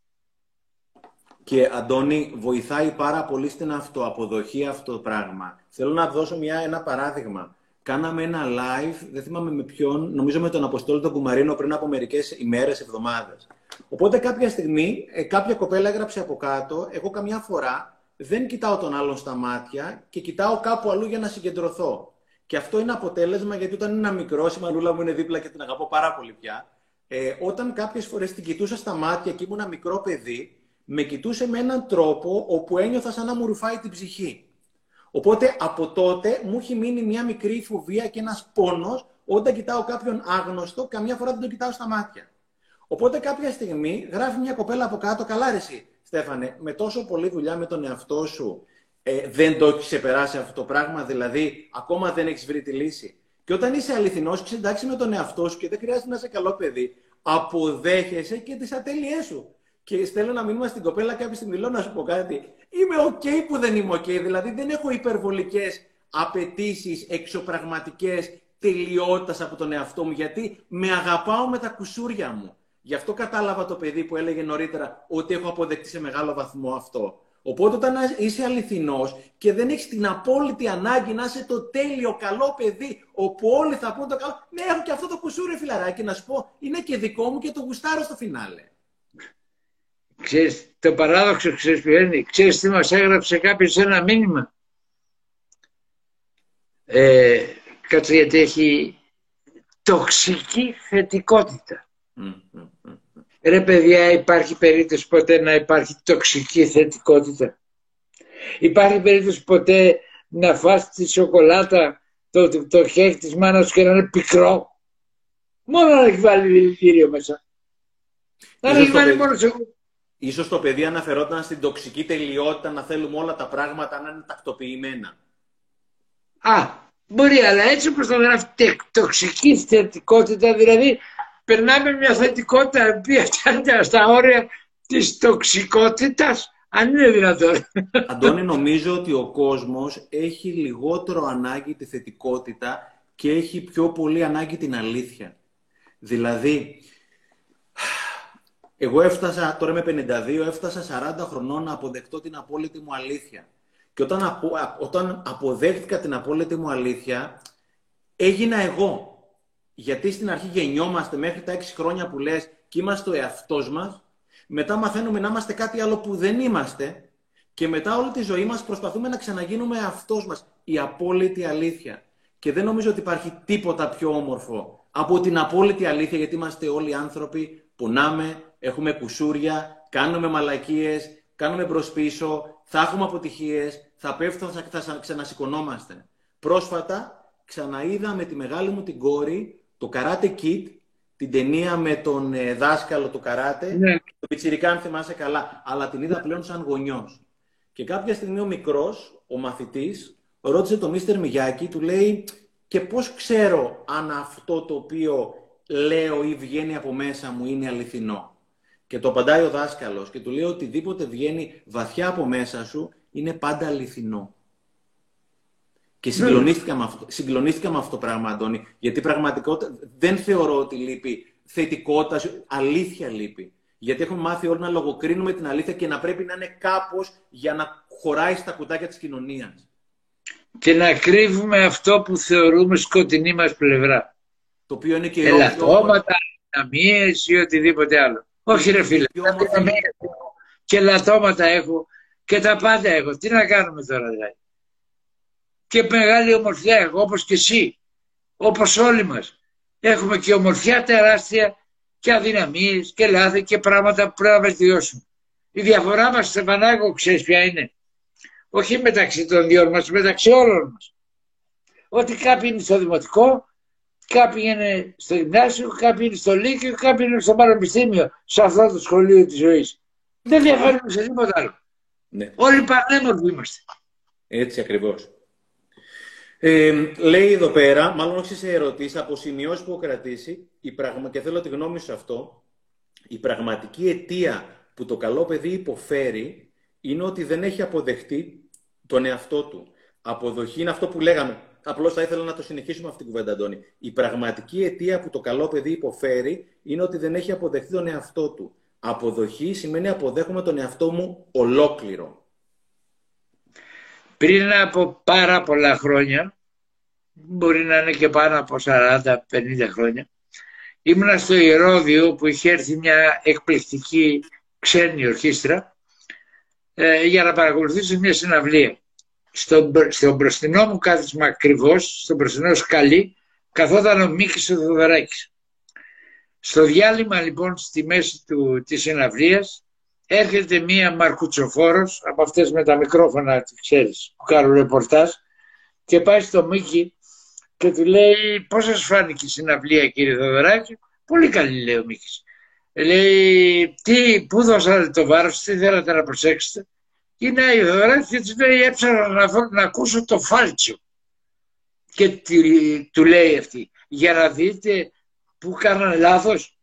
Και Αντώνη, βοηθάει πάρα πολύ στην αυτοαποδοχή αυτό το πράγμα. Θέλω να δώσω μια, ένα παράδειγμα. Κάναμε ένα live, δεν θυμάμαι με ποιον, νομίζω με τον Αποστόλη τον Κουμαρίνο πριν από μερικές ημέρες, εβδομάδες. Οπότε κάποια στιγμή ε, κάποια κοπέλα έγραψε από κάτω, εγώ καμιά φορά δεν κοιτάω τον άλλον στα μάτια και κοιτάω κάπου αλλού για να συγκεντρωθώ. Και αυτό είναι αποτέλεσμα γιατί όταν είναι ένα μικρό, η μανούλα μου είναι δίπλα και την αγαπώ πάρα πολύ πια. Ε, όταν κάποιες φορές την κοιτούσα στα μάτια και ήμουν ένα μικρό παιδί, με κοιτούσε με έναν τρόπο όπου ένιωθα σαν να μου ρουφάει την ψυχή. Οπότε από τότε μου έχει μείνει μια μικρή φοβία και ένας πόνος όταν κοιτάω κάποιον άγνωστο, καμιά φορά δεν τον κοιτάω στα μάτια. Οπότε κάποια στιγμή γράφει μια κοπέλα από κάτω, καλά ρε εσύ, Στέφανε, με τόσο πολλή δουλειά με τον εαυτό σου, ε, δεν το έχεις ξεπεράσει αυτό το πράγμα, δηλαδή ακόμα δεν έχεις βρει τη λύση. Και όταν είσαι αληθινός και εντάξει με τον εαυτό σου και δεν χρειάζεται να είσαι καλό παιδί, αποδέχεσαι και τις ατέλειές σου. Και στέλνω ένα μήνυμα στην κοπέλα κάποια στιγμή, λέω να σου πω κάτι. Είμαι οκ που δεν είμαι οκ, δηλαδή δεν έχω υπερβολικές απαιτήσεις εξωπραγματικές τελειότητας από τον εαυτό μου, γιατί με αγαπάω με τα κουσούρια μου. Γι' αυτό κατάλαβα το παιδί που έλεγε νωρίτερα ότι έχω αποδεχτεί σε μεγάλο βαθμό αυτό. Οπότε όταν είσαι αληθινός και δεν έχεις την απόλυτη ανάγκη να είσαι το τέλειο καλό παιδί όπου όλοι θα πούν το καλό, ναι έχω και αυτό το κουσούρι φιλαράκι να σου πω, είναι και δικό μου και το γουστάρω στο φινάλε. Ξέρεις, το παράδοξο ξέρεις ποιο είναι. Ξέρεις τι μας έγραψε κάποιος ένα μήνυμα; Ε, κάτσε γιατί έχει τοξική θετικότητα. Ρε παιδιά υπάρχει περίπτωση ποτέ να υπάρχει τοξική θετικότητα; Υπάρχει περίπτωση ποτέ να φας τη σοκολάτα το, το, το χέρι της μάνας και να είναι πικρό; Μόνο να έχει βάλει δηλητήριο μέσα. Να έχει βάλει μόνο σοκολάτα. Ίσως το παιδί αναφερόταν στην τοξική τελειότητα να θέλουμε όλα τα πράγματα να είναι τακτοποιημένα. Α, μπορεί, αλλά έτσι όπως το γράφει τοξική θετικότητα, δηλαδή περνάμε μια θετικότητα που φτάνει στα όρια της τοξικότητας, αν είναι δυνατόν. Αντώνη, νομίζω ότι ο κόσμος έχει λιγότερο ανάγκη τη θετικότητα και έχει πιο πολύ ανάγκη την αλήθεια. Δηλαδή, εγώ έφτασα, τώρα είμαι 52, έφτασα 40 χρονών να αποδεκτώ την απόλυτη μου αλήθεια. Και όταν, απο, όταν αποδέχτηκα την απόλυτη μου αλήθεια, έγινα εγώ. Γιατί στην αρχή γεννιόμαστε μέχρι τα 6 χρόνια που λες και είμαστε ο εαυτός μας, μετά μαθαίνουμε να είμαστε κάτι άλλο που δεν είμαστε και μετά όλη τη ζωή μας προσπαθούμε να ξαναγίνουμε αυτός μας. Η απόλυτη αλήθεια. Και δεν νομίζω ότι υπάρχει τίποτα πιο όμορφο από την απόλυτη αλήθεια, γιατί είμαστε όλοι άνθρωποι, πονάμε, έχουμε κουσούρια, κάνουμε μαλακίες, κάνουμε μπρος πίσω, θα έχουμε αποτυχίες, θα πέφτουμε, θα, θα ξανασηκωνόμαστε. Πρόσφατα ξαναείδα με τη μεγάλη μου την κόρη το Karate Kid, την ταινία με τον ε, δάσκαλο του καράτε, ναι. το πιτσιρικά αν θυμάσαι καλά, αλλά την είδα πλέον σαν γονιός. Και κάποια στιγμή ο μικρός, ο μαθητής, ρώτησε τον Μίστερ Μιγιάκη, του λέει και πώς ξέρω αν αυτό το οποίο λέω ή βγαίνει από μέσα μου είναι αληθινό; Και το απαντάει ο δάσκαλος και του λέει οτιδήποτε βγαίνει βαθιά από μέσα σου είναι πάντα αληθινό. Και ναι. συγκλονίστηκα, με αυτό, συγκλονίστηκα με αυτό το πράγμα, Αντώνη, γιατί πραγματικότητα δεν θεωρώ ότι λείπει θετικότητα, αλήθεια λείπει. Γιατί έχουμε μάθει όλοι να λογοκρίνουμε την αλήθεια και να πρέπει να είναι κάπως για να χωράει στα κουτάκια της κοινωνίας. Και να κρύβουμε αυτό που θεωρούμε σκοτεινή μας πλευρά. Το οποίο είναι και Ελαττώματα, δυναμίες ή οτιδήποτε άλλο. Όχι ρε φίλε, και λατώματα έχω και τα πάντα έχω. Τι να κάνουμε τώρα δηλαδή. Και μεγάλη ομορφιά έχω όπως και εσύ, όπως όλοι μας. Έχουμε και ομορφιά τεράστια και αδυναμίες και λάθη και πράγματα που πρέπει να βελτιώσουμε. Η διαφορά μας, Στεφανάκο, ξέρεις ποια είναι; Όχι μεταξύ των δυο μας, μεταξύ όλων μας. Ότι κάποιοι είναι στο δημοτικό, Κάποιοι είναι στο γυμνάσιο, κάποιοι είναι στο Λύκειο, κάποιοι είναι στο πανεπιστήμιο, σε αυτό το σχολείο της ζωής. Δεν διαφέρουμε σε τίποτα άλλο. Ναι. Όλοι πανέμορφοι είμαστε. Έτσι ακριβώς. Ε, λέει εδώ πέρα, μάλλον όχι σε ερωτήσεις, από σημειώσεις που έχω κρατήσει, η πραγμα... και θέλω τη γνώμη σου αυτό, η πραγματική αιτία που το καλό παιδί υποφέρει είναι ότι δεν έχει αποδεχτεί τον εαυτό του. Αποδοχή είναι αυτό που λέγαμε. Απλώς θα ήθελα να το συνεχίσουμε αυτή την κουβέντα, Αντώνη. Η πραγματική αιτία που το καλό παιδί υποφέρει είναι ότι δεν έχει αποδεχτεί τον εαυτό του. Αποδοχή σημαίνει αποδέχομαι τον εαυτό μου ολόκληρο. Πριν από πάρα πολλά χρόνια, μπορεί να είναι και πάνω από 40-50 χρόνια, ήμουνα στο Ηρώδιο που είχε έρθει μια εκπληκτική ξένη ορχήστρα ε, για να παρακολουθήσω μια συναυλία. Στο, στο μπροστινό μου κάθισμα ακριβώς, στο μπροστινό σκαλί, καθόταν ο Μίκης ο Στο διάλειμμα λοιπόν στη μέση του, της συναυλίας έρχεται μία μαρκουτσοφόρος από αυτές με τα μικρόφωνα, ξέρεις, που κάνουν ρεπορτάζ και πάει στο Μίκη και του λέει πώς σας φάνηκε η συναυλία κύριε Θοδωράκη; Πολύ καλή λέει ο Μίκης. Λέει τι, πού δώσατε το βάρος, τι θέλατε να προσέξετε; Είναι η Θοδωράκη και του λέει έψανα να, να ακούσω το φάλτσιο. Και του λέει αυτή, για να δείτε που κάναν λάθος.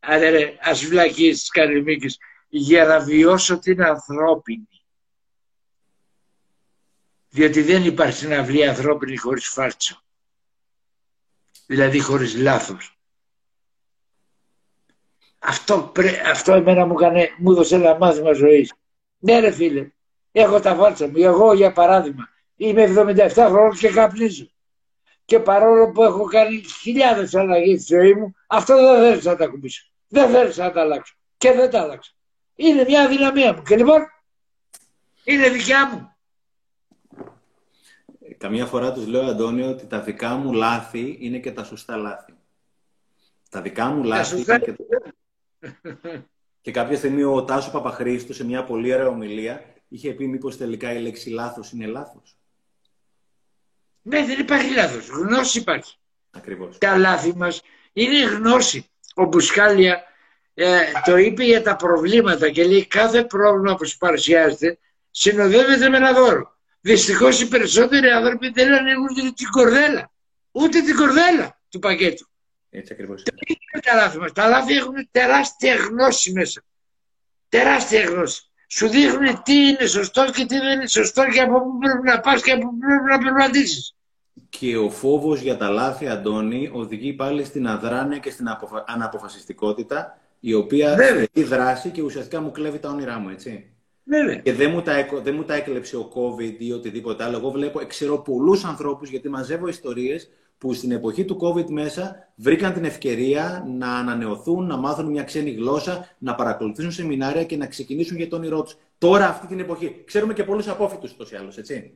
Άρα ρε, ας βλακίσεις κάνει ο Μίκης για να βιώσω την ανθρώπινη. Διότι δεν υπάρχει συναυλία ανθρώπινη χωρίς φάρτσο. Δηλαδή χωρίς λάθος. Αυτό, πρέ, αυτό εμένα μου, κάνε, μου έδωσε ένα μάθημα ζωής. Ναι ρε φίλε, έχω τα φάρτσα μου. Εγώ για παράδειγμα είμαι 77 χρόνια και καπνίζω. Και παρόλο που έχω κάνει χιλιάδες αλλαγές στη ζωή μου, αυτό δεν θέλω να τα κουμπίσω. Δεν θέλω να τα αλλάξω. Και δεν τα αλλάξω. Είναι μια αδυναμία μου. Και λοιπόν, είναι δικιά μου. Καμιά φορά τους λέω, Αντώνιο, ότι τα δικά μου λάθη είναι και τα σωστά λάθη. Τα δικά μου λάθη είναι και... και κάποια στιγμή ο Τάσο Παπαχρήστου σε μια πολύ ωραία ομιλία είχε πει μήπως τελικά η λέξη λάθος είναι λάθος. Ναι, δεν υπάρχει λάθος. Γνώση υπάρχει. Ακριβώς. Τα λάθη μας είναι γνώση. Ο Μπουσκάλια ε, το είπε για τα προβλήματα και λέει κάθε πρόβλημα που σου παρουσιάζεται συνοδεύεται με ένα δώρο. Δυστυχώς οι περισσότεροι άνθρωποι δεν ανοίγουν την κορδέλα. Ούτε την κορδέλα του πακέτου. Έτσι ακριβώς. τα λάθη μας; Τα λάθη έχουν τεράστια γνώση μέσα. Τεράστια γνώση. Σου δείχνουν τι είναι σωστός και τι δεν είναι σωστός και από πού πρέπει να πας και από πού πρέπει να περπατήσεις. Και ο φόβος για τα λάθη, Αντώνη, οδηγεί πάλι στην αδράνεια και στην αναποφασιστικότητα η οποία έχει δράση και ουσιαστικά μου κλέβει τα όνειρά μου, έτσι. Βέβαια. Και δεν μου, τα, δεν μου τα έκλεψε ο COVID ή οτιδήποτε άλλο. Εγώ βλέπω, ξέρω πολλούς ανθρώπους, γιατί μαζεύω ιστορίες που στην εποχή του COVID μέσα βρήκαν την ευκαιρία να ανανεωθούν, να μάθουν μια ξένη γλώσσα, να παρακολουθήσουν σεμινάρια και να ξεκινήσουν για το όνειρό τους. Τώρα, αυτή την εποχή. Ξέρουμε και πολλούς απόφοιτους ούτω ή άλλως, έτσι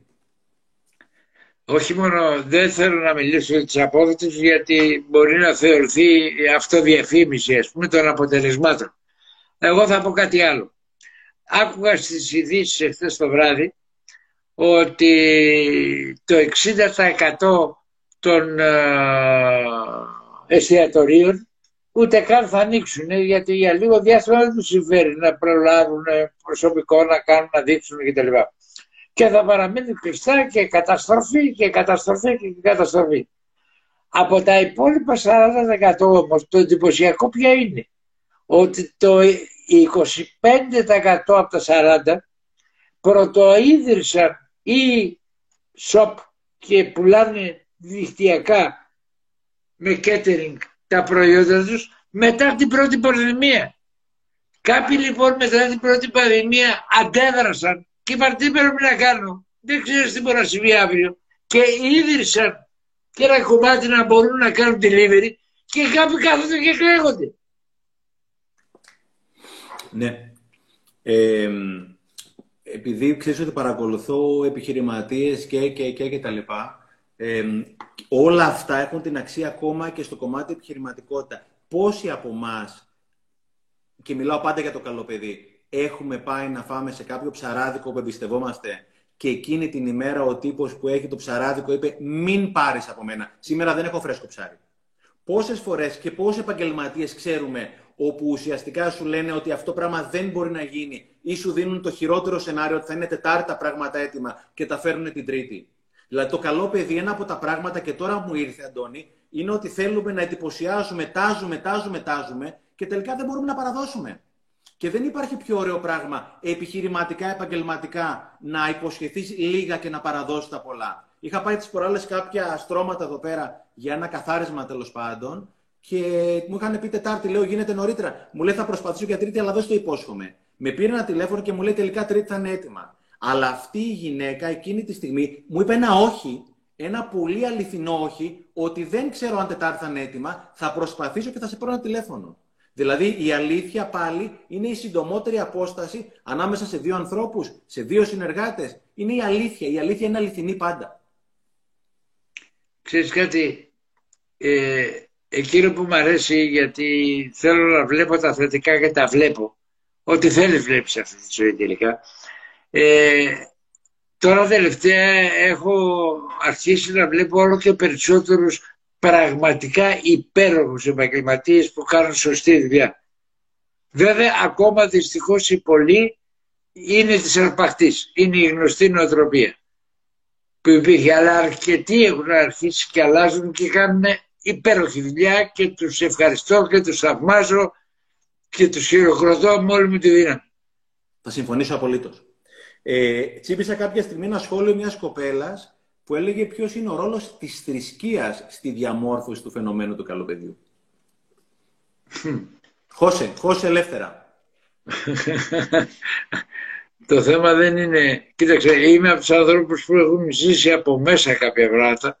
όχι μόνο δεν θέλω να μιλήσω για τις απόδοτες γιατί μπορεί να θεωρηθεί αυτοδιαφήμιση ας πούμε των αποτελεσμάτων. Εγώ θα πω κάτι άλλο. Άκουγα στις ειδήσεις εχθές το βράδυ ότι το 60% των ε, εστιατορίων ούτε καν θα ανοίξουν γιατί για λίγο διάστημα δεν τους συμφέρει να προλάβουν προσωπικό να κάνουν, να δείξουν κτλ και θα παραμείνει κλειστά και καταστροφή και καταστροφή και καταστροφή. Από τα υπόλοιπα 40% όμως το εντυπωσιακό ποια είναι; Ότι το 25% από τα 40 πρωτοείδρυσαν ή σοπ και πουλάνε δικτυακά με catering τα προϊόντα τους μετά την πρώτη πανδημία. Κάποιοι λοιπόν μετά την πρώτη πανδημία αντέδρασαν και είπαν τι πρέπει να κάνω; Δεν ξέρω τι μπορεί να συμβεί αύριο. Και ίδρυσαν και ένα κομμάτι να μπορούν να κάνουν delivery και κάποιοι κάθονται και κλαίγονται. Ναι. Ε, επειδή ξέρεις ότι παρακολουθώ επιχειρηματίες και, και, και, και τα λοιπά, ε, όλα αυτά έχουν την αξία ακόμα και στο κομμάτι επιχειρηματικότητα. Πόσοι από εμάς, και μιλάω πάντα για το καλό παιδί, έχουμε πάει να φάμε σε κάποιο ψαράδικο που εμπιστευόμαστε και εκείνη την ημέρα ο τύπος που έχει το ψαράδικο είπε μην πάρεις από μένα, σήμερα δεν έχω φρέσκο ψάρι. Πόσες φορές και πόσοι επαγγελματίες ξέρουμε όπου ουσιαστικά σου λένε ότι αυτό πράγμα δεν μπορεί να γίνει ή σου δίνουν το χειρότερο σενάριο ότι θα είναι τετάρτα πράγματα έτοιμα και τα φέρνουν την τρίτη. Δηλαδή το καλό παιδί, ένα από τα πράγματα και τώρα μου ήρθε, Αντώνη, είναι ότι θέλουμε να εντυπωσιάσουμε, τάζουμε, τάζουμε, τάζουμε και τελικά δεν μπορούμε να παραδώσουμε. Και δεν υπάρχει πιο ωραίο πράγμα επιχειρηματικά, επαγγελματικά να υποσχεθείς λίγα και να παραδώσεις τα πολλά. Είχα πάει τις προάλλες κάποια στρώματα εδώ πέρα για ένα καθάρισμα τέλος πάντων και μου είχαν πει Τετάρτη, λέω γίνεται νωρίτερα. Μου λέει θα προσπαθήσω για Τρίτη, αλλά δεν στο υπόσχομαι. Με πήρε ένα τηλέφωνο και μου λέει τελικά Τρίτη θα είναι έτοιμα. Αλλά αυτή η γυναίκα εκείνη τη στιγμή μου είπε ένα όχι, ένα πολύ αληθινό όχι, ότι δεν ξέρω αν Τετάρτη θα είναι έτοιμα, θα προσπαθήσω και θα σε πάρω ένα τηλέφωνο. Δηλαδή η αλήθεια πάλι είναι η συντομότερη απόσταση ανάμεσα σε δύο ανθρώπους, σε δύο συνεργάτες. Είναι η αλήθεια. Η αλήθεια είναι αληθινή πάντα. Ξέρεις κάτι, ε, εκείνο που μου αρέσει γιατί θέλω να βλέπω τα θετικά και τα βλέπω. Ό,τι θέλεις βλέπεις αυτή τη ζωή τελικά. Ε, τώρα τελευταία έχω αρχίσει να βλέπω όλο και περισσότερους πραγματικά υπέροχους επαγγελματίες που κάνουν σωστή δουλειά. Βέβαια, ακόμα δυστυχώς οι πολλοί είναι της αρπαχτής. Είναι η γνωστή νοοτροπία που υπήρχε. Αλλά αρκετοί έχουν αρχίσει και αλλάζουν και κάνουν υπέροχη δουλειά και τους ευχαριστώ και τους θαυμάζω και τους χειροκροτώ με όλη μου τη δύναμη. Θα συμφωνήσω απολύτως. Ε, τσίπησα κάποια στιγμή ένα σχόλιο μιας κοπέλας που έλεγε ποιος είναι ο ρόλος της θρησκείας στη διαμόρφωση του φαινομένου του καλοπαιδιού. Χώσε, χώσε ελεύθερα. Το θέμα δεν είναι... Κοίταξε, είμαι από τους ανθρώπους που έχουν ζήσει από μέσα κάποια πράγματα.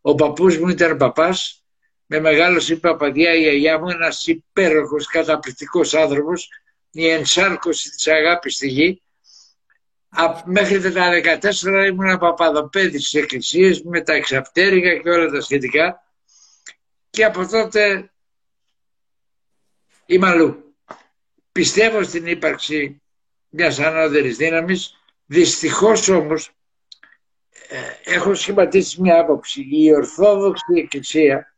Ο παππούς μου ήταν παπάς, με μεγάλος η παπαδιά η αγιά μου, ένας υπέροχος, καταπληκτικός άνθρωπος, η ενσάρκωση της αγάπης στη γη μέχρι τα 14 ήμουν παπαδοπέδι στις εκκλησίες με τα εξαπτέρυγα και όλα τα σχετικά και από τότε είμαι αλλού. Πιστεύω στην ύπαρξη μιας ανώτερης δύναμης, δυστυχώς όμως ε, έχω σχηματίσει μια άποψη. Η Ορθόδοξη Εκκλησία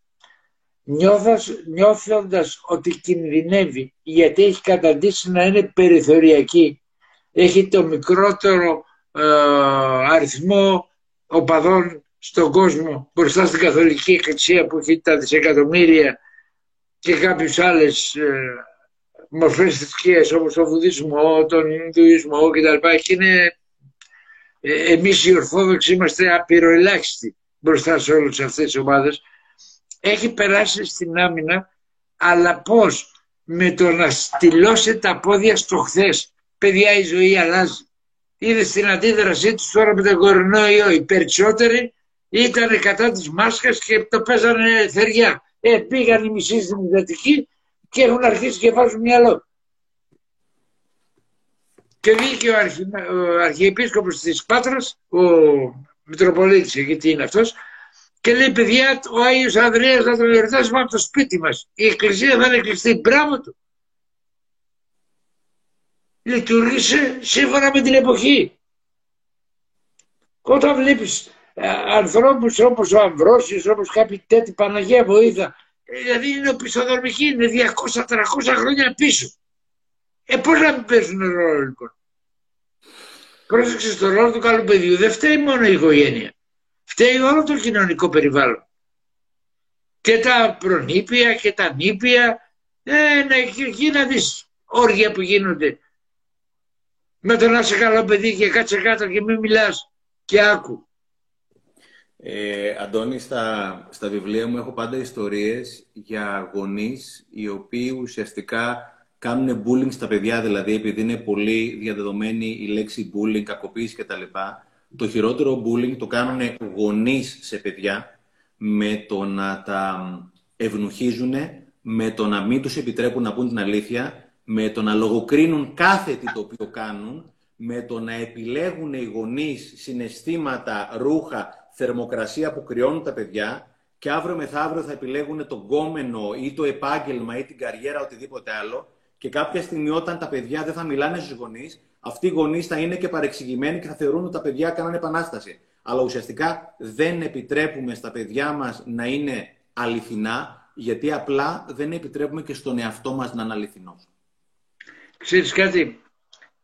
νιώθοντας ότι κινδυνεύει γιατί έχει καταντήσει να είναι περιθωριακή έχει το μικρότερο ε, αριθμό οπαδών στον κόσμο μπροστά στην Καθολική Εκκλησία που έχει τα δισεκατομμύρια και κάποιες άλλες ε, μορφές θρησκείας όπως ο Βουδισμό, τον Ινδουισμό κτλ. Και είναι, ε, εμείς οι Ορθόδοξοι είμαστε απειροελάχιστοι μπροστά σε όλες αυτές τις ομάδες. Έχει περάσει στην άμυνα, αλλά πώς με το να στυλώσει τα πόδια στο χθες παιδιά η ζωή αλλάζει. Είδε στην αντίδρασή του τώρα με τον κορονοϊό. Οι περισσότεροι ήταν κατά της μάσκας και το παίζανε θεριά. Ε, πήγαν οι μισοί στην Ιδατική και έχουν αρχίσει και βάζουν μυαλό. Και βγήκε ο, αρχι... ο Αρχιεπίσκοπος της Πάτρας, ο Μητροπολίτης, γιατί είναι αυτός, και λέει παιδιά ο Άγιος Ανδρέας θα τον εορτάσουμε από το σπίτι μας. Η εκκλησία θα είναι κλειστή. Μπράβο του λειτουργήσε σύμφωνα με την εποχή. Όταν βλέπεις ε, ανθρώπους όπως ο Αμβρόσιος, όπως κάποιοι τέτοιοι Παναγία Βοήθα, ε, δηλαδή είναι οπισθοδρομικοί, είναι 200-300 χρόνια πίσω. Ε, πώς να μην παίζουν ρόλο λοιπόν; Πρόσεξε στο ρόλο του καλού παιδιού. Δεν φταίει μόνο η οικογένεια. Φταίει όλο το κοινωνικό περιβάλλον. Και τα προνήπια και τα νήπια. Ε, να, εκεί να δεις όργια που γίνονται με το να είσαι καλό παιδί και κάτσε κάτω και μην μιλάς και άκου. Ε, Αντώνη, στα, στα βιβλία μου έχω πάντα ιστορίες για γονείς οι οποίοι ουσιαστικά κάνουν bullying στα παιδιά, δηλαδή επειδή είναι πολύ διαδεδομένη η λέξη bullying, κακοποίηση κτλ. Το χειρότερο bullying το κάνουν γονείς σε παιδιά με το να τα ευνουχίζουν, με το να μην τους επιτρέπουν να πούν την αλήθεια με το να λογοκρίνουν κάθε τι το οποίο κάνουν, με το να επιλέγουν οι γονείς συναισθήματα, ρούχα, θερμοκρασία που κρυώνουν τα παιδιά και αύριο μεθαύριο θα επιλέγουν τον κόμενο ή το επάγγελμα ή την καριέρα, οτιδήποτε άλλο και κάποια στιγμή όταν τα παιδιά δεν θα μιλάνε στους γονείς, αυτοί οι γονείς θα είναι και παρεξηγημένοι και θα θεωρούν ότι τα παιδιά κάνανε επανάσταση. Αλλά ουσιαστικά δεν επιτρέπουμε στα παιδιά μας να είναι αληθινά, γιατί απλά δεν επιτρέπουμε και στον εαυτό μας να είναι αληθινός. Ξέρεις κάτι,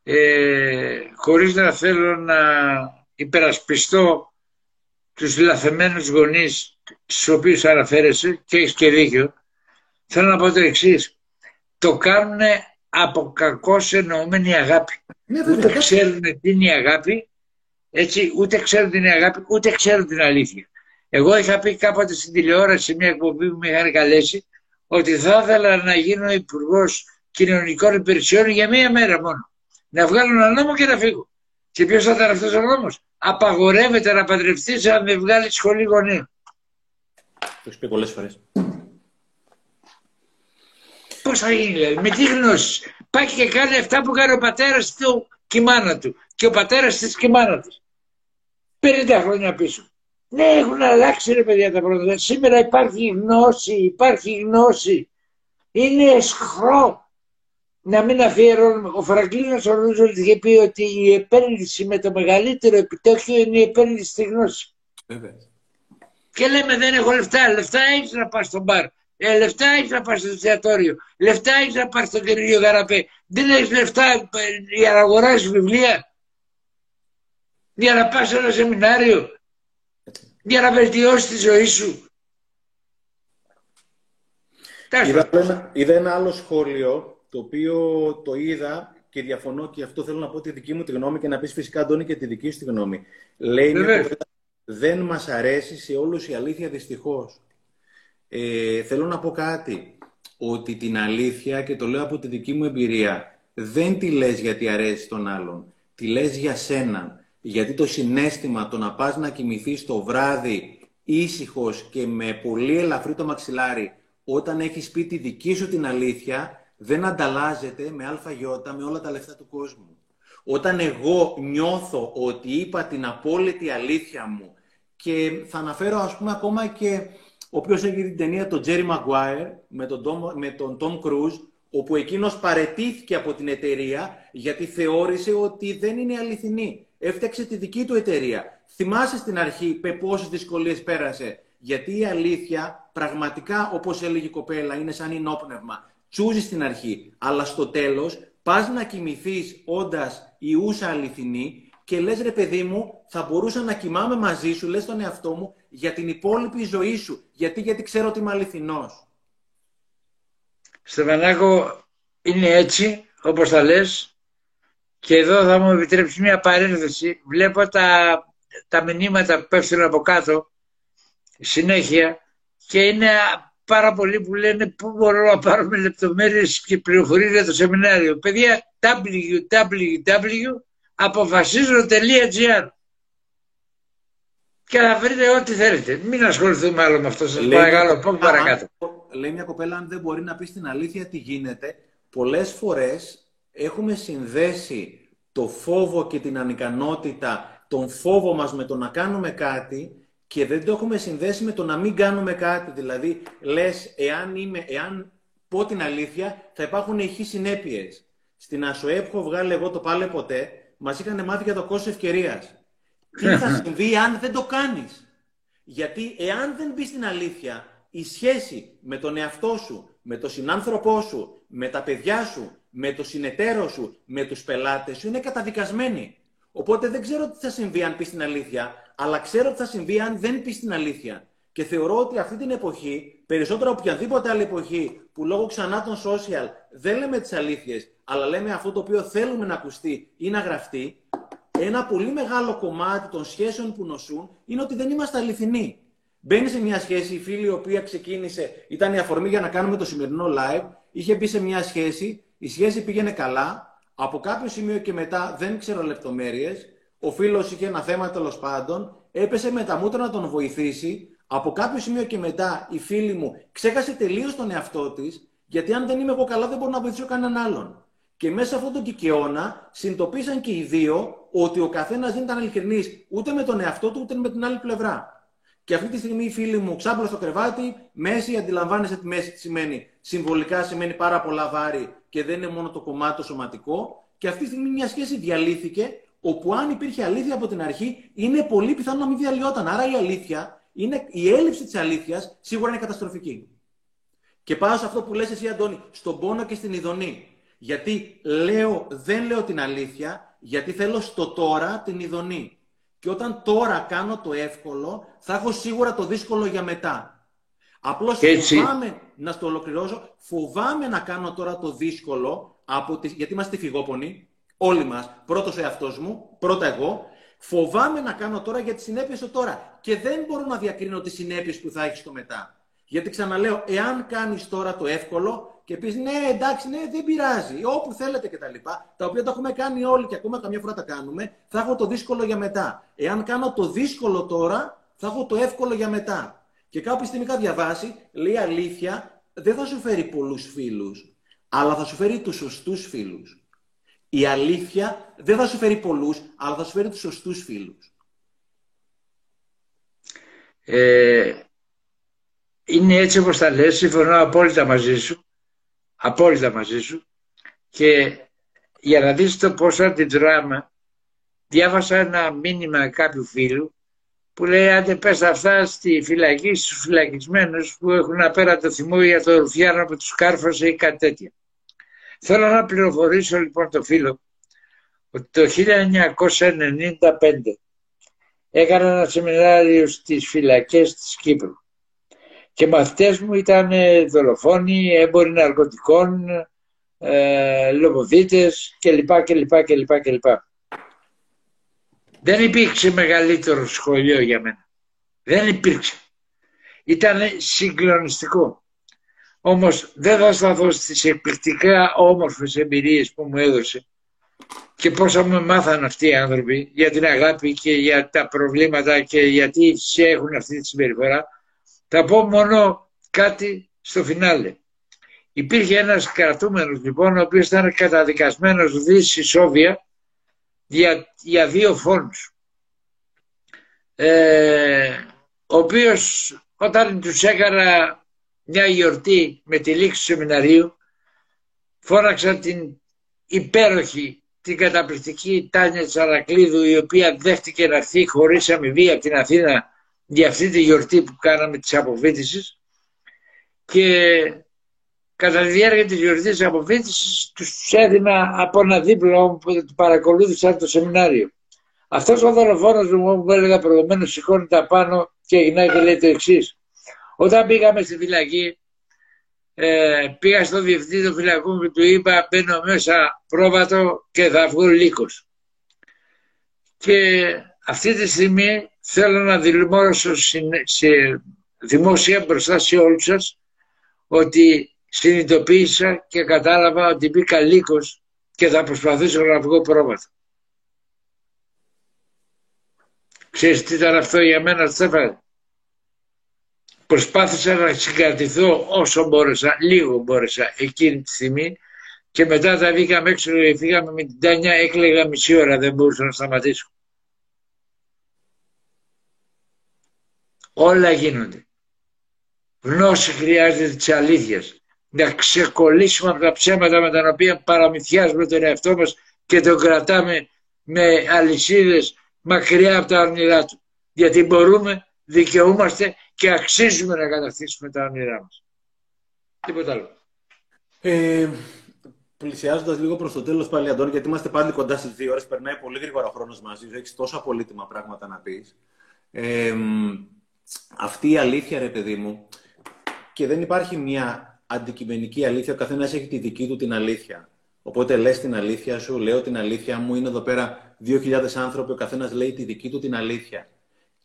ε, χωρίς να θέλω να υπερασπιστώ τους λαθεμένους γονείς στους οποίους αναφέρεσαι και έχεις και δίκιο, θέλω να πω το εξής. Το κάνουν από κακώς εννοούμενη αγάπη. Ναι, βέβαια, ούτε κάτι- ξέρουν τι είναι η αγάπη, έτσι, ούτε ξέρουν την αγάπη, ούτε ξέρουν την αλήθεια. Εγώ είχα πει κάποτε στην τηλεόραση, σε μια εκπομπή που με είχαν καλέσει, ότι θα ήθελα να γίνω υπουργός κοινωνικών υπηρεσιών για μία μέρα μόνο. Να βγάλω ένα νόμο και να φύγω. Και ποιος θα ήταν αυτός ο νόμος; Απαγορεύεται να παντρευτεί αν δεν βγάλει σχολή γονείων. Το έχεις πει πολλές φορές. Πώς θα γίνει, δηλαδή, με τι γνώση. Πάει και κάνει αυτά που κάνει ο πατέρας του και η μάνα του. Και ο πατέρας της και η μάνα της. 50 χρόνια πίσω. Ναι, έχουν αλλάξει ρε παιδιά τα πράγματα. Σήμερα υπάρχει γνώση, υπάρχει γνώση. Είναι εσχρό να μην αφιερώνουμε. Ο Φραγκλίνος ο Ρούζολτ είχε πει ότι η επένδυση με το μεγαλύτερο επιτόκιο είναι η επένδυση στη γνώση. Βέβαια. Και λέμε δεν έχω λεφτά. Λεφτά έχεις να πας στο μπαρ. Ε, λεφτά έχεις να πας στο εστιατόριο. Λεφτά έχεις να πας στο καινούριο γαραπέ. Δεν έχεις λεφτά ε, για να αγοράσεις βιβλία. Για να πας σε ένα σεμινάριο. Για να βελτιώσεις τη ζωή σου. Τέλος Είδα πάντων. ένα, είδα ένα άλλο σχόλιο, το οποίο το είδα και διαφωνώ και αυτό θέλω να πω τη δική μου τη γνώμη και να πεις φυσικά, Αντώνη, και τη δική σου τη γνώμη. Λέει μια Βεβαίως. κουβέντα, δεν μας αρέσει σε όλους η αλήθεια δυστυχώς. Ε, θέλω να πω κάτι, ότι την αλήθεια, και το λέω από τη δική μου εμπειρία, δεν τη λες γιατί αρέσει τον άλλον, τη λες για σένα. Γιατί το συνέστημα το να πας να κοιμηθείς το βράδυ ήσυχος και με πολύ ελαφρύ το μαξιλάρι όταν έχεις πει τη δική σου την αλήθεια δεν ανταλλάζεται με αλφαγιώτα με όλα τα λεφτά του κόσμου. Όταν εγώ νιώθω ότι είπα την απόλυτη αλήθεια μου και θα αναφέρω ας πούμε ακόμα και ο οποίος έγινε την ταινία τον Τζέρι Maguire με τον, Tom, με τον Tom Cruise όπου εκείνος παρετήθηκε από την εταιρεία γιατί θεώρησε ότι δεν είναι αληθινή. Έφτιαξε τη δική του εταιρεία. Θυμάσαι στην αρχή πε πόσες δυσκολίες πέρασε; Γιατί η αλήθεια πραγματικά όπως έλεγε η κοπέλα είναι σαν ενόπνευμα. Τσούζεις στην αρχή, αλλά στο τέλος πας να κοιμηθείς όντας ιούσα αληθινή και λες ρε παιδί μου θα μπορούσα να κοιμάμαι μαζί σου, λες τον εαυτό μου για την υπόλοιπη ζωή σου. Γιατί, γιατί ξέρω ότι είμαι αληθινός. Στεφανάκο, είναι έτσι, όπως τα λες. Και εδώ θα μου επιτρέψεις μια παρένθεση. Βλέπω τα, τα μηνύματα που πέφτουν από κάτω συνέχεια και είναι πάρα πολλοί που λένε πού μπορώ να πάρουμε λεπτομέρειες και πληροφορίες για το σεμινάριο. Παιδιά, www.αποφασίζω.gr και θα βρείτε ό,τι θέλετε. Μην ασχοληθούμε άλλο με αυτό. Σας Λέει παρακαλώ, μια- πάμε αν- παρακάτω. Λέει μια κοπέλα, αν δεν μπορεί να πει την αλήθεια τι γίνεται, πολλές φορές έχουμε συνδέσει το φόβο και την ανικανότητα, τον φόβο μας με το να κάνουμε κάτι και δεν το έχουμε συνδέσει με το να μην κάνουμε κάτι. Δηλαδή, λες, εάν, είμαι, εάν πω την αλήθεια, θα υπάρχουν ηχεί συνέπειες. Στην ΑΣΟΕ που έχω βγάλει εγώ το πάλε ποτέ, μας είχαν μάθει για το κόστος ευκαιρίας. Τι θα συμβεί αν δεν το κάνεις; Γιατί εάν δεν πεις την αλήθεια, η σχέση με τον εαυτό σου, με τον συνάνθρωπό σου, με τα παιδιά σου, με το συνεταίρο σου, με τους πελάτες σου είναι καταδικασμένη. Οπότε δεν ξέρω τι θα συμβεί αν πεις την αλήθεια, αλλά ξέρω τι θα συμβεί αν δεν πεις την αλήθεια. Και θεωρώ ότι αυτή την εποχή, περισσότερο από οποιαδήποτε άλλη εποχή, που λόγω ξανά των social δεν λέμε τις αλήθειες, αλλά λέμε αυτό το οποίο θέλουμε να ακουστεί ή να γραφτεί, ένα πολύ μεγάλο κομμάτι των σχέσεων που νοσούν είναι ότι δεν είμαστε αληθινοί. Μπαίνει σε μια σχέση, η φίλη η οποία ξεκίνησε, ήταν η αφορμή για να κάνουμε το σημερινό live, είχε μπει σε μια σχέση, η σχέση πήγαινε καλά, από κάποιο σημείο και μετά δεν ξέρω λεπτομέρειες, ο φίλος είχε ένα θέμα τέλος πάντων, έπεσε με τα μούτρα να τον βοηθήσει, από κάποιο σημείο και μετά η φίλη μου ξέχασε τελείως τον εαυτό της, γιατί αν δεν είμαι εγώ καλά δεν μπορώ να βοηθήσω κανέναν άλλον. Και μέσα σε αυτόν τον κικαιώνα συνειδητοποίησαν και οι δύο ότι ο καθένας δεν ήταν ειλικρινής ούτε με τον εαυτό του ούτε με την άλλη πλευρά. Και αυτή τη στιγμή η φίλη μου ξάπλωσε στο κρεβάτι, μέση, αντιλαμβάνεσαι τι μέση τι σημαίνει. Συμβολικά σημαίνει πάρα πολλά βάρη και δεν είναι μόνο το κομμάτι το σωματικό. Και αυτή τη στιγμή μια σχέση διαλύθηκε, όπου αν υπήρχε αλήθεια από την αρχή, είναι πολύ πιθανό να μην διαλυόταν. Άρα η αλήθεια, είναι, η έλλειψη της αλήθειας σίγουρα είναι καταστροφική. Και πάω σε αυτό που λες εσύ, Αντώνη, στον πόνο και στην ειδονή. Γιατί λέω, δεν λέω την αλήθεια, γιατί θέλω στο τώρα την ειδονή. Και όταν τώρα κάνω το εύκολο, θα έχω σίγουρα το δύσκολο για μετά. Απλώς φοβάμαι, να στο ολοκληρώσω, φοβάμαι να κάνω τώρα το δύσκολο, από τη, γιατί είμαστε φυγόπονοι, όλοι μας, πρώτος εαυτός μου, πρώτα εγώ, φοβάμαι να κάνω τώρα για τις συνέπειες το τώρα. Και δεν μπορώ να διακρίνω τις συνέπειες που θα έχεις στο μετά. Γιατί ξαναλέω, εάν κάνεις τώρα το εύκολο και πεις ναι, εντάξει, ναι, δεν πειράζει, όπου θέλετε κτλ. Τα, τα οποία τα έχουμε κάνει όλοι και ακόμα καμιά φορά τα κάνουμε, θα έχω το δύσκολο για μετά. Εάν κάνω το δύσκολο τώρα, θα έχω το εύκολο για μετά. Και κάπου στιγμή είχα διαβάσει, λέει αλήθεια, δεν θα σου φέρει πολλούς φίλους, αλλά θα σου φέρει τους σωστούς φίλους. Η αλήθεια δεν θα σου φέρει πολλούς, αλλά θα σου φέρει τους σωστούς φίλους. Ε, είναι έτσι όπως τα λες, συμφωνώ απόλυτα μαζί σου, απόλυτα μαζί σου και για να δεις το πώς αντιδράμε, διάβασα ένα μήνυμα κάποιου φίλου που λέει άντε πες αυτά στη φυλακή στους φυλακισμένους που έχουν απέρα το θυμό για το ρουφιάνο που τους κάρφωσε ή κάτι τέτοια. Θέλω να πληροφορήσω λοιπόν το φίλο ότι το 1995 έκανα ένα σεμινάριο στις φυλακές της Κύπρου και μαθητές μου ήταν δολοφόνοι, έμποροι ναρκωτικών, ε, λογοδίτες κλπ. κλπ, κλπ, κλπ. Δεν υπήρξε μεγαλύτερο σχολείο για μένα. Δεν υπήρξε. Ήταν συγκλονιστικό. Όμως δεν θα σταθώ στις εκπληκτικά όμορφες εμπειρίες που μου έδωσε και πόσα μου μάθαν αυτοί οι άνθρωποι για την αγάπη και για τα προβλήματα και γιατί σε έχουν αυτή τη συμπεριφορά θα πω μόνο κάτι στο φινάλε. Υπήρχε ένας κρατούμενος λοιπόν ο οποίος ήταν καταδικασμένος δύση Σόβια για, για δύο φόνους. Ε, ο οποίος όταν τους έκανα μια γιορτή με τη λήξη του σεμιναρίου φώναξα την υπέροχη, την καταπληκτική Τάνια Τσαρακλίδου η οποία δέχτηκε να έρθει χωρίς αμοιβή από την Αθήνα για αυτή τη γιορτή που κάναμε της αποφύτησης και κατά τη διάρκεια της γιορτής της αποφύτησης τους έδινα από ένα δίπλωμα που παρακολούθησα το σεμινάριο. Αυτός ο δολοφόνος μου που έλεγα προηγουμένως σηκώνεται πάνω και γυρνάει και λέει το εξής. Όταν πήγαμε στη φυλακή ε, πήγα στο διευθυντή του φυλακού και του είπα μπαίνω μέσα πρόβατο και θα βγω λύκος. Και αυτή τη στιγμή θέλω να δηλημώσω σε δημόσια μπροστά σε όλους σας ότι συνειδητοποίησα και κατάλαβα ότι μπήκα λύκος και θα προσπαθήσω να βγω πρόβατο. Ξέρεις τι ήταν αυτό για μένα, Στέφανε; Προσπάθησα να συγκρατηθώ όσο μπόρεσα, λίγο μπόρεσα εκείνη τη στιγμή και μετά τα βγήκαμε έξω και φύγαμε με την Τάνια, έκλαιγα μισή ώρα, δεν μπορούσα να σταματήσω. Όλα γίνονται. Γνώση χρειάζεται της αλήθειας. Να ξεκολλήσουμε από τα ψέματα με τα οποία παραμυθιάζουμε τον εαυτό μας και τον κρατάμε με αλυσίδες μακριά από τα όνειρά του. Γιατί μπορούμε, δικαιούμαστε και αξίζουμε να κατακτήσουμε τα όνειρά μας. Τίποτα άλλο. Ε, Πλησιάζοντας λίγο προς το τέλος πάλι, Αντώνη, γιατί είμαστε πάλι κοντά στις δύο ώρες, περνάει πολύ γρήγορα ο χρόνος μαζί. Έχεις τόσα πολύτιμα πράγματα να πεις. Ε, αυτή η αλήθεια, ρε παιδί μου, και δεν υπάρχει μια αντικειμενική αλήθεια, ο καθένας έχει τη δική του την αλήθεια. Οπότε λες την αλήθεια σου, λέω την αλήθεια μου, είναι εδώ πέρα 2.000 άνθρωποι, ο καθένας λέει τη δική του την αλήθεια.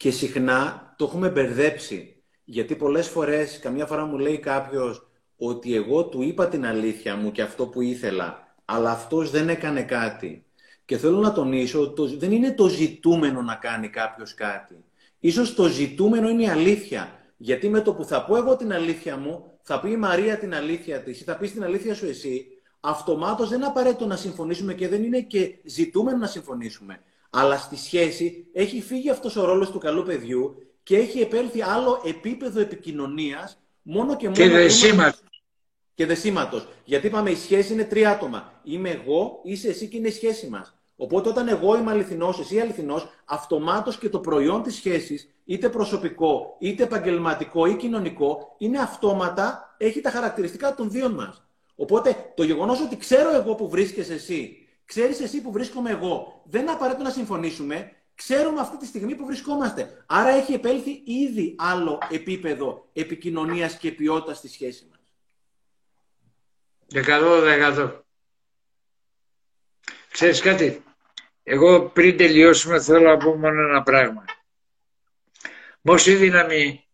Και συχνά το έχουμε μπερδέψει. Γιατί πολλές φορές, καμιά φορά μου λέει κάποιος ότι εγώ του είπα την αλήθεια μου και αυτό που ήθελα, αλλά αυτός δεν έκανε κάτι. Και θέλω να τονίσω ότι δεν είναι το ζητούμενο να κάνει κάποιος κάτι. Ίσως το ζητούμενο είναι η αλήθεια. Γιατί με το που θα πω εγώ την αλήθεια μου, θα πει η Μαρία την αλήθεια της ή θα πεις την αλήθεια σου εσύ, αυτομάτως δεν είναι απαραίτητο να συμφωνήσουμε και δεν είναι και ζητούμενο να συμφωνήσουμε. Αλλά στη σχέση έχει φύγει αυτός ο ρόλος του καλού παιδιού και έχει επέλθει άλλο επίπεδο επικοινωνίας μόνο και μόνο... Και δεσίματος. Και δεσίματος. Γιατί είπαμε η σχέση είναι τρία άτομα. Είμαι εγώ, είσαι εσύ και είναι η σχέση μας. Οπότε όταν εγώ είμαι αληθινός, εσύ αληθινός, αυτομάτως και το προϊόν της σχέσης, είτε προσωπικό, είτε επαγγελματικό ή κοινωνικό, είναι αυτόματα, έχει τα χαρακτηριστικά των δύο μας. Οπότε το γεγονός ότι ξέρω εγώ που βρίσκεσαι εσύ, ξέρεις εσύ που βρίσκομαι εγώ, δεν είναι απαραίτητο να συμφωνήσουμε ξέρουμε αυτή τη στιγμή που βρισκόμαστε. Άρα έχει επέλθει ήδη άλλο επίπεδο επικοινωνίας και ποιότητας στη σχέση μας. 100%. Ξέρεις κάτι, εγώ πριν τελειώσουμε θέλω να πω μόνο ένα πράγμα. Με όση δύναμη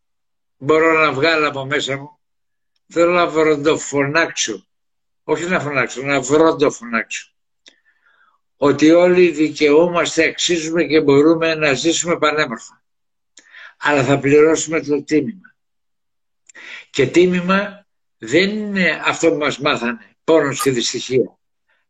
μπορώ να βγάλω από μέσα μου, θέλω να βροντοφωνάξω. Όχι να φωνάξω, να βροντοφωνάξω. Ότι όλοι δικαιούμαστε, αξίζουμε και μπορούμε να ζήσουμε πανέμορφα. Αλλά θα πληρώσουμε το τίμημα. Και τίμημα δεν είναι αυτό που μας μάθανε, πόνος και δυστυχία.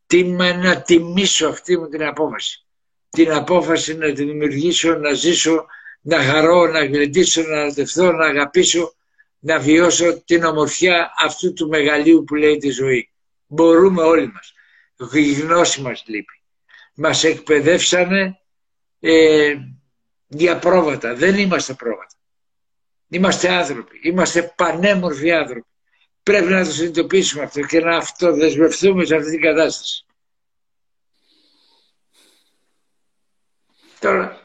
Τίμημα είναι να τιμήσω αυτή μου την απόφαση. Την απόφαση να τη δημιουργήσω, να ζήσω, να χαρώ, να γλεντήσω, να ανατευθώ, να αγαπήσω, να βιώσω την ομορφιά αυτού του μεγαλείου που λέει τη ζωή. Μπορούμε όλοι μας. Η γνώση μας λείπει. Μας εκπαιδεύσανε ε, για πρόβατα. Δεν είμαστε πρόβατα. Είμαστε άνθρωποι. Είμαστε πανέμορφοι άνθρωποι. Πρέπει να το συνειδητοποιήσουμε αυτό και να αυτοδεσμευτούμε σε αυτή την κατάσταση. Τώρα.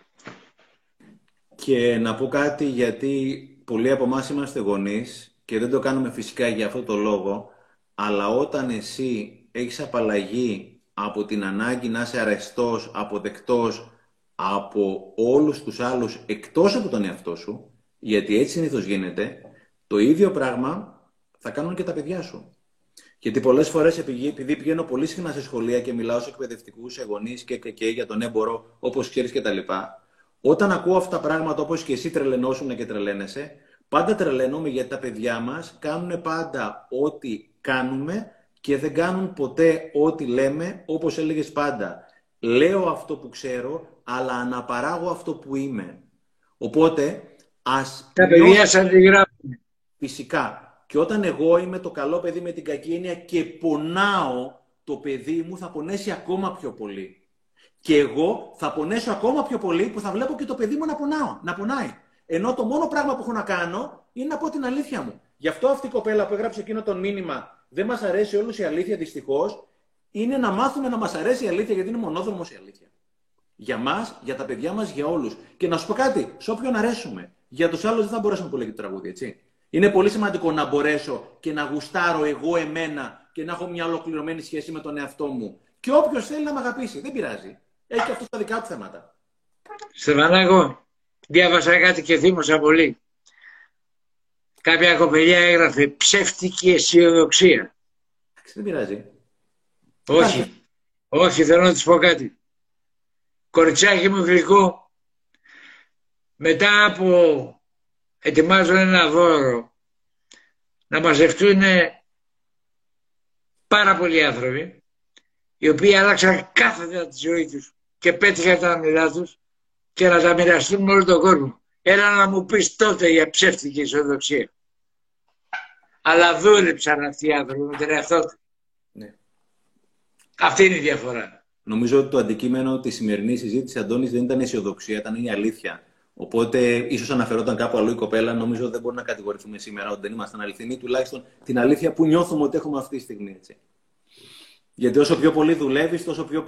Και να πω κάτι γιατί πολλοί από εμάς είμαστε γονείς και δεν το κάνουμε φυσικά για αυτό το λόγο, αλλά όταν εσύ έχεις απαλλαγή από την ανάγκη να είσαι αρεστός, αποδεκτός από όλους τους άλλους εκτός από τον εαυτό σου, γιατί έτσι συνήθως γίνεται, το ίδιο πράγμα θα κάνουν και τα παιδιά σου. Γιατί πολλές φορές, επειδή πηγαίνω πολύ συχνά σε σχολεία και μιλάω σε εκπαιδευτικούς, σε γονείς και, και, και, για τον έμπορο, όπως ξέρεις κτλ. Όταν ακούω αυτά τα πράγματα όπως και εσύ τρελαινόσουν και τρελαίνεσαι, πάντα τρελαίνομαι γιατί τα παιδιά μας κάνουν πάντα ό,τι κάνουμε και δεν κάνουν ποτέ ό,τι λέμε, όπως έλεγες πάντα. Λέω αυτό που ξέρω, αλλά αναπαράγω αυτό που είμαι. Οπότε, ας... Τα παιδιά σαν αντιγράφουν. Φυσικά. Και όταν εγώ είμαι το καλό παιδί με την κακή έννοια και πονάω, το παιδί μου θα πονέσει ακόμα πιο πολύ. Και εγώ θα πονέσω ακόμα πιο πολύ που θα βλέπω και το παιδί μου να, πονάω, να πονάει. Ενώ το μόνο πράγμα που έχω να κάνω είναι να πω την αλήθεια μου. Γι' αυτό αυτή η κοπέλα που έγραψε εκείνο το μήνυμα δεν μας αρέσει όλου η αλήθεια δυστυχώς, είναι να μάθουμε να μας αρέσει η αλήθεια γιατί είναι μονόδρομος η αλήθεια. Για μας, για τα παιδιά μας, για όλους. Και να σου πω κάτι, σε όποιον αρέσουμε. Για τους άλλους δεν θα μπορέσουμε πολύ και το τραγούδι, έτσι. Είναι πολύ σημαντικό να μπορέσω και να γουστάρω εγώ εμένα και να έχω μια ολοκληρωμένη σχέση με τον εαυτό μου. Και όποιος θέλει να με αγαπήσει, δεν πειράζει. Έχει και αυτό τα δικά του θέματα. Στεφανάκο, διάβασα κάτι και θύμωσα πολύ. Κάποια κοπελιά έγραφε ψεύτικη αισιοδοξία. Δεν πειράζει. Όχι. Όχι, θέλω να της πω κάτι. Κοριτσάκι μου γλυκό, μετά από ετοιμάζω ένα δώρο να μαζευτούν πάρα πολλοί άνθρωποι οι οποίοι άλλαξαν κάθε τη ζωή τους και πέτυχαν τα όνειρά τους και να τα μοιραστούν με όλο τον κόσμο. Έλα να μου πεις τότε για ψεύτικη ισοδοξία. Αλλά δούλεψαν αυτοί οι άνθρωποι με τον εαυτό τους. Ναι. Αυτή είναι η διαφορά. Νομίζω ότι το αντικείμενο της σημερινής συζήτησης, Αντώνης, δεν ήταν αισιοδοξία, ήταν η αλήθεια. Οπότε, ίσως αναφερόταν κάπου αλλού η κοπέλα, νομίζω δεν μπορούμε να κατηγορηθούμε σήμερα ότι δεν ήμασταν αληθινοί, τουλάχιστον την αλήθεια που νιώθουμε ότι έχουμε αυτή τη στιγμή. Έτσι. Γιατί όσο πιο πολύ δουλεύεις, τόσο πιο